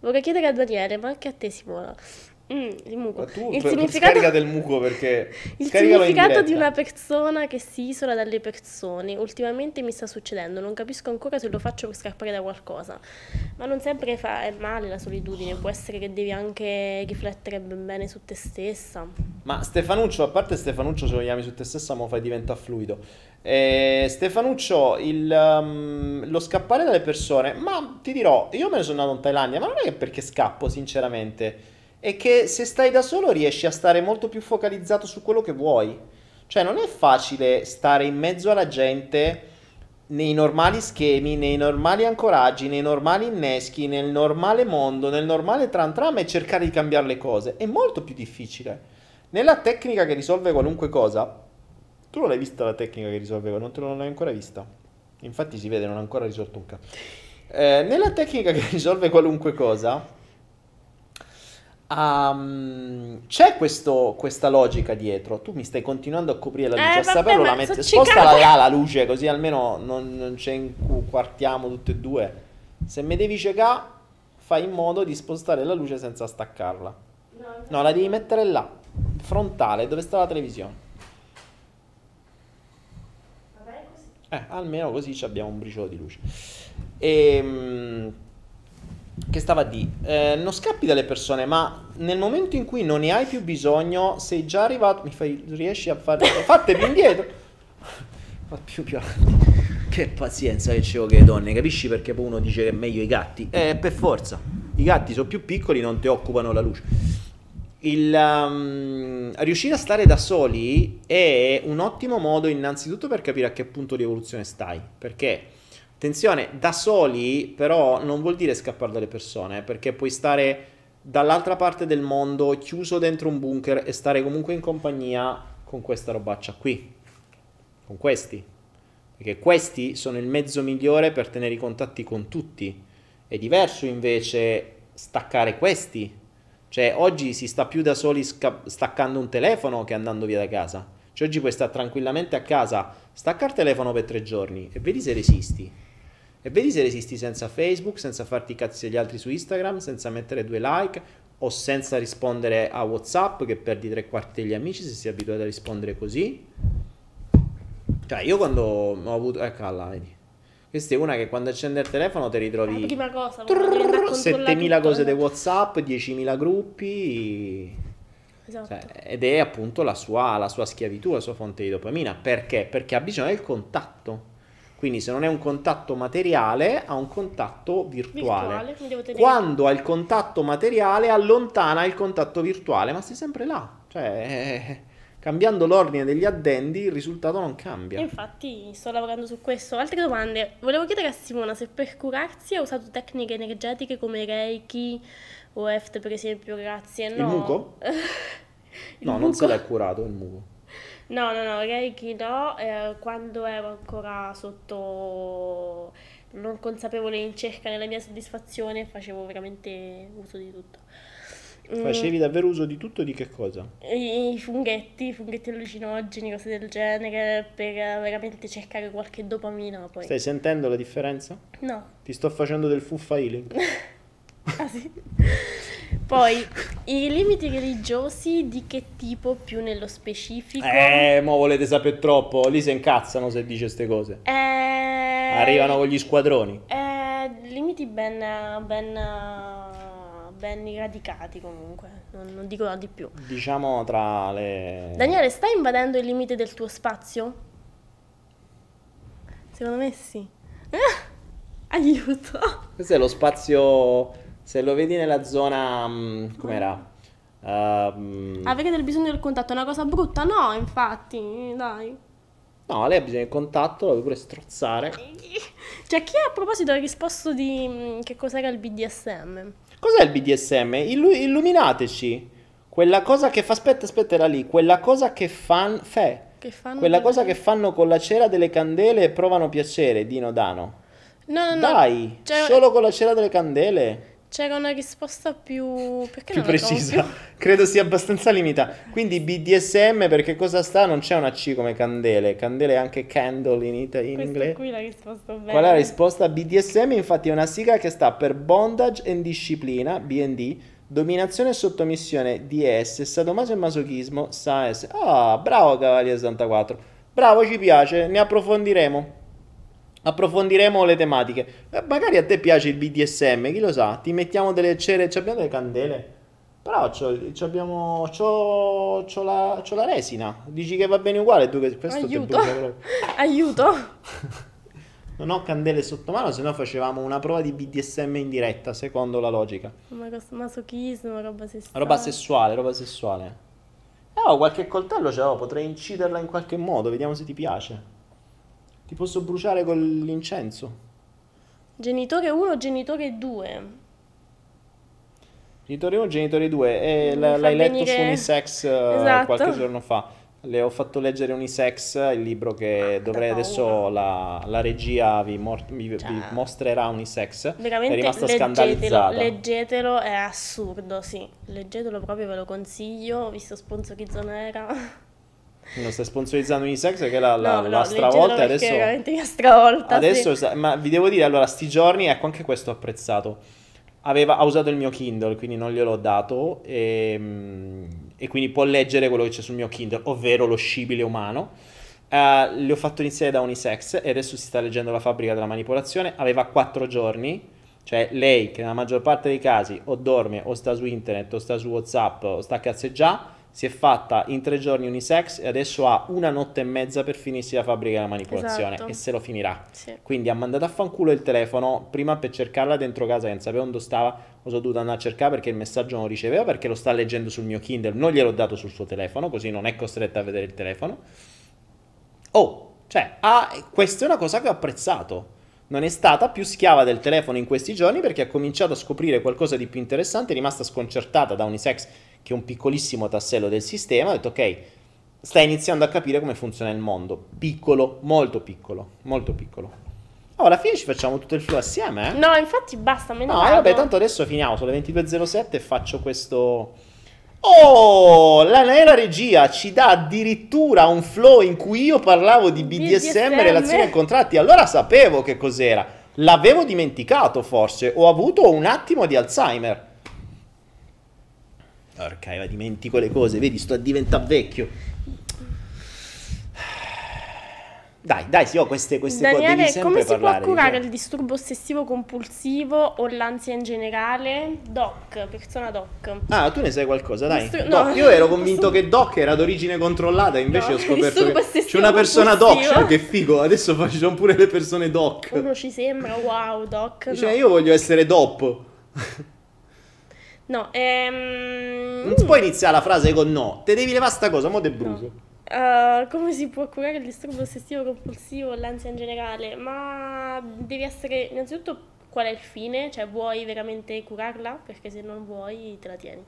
Vorrei chiedere a Daniele, ma anche a te Simona. Mm, il muco. Il significato, scarica del muco perché *laughs* il significato di una persona che si isola dalle persone. Ultimamente mi sta succedendo, non capisco ancora se lo faccio per scappare da qualcosa. Ma non sempre fa è male la solitudine, può essere che devi anche riflettere ben bene su te stessa. Ma Stefanuccio, a parte Stefanuccio, se lo chiami su te stessa, mo fai diventa fluido. Eh, Stefanuccio, il, um, lo scappare dalle persone, ma ti dirò, io me ne sono andato in Thailandia, ma non è che perché scappo, sinceramente, è che se stai da solo riesci a stare molto più focalizzato su quello che vuoi. Cioè, non è facile stare in mezzo alla gente nei normali schemi, nei normali ancoraggi, nei normali inneschi, nel normale mondo, nel normale tram tram e cercare di cambiare le cose. È molto più difficile. Nella tecnica che risolve qualunque cosa, tu non l'hai vista la tecnica che risolve, non te l'hai ancora vista. Infatti si vede, non ha ancora risolto un cazzo. Eh, nella tecnica che risolve qualunque cosa, ehm, c'è questo- questa logica dietro. Tu mi stai continuando a coprire la luce, Eh, a saperlo la metti, cercando- là la luce, così almeno non, non ci inquartiamo tutte e due. Se mi devi ciecare, fai in modo di spostare la luce senza staccarla. No, la devi mettere là, frontale, dove sta la televisione. Eh, almeno così ci abbiamo un briciolo di luce. Ehm, che stava dire? Eh, non scappi dalle persone, ma nel momento in cui non ne hai più bisogno, sei già arrivato. Mi fai, riesci a fare. *laughs* Fatte più indietro. Ma più più avanti. Che pazienza che c'ho che le donne, capisci perché poi uno dice che è meglio i gatti? Eh, per forza. I gatti sono più piccoli, non ti occupano la luce. Il, um, riuscire a stare da soli è un ottimo modo innanzitutto per capire a che punto di evoluzione stai, perché attenzione, da soli però non vuol dire scappare dalle persone, perché puoi stare dall'altra parte del mondo chiuso dentro un bunker e stare comunque in compagnia con questa robaccia qui, con questi. perché questi sono il mezzo migliore per tenere i contatti con tutti. È diverso invece staccare questi. Cioè, oggi si sta più da soli sca- staccando un telefono che andando via da casa. Cioè, oggi puoi stare tranquillamente a casa, stacca il telefono per tre giorni e vedi se resisti. E vedi se resisti senza Facebook, senza farti i cazzi degli altri su Instagram, senza mettere due like o senza rispondere a WhatsApp che perdi tre quarti degli amici se sei abituato a rispondere così. Cioè, io quando ho avuto... Ecco là, vedi. Questa è una che quando accende il telefono ti La ritrovi prima cosa, trrr, controllare 7000 tutto, cose di eh. WhatsApp, 10.000 gruppi. Esatto. Cioè, ed è appunto la sua, la sua schiavitù, la sua fonte di dopamina. Perché? Perché ha bisogno del contatto. Quindi se non è un contatto materiale, ha un contatto virtuale. Virtuale. Quando ha il contatto materiale, allontana il contatto virtuale, ma stai sempre là. Cioè, *laughs* cambiando l'ordine degli addendi, il risultato non cambia. Infatti sto lavorando su questo. Altre domande. Volevo chiedere a Simona se per curarsi ha usato tecniche energetiche come Reiki o EFT per esempio, grazie. Il No. muco? *laughs* Il no, non muco? se l'ha curato il muco. No, no, no, Reiki no, eh, quando ero ancora sotto non consapevole in cerca nella mia soddisfazione facevo veramente uso di tutto. Mm, Facevi davvero uso di tutto di che cosa? I, funghetti, i funghetti allucinogeni, cose del genere, per veramente cercare qualche dopamina poi. Stai sentendo la differenza? No, Ti sto facendo del fuffa healing. *laughs* ah sì. Poi, i limiti religiosi di che tipo più nello specifico? Eh, mo volete sapere troppo. Lì si incazzano se dice queste cose. Eh, Arrivano con gli squadroni. Eh, limiti ben, ben, ben radicati comunque, non, non dico di più. Diciamo tra le... Daniele, stai invadendo il limite del tuo spazio? Secondo me sì. Aiuto! Questo è lo spazio... Se lo vedi nella zona... mm, com'era? Ehm, Avere del bisogno del contatto è una cosa brutta? No, infatti, dai. No, lei ha bisogno di contatto, lo puoi pure strozzare. *laughs* Cioè, chi a proposito ha risposto di mm, che cos'era il BDSM? Cos'è il BDSM? Illu- illuminateci. Quella cosa che fa... Aspetta, aspetta, era lì. Quella cosa che fan... Fe. Che fanno Quella cosa che fanno con la cera delle candele e provano piacere, Dino Dano. No, no, no. Dai, Cioè- solo con la cera delle candele. C'era una risposta più... Più la precisa. più? *laughs* Credo sia abbastanza limitata. Quindi BDSM perché cosa sta? Non c'è una C come candele. Candele è anche candle in, ita- in inglese. qui l'ha risposto bene. Qual è la risposta? BDSM infatti è una sigla che sta per Bondage and Disciplina, BND, Dominazione e Sottomissione, DS, Sadomaso e Masochismo, SAS. Ah, bravo Cavaliere 64. Bravo, ci piace, ne approfondiremo. Approfondiremo le tematiche. Eh, magari a te piace il BDSM, chi lo sa? Ti mettiamo delle cere, ci abbiamo delle candele. Però c'ho, c'ho abbiamo, c'ho, c'ho la, c'ho la resina. Dici che va bene uguale tu che questo Aiuto. *laughs* Aiuto! *laughs* Non ho candele sotto mano, se no facevamo una prova di BDSM in diretta, secondo la logica. Ma masochismo, roba sessuale. Roba sessuale, roba sessuale. Eh, ho qualche coltello ce l'ho, potrei inciderla in qualche modo, vediamo se ti piace. Ti posso bruciare con l'incenso. Genitore 1, genitore 2. Genitore 1, genitore 2, e l'hai letto venire- su Unisex eh, Esatto. qualche giorno fa. Le ho fatto leggere Unisex, il libro che dovrei paura. adesso la, la regia vi, mor- vi- vi Cioè, mostrerà Unisex. Veramente è rimasta leggetelo, scandalizzata. leggetelo, è assurdo, sì. Leggetelo proprio, ve lo consiglio, visto sponsorizzo nera. Non stai sponsorizzando Unisex che la, la, no, la no, stravolta adesso... veramente stravolta, Adesso, sì. ma vi devo dire, allora, sti giorni, ecco anche questo ho apprezzato. Aveva, ha usato il mio Kindle, quindi non gliel'ho dato, e, mm, e quindi può leggere quello che c'è sul mio Kindle, ovvero lo scibile umano. Eh, le ho fatto iniziare da Unisex e adesso si sta leggendo La fabbrica della manipolazione. Aveva quattro giorni, cioè lei che nella maggior parte dei casi o dorme o sta su internet o sta su WhatsApp o sta a cazzeggià, si è fatta in tre giorni Unisex e adesso ha una notte e mezza per finirsi La fabbrica della manipolazione Esatto. e se lo finirà. Sì. Quindi ha mandato a fanculo il telefono prima per cercarla dentro casa che non sapevo dove stava, lo sono dovuto andare a cercare perché il messaggio non lo riceveva perché lo sta leggendo sul mio Kindle, non gliel'ho dato sul suo telefono, così non è costretta a vedere il telefono. Oh, cioè, ah, questa è una cosa che ho apprezzato. Non è stata più schiava del telefono in questi giorni perché ha cominciato a scoprire qualcosa di più interessante, è rimasta sconcertata da Unisex che è un piccolissimo tassello del sistema, ha detto ok, sta iniziando a capire come funziona il mondo. Piccolo, molto piccolo, molto piccolo. Oh, alla fine ci facciamo tutto il flow assieme, eh? No, infatti basta, me ne No, vado. vabbè, tanto adesso finiamo, le 22.07 e faccio questo... Oh, la nera regia ci dà addirittura un flow in cui io parlavo di BDSM, BDSM. relazioni e contratti. Allora sapevo che cos'era. L'avevo dimenticato forse, ho avuto un attimo di Alzheimer. Porca, io dimentico le cose, vedi, sto a diventare vecchio. Dai, dai, sì, ho queste, queste cose, devi Daniele, come si parlare. può curare dicevo. il disturbo ossessivo compulsivo o l'ansia in generale? Doc, persona doc. Ah, tu ne sai qualcosa, dai. Distur- Doc, no. io ero convinto che Doc era d'origine controllata, invece No, ho scoperto disturbo che c'è una persona Doc, compulsivo. cioè, che figo, adesso fa- ci sono pure le persone Doc. Uno ci sembra, wow, doc. Cioè, no. io voglio essere Dop. No, ehm... Non puoi iniziare la frase con no, te devi levare sta cosa, mo de bruso. Uh, come si può curare il disturbo ossessivo compulsivo l'ansia in generale? Ma devi essere innanzitutto qual è il fine? Cioè vuoi veramente curarla? Perché se non vuoi te la tieni.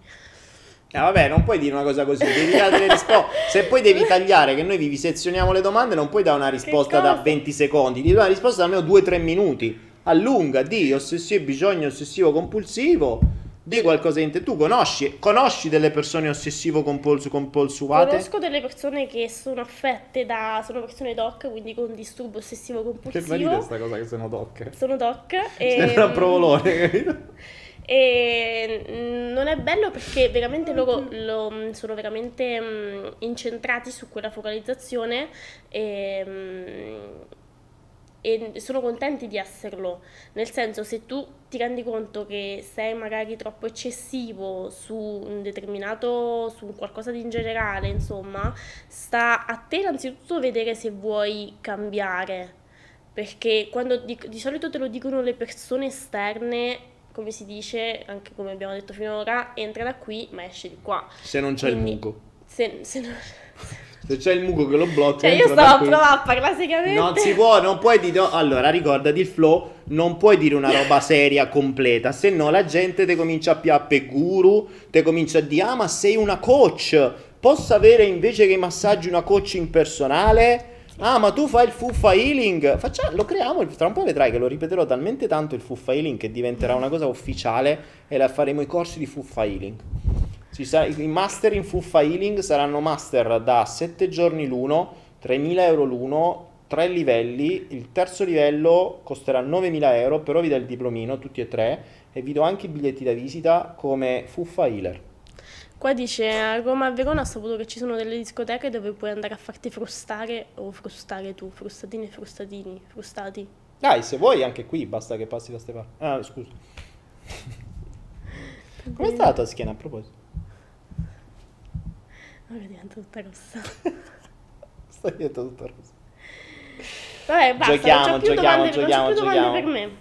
Eh, vabbè, non puoi dire una cosa così, devi dare delle risposte. Se poi devi tagliare, che noi vi sezioniamo le domande, non puoi dare una risposta da cosa? 20 secondi, devi dare una risposta da almeno 2-3 minuti. Allunga, di ossessivo, bisogno ossessivo compulsivo. Di qualcosa in te. Tu conosci, conosci delle persone ossessivo compulsu compulsuvate? Conosco delle persone che sono affette da... sono persone doc, quindi con disturbo ossessivo Che valida sta cosa che sono doc. Sono doc e... Sembra un provolone, capito? E non è bello perché veramente loro lo- sono veramente mm, incentrati su quella focalizzazione e, mm, e sono contenti di esserlo. Nel senso, se tu ti rendi conto che sei magari troppo eccessivo su un determinato, su qualcosa di in generale, insomma, sta a te innanzitutto vedere se vuoi cambiare. Perché quando di, di solito te lo dicono le persone esterne, come si dice, anche come abbiamo detto finora, entra da qui ma esce di qua. Se non c'è il Quindi- muco. Se, se non... Se c'è il muco che lo blocca, Cioè io stavo a provare a parlare seriamente. Non si può, non puoi dire. Allora, ricordati il flow. Non puoi dire una roba *laughs* seria, completa. Se no, la gente ti comincia a piappe guru. Ti comincia a dire: Ah, ma sei una coach. Posso avere invece che i massaggi una coach impersonale? Ah, ma tu fai il fuffa healing. Faccia- lo creiamo. Tra un po' vedrai che lo ripeterò talmente tanto il fuffa healing che diventerà una cosa ufficiale. E la faremo i corsi di fuffa healing. Sa- I master in Fuffa Healing saranno master da 7 giorni l'uno, 3.000 euro l'uno, 3 livelli. Il terzo livello costerà 9.000 euro, però vi dà il diplomino, tutti e tre, e vi do anche i biglietti da visita come Fuffa Healer. Qua dice a Roma e Verona ho saputo che ci sono delle discoteche dove puoi andare a farti frustare o frustare tu, frustatini e frustatini, frustati. Dai, se vuoi anche qui, basta che passi da ste parti. Ah, scusa. *laughs* Come sta la tua schiena a proposito? Ora diventa tutta rossa. *laughs* Sta dietro tutta rosa. Vabbè, basta, Giochiamo, non più giochiamo, domande, giochiamo, più domande giochiamo. per me.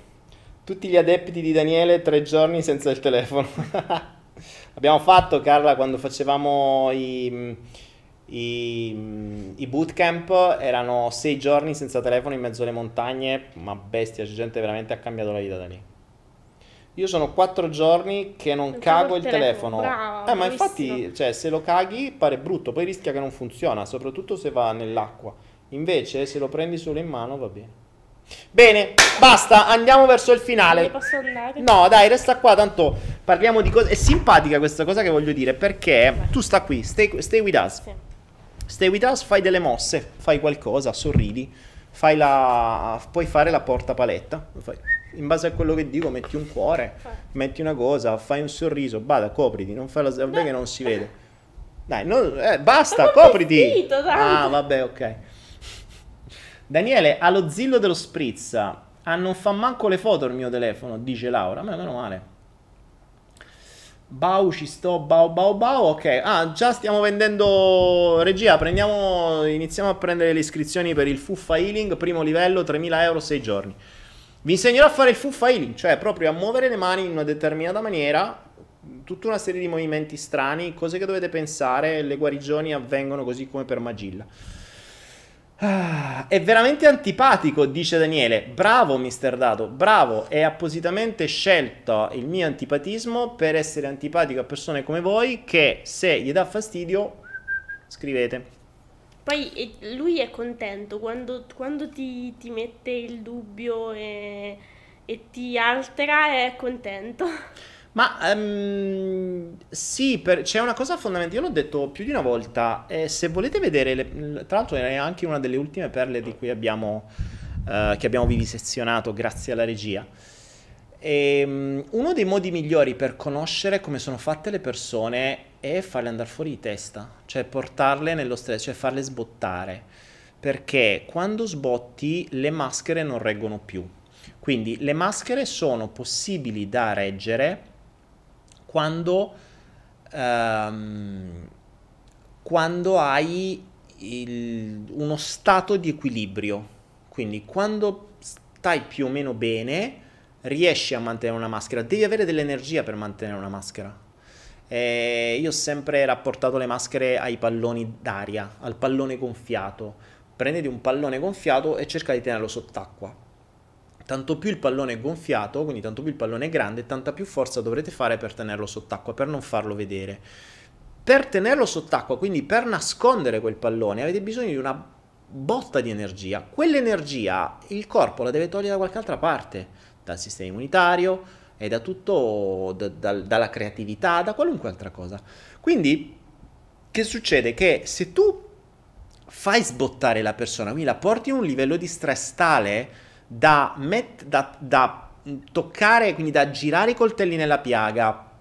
Tutti gli adepti di Daniele, tre giorni senza il telefono. *laughs* Abbiamo fatto, Carla, quando facevamo i, i, i bootcamp, erano sei giorni senza telefono in mezzo alle montagne, ma bestia, gente veramente ha cambiato la vita da lì. Io sono quattro giorni che non Non cago il telefono. telefono. Brava, eh, ma infatti, cioè, se lo caghi pare brutto, poi rischia che non funziona, soprattutto se va nell'acqua. Invece, se lo prendi solo in mano, va bene. Bene, basta, andiamo verso il finale. Posso andare? No, dai, resta qua, tanto parliamo di cose. È simpatica questa cosa che voglio dire, perché tu sta qui, stay, stay with us. Sì. Stay with us, fai delle mosse, fai qualcosa, sorridi, fai la... puoi fare la porta paletta. Fai- In base a quello che dico, metti un cuore, metti una cosa, fai un sorriso, bada, copriti, non fai la... Vabbè che non si *laughs* vede. Dai, non- eh, basta, Ma copriti. vestito. Ah, vabbè, ok. Daniele, allo zillo dello spritz. Ah, non fa manco le foto il mio telefono, dice Laura. A me meno male. Bau ci sto, bau bau bau, ok. Ah, già stiamo vendendo regia, prendiamo, iniziamo a prendere le iscrizioni per il Fuffa Healing, primo livello, 3.000 euro, 6 giorni. Vi insegnerò a fare il Fuffa Healing, cioè proprio a muovere le mani in una determinata maniera, tutta una serie di movimenti strani, cose che dovete pensare, le guarigioni avvengono così come per Magilla. Ah, è veramente antipatico, dice Daniele. Bravo, mister Dato, bravo. È appositamente scelto il mio antipatismo per essere antipatico a persone come voi che se gli dà fastidio, scrivete. Poi eh, lui è contento quando, quando ti, ti mette il dubbio e, e ti altera, è contento. *laughs* Ma um, sì, per, c'è una cosa fondamentale, io l'ho detto più di una volta, eh, se volete vedere, le, tra l'altro è anche una delle ultime perle di cui abbiamo, uh, che abbiamo vivisezionato grazie alla regia. E, um, uno dei modi migliori per conoscere come sono fatte le persone è farle andare fuori di testa, cioè portarle nello stress, cioè farle sbottare, perché quando sbotti le maschere non reggono più. Quindi le maschere sono possibili da reggere quando, um, quando hai il, uno stato di equilibrio. Quindi quando stai più o meno bene, riesci a mantenere una maschera. Devi avere dell'energia per mantenere una maschera. Eh, io ho sempre rapportato le maschere ai palloni d'aria, al pallone gonfiato. Prenditi un pallone gonfiato e cerca di tenerlo sott'acqua tanto più il pallone è gonfiato, quindi tanto più il pallone è grande, tanta più forza dovrete fare per tenerlo sott'acqua, per non farlo vedere. Per tenerlo sott'acqua, quindi per nascondere quel pallone, avete bisogno di una botta di energia. Quell'energia il corpo la deve togliere da qualche altra parte, dal sistema immunitario e da tutto, da, da, dalla creatività, da qualunque altra cosa. Quindi, che succede? Che se tu fai sbottare la persona, quindi la porti a un livello di stress tale da, met- da, da toccare, quindi da girare i coltelli nella piaga,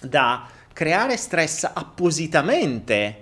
da creare stress appositamente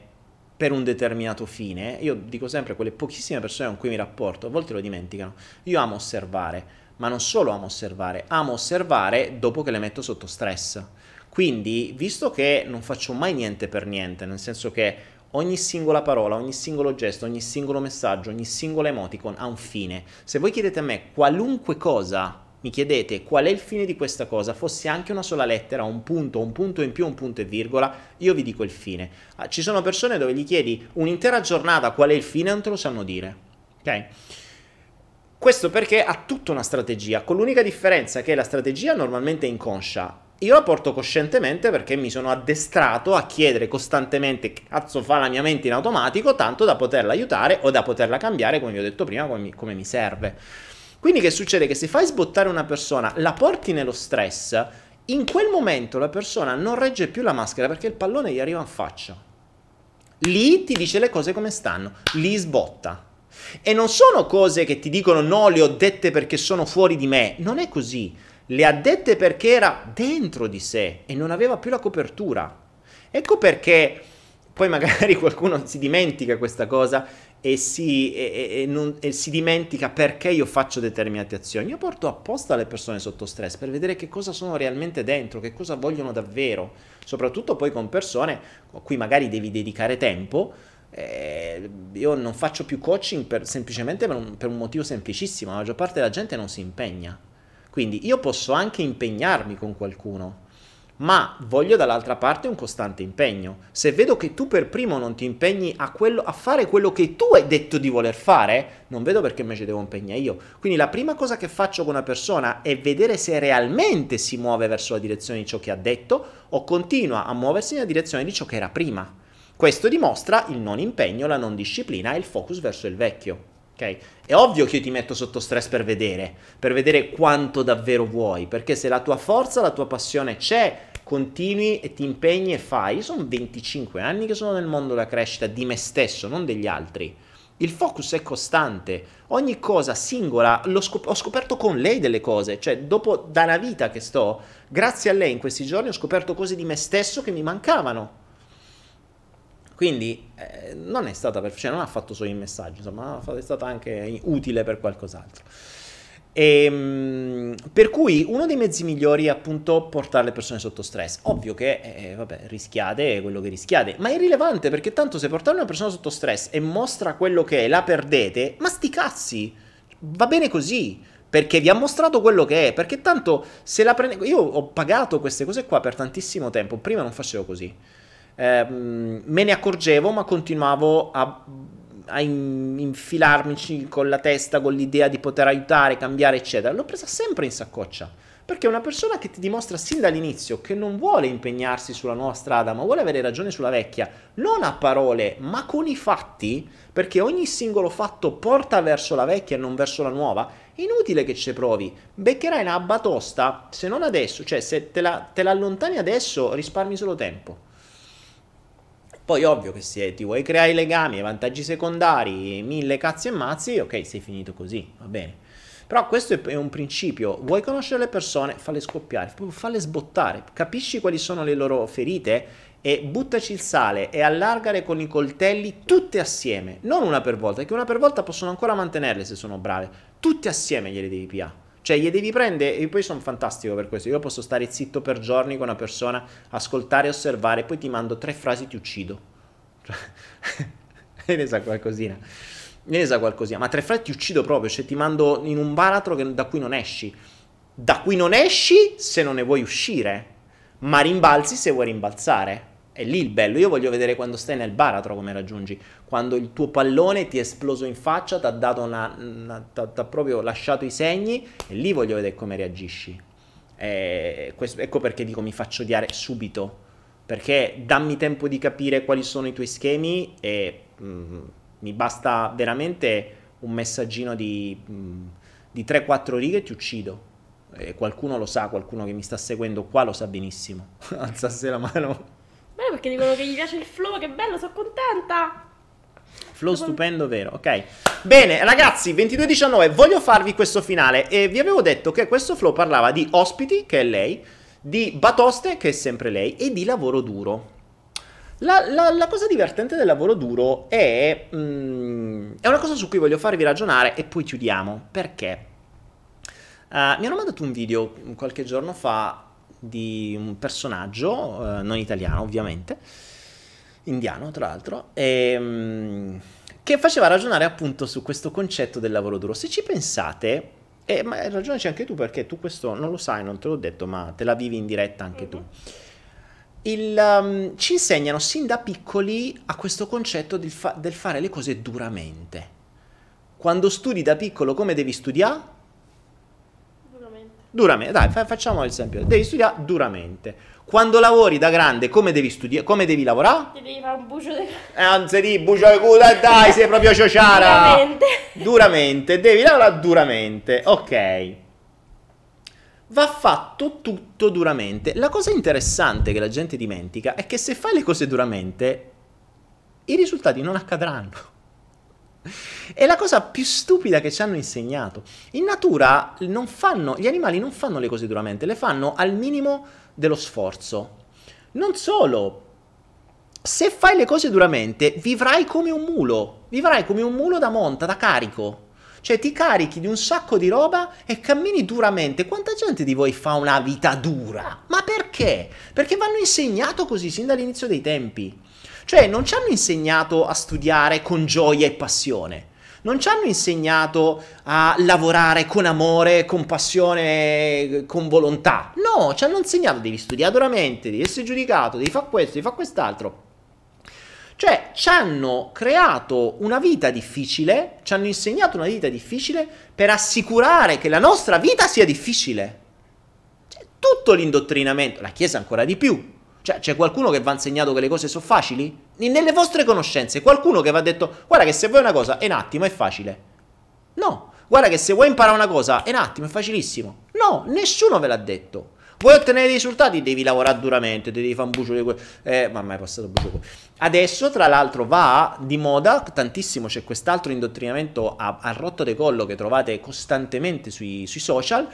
per un determinato fine, io dico sempre quelle pochissime persone con cui mi rapporto, a volte lo dimenticano, io amo osservare, ma non solo amo osservare, amo osservare dopo che le metto sotto stress. Quindi, visto che non faccio mai niente per niente, nel senso che Ogni singola parola, ogni singolo gesto, ogni singolo messaggio, ogni singola emoticon ha un fine. Se voi chiedete a me qualunque cosa, mi chiedete qual è il fine di questa cosa, fosse anche una sola lettera, un punto, un punto in più, un punto e virgola, io vi dico il fine. Ah, ci sono persone dove gli chiedi un'intera giornata qual è il fine non te lo sanno dire. Ok? Questo perché ha tutta una strategia, con l'unica differenza che la strategia normalmente è inconscia io la porto coscientemente perché mi sono addestrato a chiedere costantemente che cazzo fa la mia mente in automatico, tanto da poterla aiutare o da poterla cambiare, come vi ho detto prima, come mi, come mi serve. Quindi che succede? Che se fai sbottare una persona, la porti nello stress, in quel momento la persona non regge più la maschera perché il pallone gli arriva in faccia. Lì ti dice le cose come stanno, lì sbotta. E non sono cose che ti dicono no, le ho dette perché sono fuori di me, non è così le ha dette perché era dentro di sé e non aveva più la copertura. Ecco perché poi magari *laughs* qualcuno si dimentica questa cosa e si, e, e, non, e si, dimentica perché io faccio determinate azioni. Io porto apposta le persone sotto stress per vedere che cosa sono realmente dentro, che cosa vogliono davvero, soprattutto poi con persone a cui magari devi dedicare tempo. Eh, io non faccio più coaching per, semplicemente per un, per un motivo semplicissimo, la maggior parte della gente non si impegna quindi io posso anche impegnarmi con qualcuno, ma voglio dall'altra parte un costante impegno. Se vedo che tu per primo non ti impegni a, quello, a, fare quello che tu hai detto di voler fare, non vedo perché invece devo impegnare io. Quindi la prima cosa che faccio con una persona è vedere se realmente si muove verso la direzione di ciò che ha detto o continua a muoversi nella direzione di ciò che era prima. Questo dimostra il non impegno, la non disciplina e il focus verso il vecchio. Okay? È ovvio che io ti metto sotto stress per vedere, per vedere quanto davvero vuoi, perché se la tua forza, la tua passione c'è, continui e ti impegni e fai. Io sono 25 anni che sono nel mondo della crescita di me stesso, non degli altri. Il focus è costante, ogni cosa singola, scop- ho scoperto con lei delle cose, cioè dopo da una vita che sto, grazie a lei in questi giorni ho scoperto cose di me stesso che mi mancavano quindi eh, non è stata per, cioè non ha fatto solo i messaggi, insomma, è stata anche utile per qualcos'altro. E, ehm, per cui uno dei mezzi migliori è appunto portare le persone sotto stress. Ovvio che, eh, vabbè, rischiate quello che rischiate, ma è irrilevante perché tanto se portare una persona sotto stress e mostra quello che è, la perdete, ma sti cazzi, va bene così perché vi ha mostrato quello che è, perché tanto se la prende... Io ho pagato queste cose qua per tantissimo tempo, prima non facevo così eh, me ne accorgevo, ma continuavo a, a infilarmi con la testa, con l'idea di poter aiutare, cambiare, eccetera. L'ho presa sempre in saccoccia. Perché una persona che ti dimostra sin dall'inizio che non vuole impegnarsi sulla nuova strada, ma vuole avere ragione sulla vecchia, non a parole, ma con i fatti, perché ogni singolo fatto porta verso la vecchia e non verso la nuova, inutile che ci provi. Beccherai una batosta, se non adesso, cioè se te la, te la allontani adesso risparmi solo tempo. Poi ovvio che se ti vuoi creare i legami, vantaggi secondari, mille cazzi e mazzi, ok, sei finito così, va bene. Però questo è un principio, vuoi conoscere le persone, falle scoppiare, falle sbottare, capisci quali sono le loro ferite e buttaci il sale e allargare con i coltelli tutte assieme, non una per volta, perché una per volta possono ancora mantenerle se sono brave, tutte assieme gliele devi piare. Cioè, gli devi prendere, e poi sono fantastico per questo. Io posso stare zitto per giorni con una persona, ascoltare e osservare, poi ti mando tre frasi e ti uccido. Cioè, *laughs* e ne sa qualcosina ne sa qualcosina, ma tre frasi ti uccido proprio, cioè ti mando in un baratro che, da cui non esci. Da cui non esci se non ne vuoi uscire, ma rimbalzi se vuoi rimbalzare. È lì il bello, io voglio vedere quando stai nel baratro come raggiungi, quando il tuo pallone ti è esploso in faccia, ti ha dato una, una t'ha proprio lasciato i segni e lì voglio vedere come reagisci. E questo, ecco perché dico mi faccio odiare subito, perché dammi tempo di capire quali sono i tuoi schemi e mh, mm, mi basta veramente un messaggino di, mm, di 3-4 righe e ti uccido. E qualcuno lo sa, qualcuno che mi sta seguendo qua lo sa benissimo. *laughs* Alzasse la mano. Beh, perché dicono che gli piace il flow, che bello, sono contenta. Flow stupendo, vero? Ok. Bene, ragazzi, 22-19, voglio farvi questo finale. E vi avevo detto che questo flow parlava di ospiti, che è lei, di batoste, che è sempre lei, e di lavoro duro. La, la, la, cosa divertente del lavoro duro è, mm, è una cosa su cui voglio farvi ragionare e poi chiudiamo. Perché? Uh, mi hanno mandato un video qualche giorno fa di un personaggio, uh, non italiano ovviamente, indiano tra l'altro, e, um, che faceva ragionare appunto su questo concetto del lavoro duro. Se ci pensate, e, ma ragionaci anche tu perché tu questo non lo sai, non te l'ho detto, ma te la vivi in diretta anche tu. Il, um, ci insegnano sin da piccoli a questo concetto del, fa- del, fare le cose duramente. Quando studi da piccolo come devi studiare? Duramente. Dai, fa- facciamo l'esempio. Devi studiare duramente. Quando lavori da grande come devi studiare? Come devi lavorare? Ti devi fare un bucio di... *laughs* Eh, si di bucio di culo, dai, sei proprio ciociara. Duramente. Duramente, devi lavorare duramente. Ok va fatto tutto duramente. La cosa interessante che la gente dimentica è che se fai le cose duramente, i risultati non accadranno. È la cosa più stupida che ci hanno insegnato. In natura fanno, gli animali non fanno le cose duramente, le fanno al minimo dello sforzo. Non solo, se fai le cose duramente, vivrai come un mulo, vivrai come un mulo da monta, da carico. Cioè ti carichi di un sacco di roba e cammini duramente. Quanta gente di voi fa una vita dura? Ma perché? Perché vanno insegnato così sin dall'inizio dei tempi. Cioè non ci hanno insegnato a studiare con gioia e passione. Non ci hanno insegnato a lavorare con amore, con passione, con volontà. No, ci hanno insegnato devi studiare duramente, devi essere giudicato, devi fare questo, devi fare quest'altro. Cioè, ci hanno creato una vita difficile, ci hanno insegnato una vita difficile per assicurare che la nostra vita sia difficile. Cioè, tutto l'indottrinamento, la Chiesa ancora di più. Cioè, c'è qualcuno che va insegnato che le cose sono facili? Nelle vostre conoscenze, qualcuno che va detto, guarda che se vuoi una cosa, è un attimo, è facile. No, guarda che se vuoi imparare una cosa, è un attimo, è facilissimo. No, nessuno ve l'ha detto. Vuoi ottenere dei risultati? Devi lavorare duramente, devi fare un bucio di quello. Eh, mamma è passato un bucio. Adesso, tra l'altro, va di moda tantissimo. C'è quest'altro indottrinamento a, rotto di collo che trovate costantemente sui, sui social.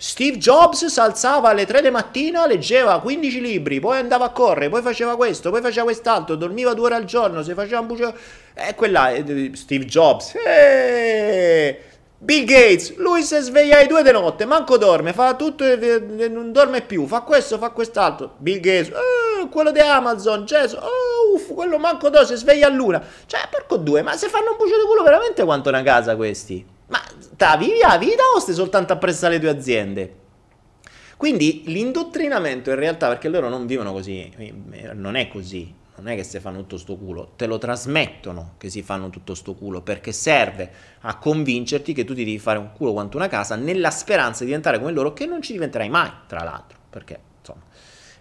Steve Jobs si alzava alle 3 di mattina, leggeva 15 libri, poi andava a correre, poi faceva questo, poi faceva quest'altro, dormiva due ore al giorno, si faceva un bucio... E eh, quella Steve Jobs. Eh, Bill Gates, lui si sveglia alle due di notte, manco dorme, fa tutto e non dorme più, fa questo, fa quest'altro. Bill Gates, oh, quello di Amazon, Gesù, oh, uff, quello manco dorme, si sveglia a luna. Cioè, porco due, ma se fanno un bucio di culo veramente quanto una casa questi? Ma ta vivi la vita o stai soltanto appresso alle tue aziende? Quindi l'indottrinamento in realtà, perché loro non vivono così, non è così, non è che si fanno tutto sto culo, te lo trasmettono che si fanno tutto sto culo perché serve a convincerti che tu ti devi fare un culo quanto una casa nella speranza di diventare come loro che non ci diventerai mai, tra l'altro, perché insomma,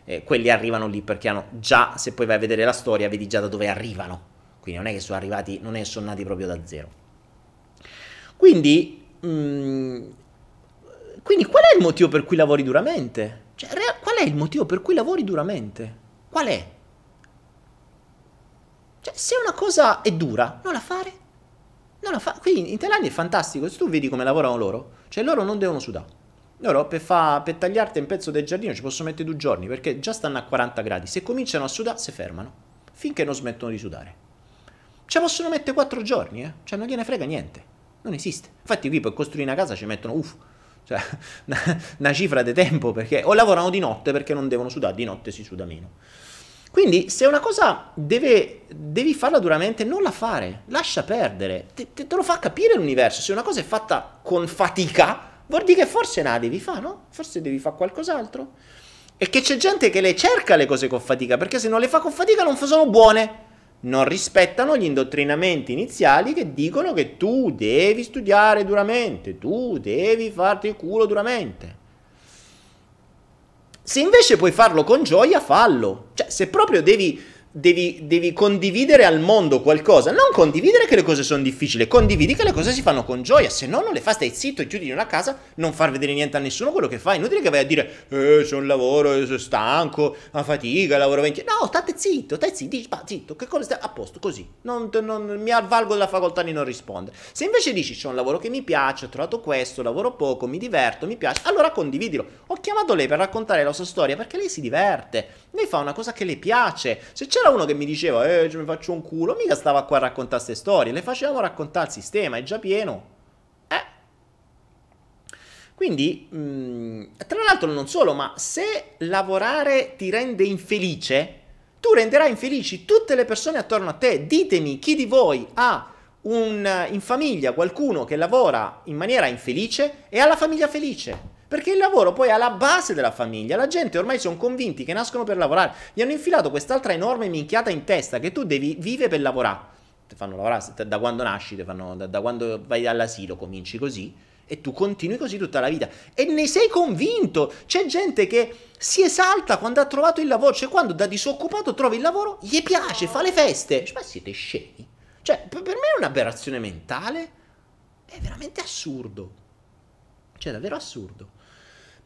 eh, quelli arrivano lì perché hanno già, se poi vai a vedere la storia, vedi già da dove arrivano. Quindi non è che sono arrivati, non è che sono nati proprio da zero. Quindi, mh, mm, quindi qual è il motivo per cui lavori duramente? Cioè, qual è il motivo per cui lavori duramente? Qual è? Cioè, se una cosa è dura, non la fare. Non la fa. Qui in Thailandia è fantastico. Se tu vedi come lavorano loro, cioè loro non devono sudare. Loro per, fa, per tagliarti un pezzo del giardino ci possono mettere due giorni perché già stanno a 40 gradi. Se cominciano a sudare, si fermano finché non smettono di sudare. Ci possono mettere 4 giorni, eh? Cioè non gliene frega niente. Non esiste. Infatti qui per costruire una casa ci mettono, uff, cioè *laughs* una, cifra di tempo perché o lavorano di notte perché non devono sudare, di notte si suda meno. Quindi se una cosa deve, devi farla duramente, non la fare, lascia perdere, te, te, te, lo fa capire l'universo. Se una cosa è fatta con fatica, vuol dire che forse la devi fare, no? Forse devi fare qualcos'altro. E che c'è gente che le cerca le cose con fatica, perché se non le fa con fatica non sono buone. Non rispettano gli indottrinamenti iniziali che dicono che tu devi studiare duramente, tu devi farti il culo duramente. Se invece puoi farlo con gioia, fallo. Cioè, se proprio devi devi, devi, condividere al mondo qualcosa. Non condividere che le cose sono difficili, condividi che le cose si fanno con gioia. Se no, non le fa, stai zitto e chiudi in una casa, non far vedere niente a nessuno quello che fai. Inutile che vai a dire, eh, c'è un lavoro, sono stanco, a fatica, lavoro 20. No, state zitto, stai zitto, dici, ma zitto, che cosa stai a posto, così. Non, non, mi avvalgo della facoltà di non rispondere. Se invece dici, c'è un lavoro che mi piace, ho trovato questo, lavoro poco, mi diverto, mi piace, allora condividilo. Ho chiamato lei per raccontare la sua storia perché lei si diverte. Lei fa una cosa che le piace. Se c'era uno che mi diceva, eh, mi faccio un culo, mica stava qua a raccontare queste storie, le facevamo raccontare il sistema, è già pieno. Eh. Quindi, mh, mm, tra l'altro non solo, ma se lavorare ti rende infelice, tu renderai infelici tutte le persone attorno a te. Ditemi chi di voi ha un, in famiglia qualcuno che lavora in maniera infelice e ha la famiglia felice. Perché il lavoro poi è alla base della famiglia. La gente ormai sono convinti che nascono per lavorare. Gli hanno infilato quest'altra enorme minchiata in testa che tu devi vivere per lavorare. Ti fanno lavorare da quando nasci, fanno, da, da quando vai all'asilo, cominci così e tu continui così tutta la vita e ne sei convinto. C'è gente che si esalta quando ha trovato il lavoro, cioè quando da disoccupato trova il lavoro, gli piace, fa le feste. Ma siete scemi? Cioè, per me è un'aberrazione mentale. È veramente assurdo. Cioè, davvero assurdo.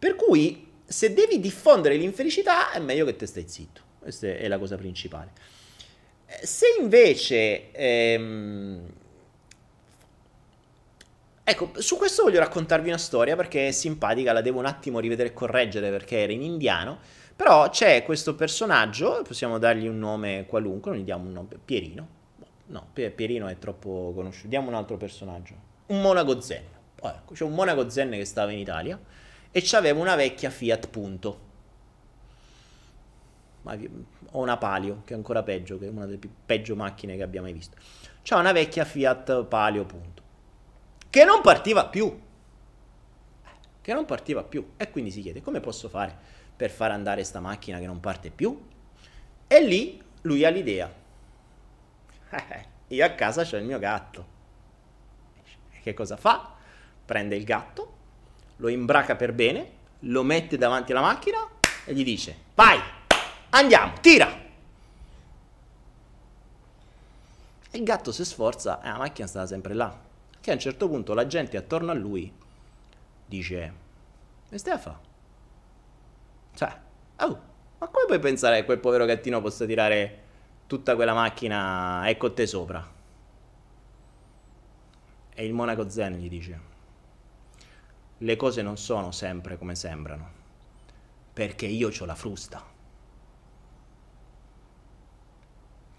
Per cui, se devi diffondere l'infelicità, è meglio che te stai zitto. Questa è la cosa principale. Eh, se invece... Ehm... Ecco, su questo voglio raccontarvi una storia perché è simpatica, la devo un attimo rivedere e correggere perché era in indiano. Però c'è questo personaggio, possiamo dargli un nome qualunque, non gli diamo un nome, Pierino. No, Pierino è troppo conosciuto, diamo un altro personaggio. Un monaco zen. Oh, ecco, c'è un monaco zen che stava in Italia e c'avevo una vecchia Fiat Punto. Ho una Palio, che è ancora peggio, che è una delle più peggio macchine che abbiamo mai visto. C'ha una vecchia Fiat Palio Punto, che non partiva più. Che non partiva più. E quindi si chiede, come posso fare per far andare sta macchina che non parte più? E lì lui ha l'idea. *laughs* io a casa c'ho il mio gatto. Che cosa fa? Prende il gatto, lo imbraca per bene, lo mette davanti alla macchina e gli dice vai, andiamo, tira. E il gatto si sforza e la macchina sta sempre là. Che a un certo punto la gente attorno a lui dice, e stai a fa? Cioè, oh, ma come puoi pensare che quel povero gattino possa tirare tutta quella macchina e con te sopra? E il monaco zen gli dice, le cose non sono sempre come sembrano, perché io ho la frusta.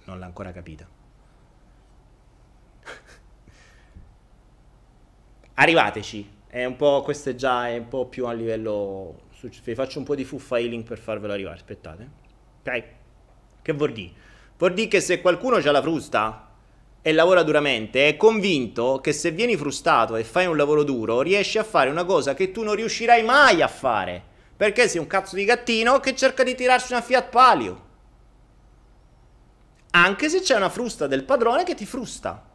Non l'ha ancora capita. *laughs* Arrivateci, è un po', questo è già è un po' più a livello, vi faccio un po' di fuffiling per farvelo arrivare, aspettate. Ok? Che vuol dire? Vuol dire che se qualcuno ha la frusta, e lavora duramente, è convinto che se vieni frustrato e fai un lavoro duro, riesci a fare una cosa che tu non riuscirai mai a fare. Perché sei un cazzo di gattino che cerca di tirarsi una Fiat Palio. Anche se c'è una frusta del padrone che ti frusta.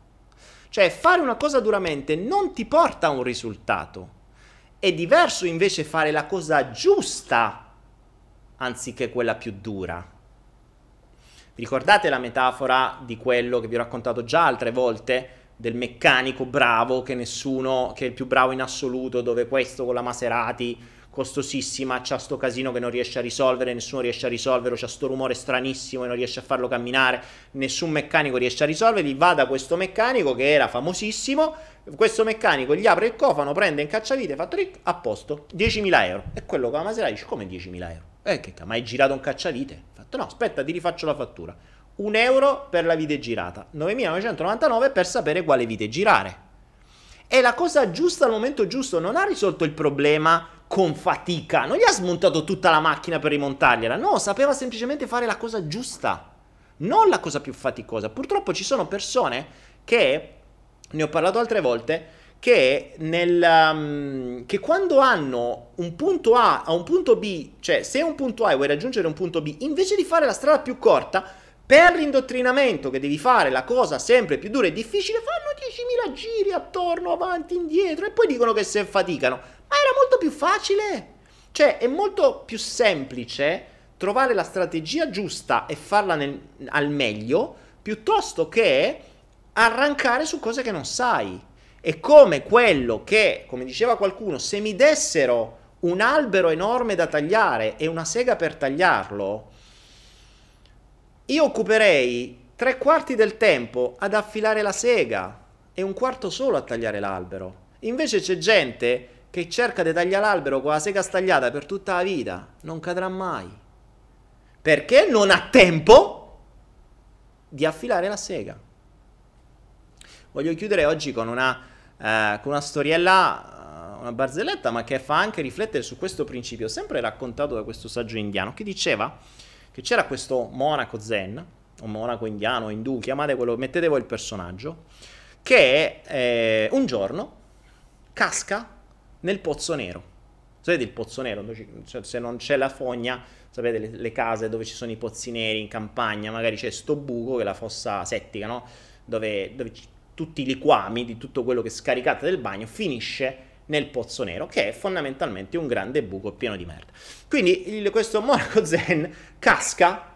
Cioè, fare una cosa duramente non ti porta a un risultato. È diverso invece fare la cosa giusta anziché quella più dura. Vi ricordate la metafora di quello che vi ho raccontato già altre volte? Del meccanico bravo che nessuno, che è il più bravo in assoluto, dove questo con la Maserati costosissima, c'ha sto casino che non riesce a risolvere, nessuno riesce a risolverlo, c'ha sto rumore stranissimo e non riesce a farlo camminare, nessun meccanico riesce a risolverli, va da questo meccanico che era famosissimo, questo meccanico gli apre il cofano, prende in cacciavite, fa trick, a posto, 10.000 euro. E quello con la Maserati dice, come 10.000 euro? Eh, che ma hai girato un cacciavite? Ha fatto, no, aspetta, ti rifaccio la fattura. Un euro per la vite girata, 9.999 per sapere quale vite girare. È la cosa giusta al momento giusto, non ha risolto il problema con fatica, non gli ha smontato tutta la macchina per rimontargliela, no, sapeva semplicemente fare la cosa giusta, non la cosa più faticosa. Purtroppo ci sono persone che, ne ho parlato altre volte, che, nel, um, che quando hanno un punto A a un punto B, cioè se un punto A e vuoi raggiungere un punto B, invece di fare la strada più corta, per l'indottrinamento che devi fare la cosa sempre più dura e difficile, fanno 10.000 giri attorno, avanti, indietro e poi dicono che se faticano. Ma era molto più facile. Cioè, è molto più semplice trovare la strategia giusta e farla nel, al meglio piuttosto che arrancare su cose che non sai. È come quello che, come diceva qualcuno, se mi dessero un albero enorme da tagliare e una sega per tagliarlo, io occuperei tre quarti del tempo ad affilare la sega e un quarto solo a tagliare l'albero. Invece c'è gente che cerca di tagliare l'albero con la sega stagliata per tutta la vita, non cadrà mai. Perché non ha tempo di affilare la sega. Voglio chiudere oggi con una, eh, con una storiella, una barzelletta, ma che fa anche riflettere su questo principio, sempre raccontato da questo saggio indiano, che diceva che c'era questo monaco zen, o monaco indiano, indù, chiamate quello, mettete voi il personaggio, che eh, un giorno casca nel pozzo nero. Sapete il pozzo nero? Cioè, se non c'è la fogna, sapete le, le, case dove ci sono i pozzi neri in campagna, magari c'è sto buco che è la fossa settica, no? Dove, dove tutti i liquami di tutto quello che scaricate del bagno finisce nel pozzo nero, che è fondamentalmente un grande buco pieno di merda. Quindi il, questo monaco zen casca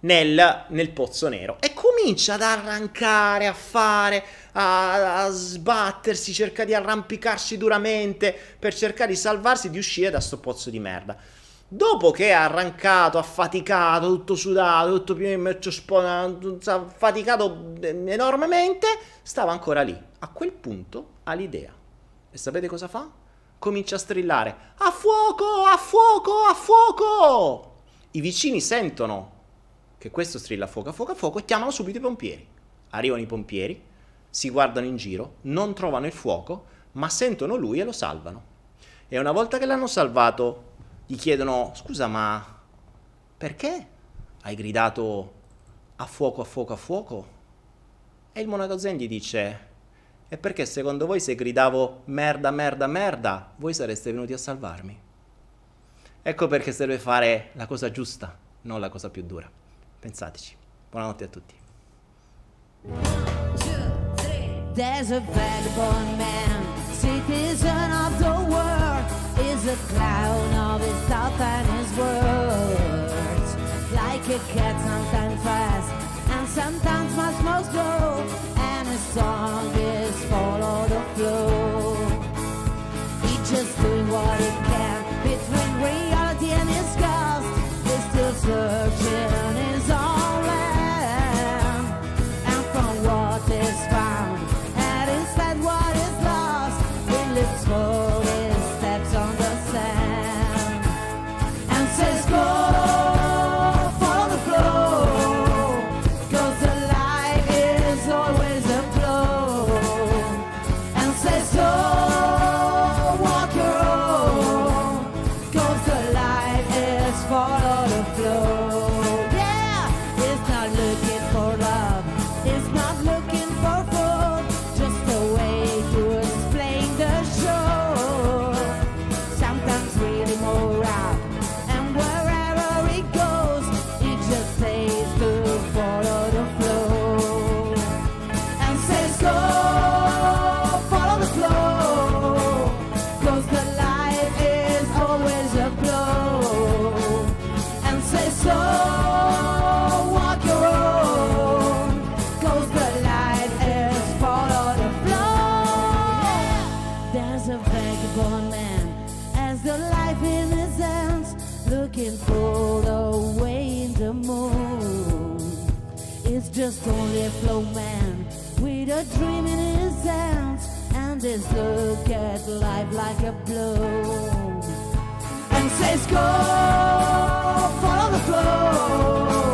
nel, nel, pozzo nero e comincia ad arrancare, a fare, a, a, sbattersi, cerca di arrampicarsi duramente per cercare di salvarsi di uscire da sto pozzo di merda. Dopo che ha arrancato, affaticato, tutto sudato, tutto pieno di mercio sponato, faticato enormemente, stava ancora lì. A quel punto ha l'idea e sapete cosa fa? Comincia a strillare: A fuoco! A fuoco! A fuoco! I vicini sentono che questo strilla a fuoco, a fuoco, a fuoco e chiamano subito i pompieri. Arrivano i pompieri, si guardano in giro, non trovano il fuoco, ma sentono lui e lo salvano. E una volta che l'hanno salvato, gli chiedono: Scusa, ma perché hai gridato a fuoco, a fuoco, a fuoco? E il monaco Zen gli dice: è perché secondo voi se gridavo merda, merda, merda, voi sareste venuti a salvarmi. Ecco perché serve fare la cosa giusta, non la cosa più dura. Pensateci. Buonanotte a tutti. There's a is a clown of his and his words. Like a cat, sometimes fast, and sometimes much more slow, and his song is follow the flow. He's just doing what he can between reality and disgust. He's still searching You're dreaming in his hands, and his look at life like a blow. And says, Go, follow the flow.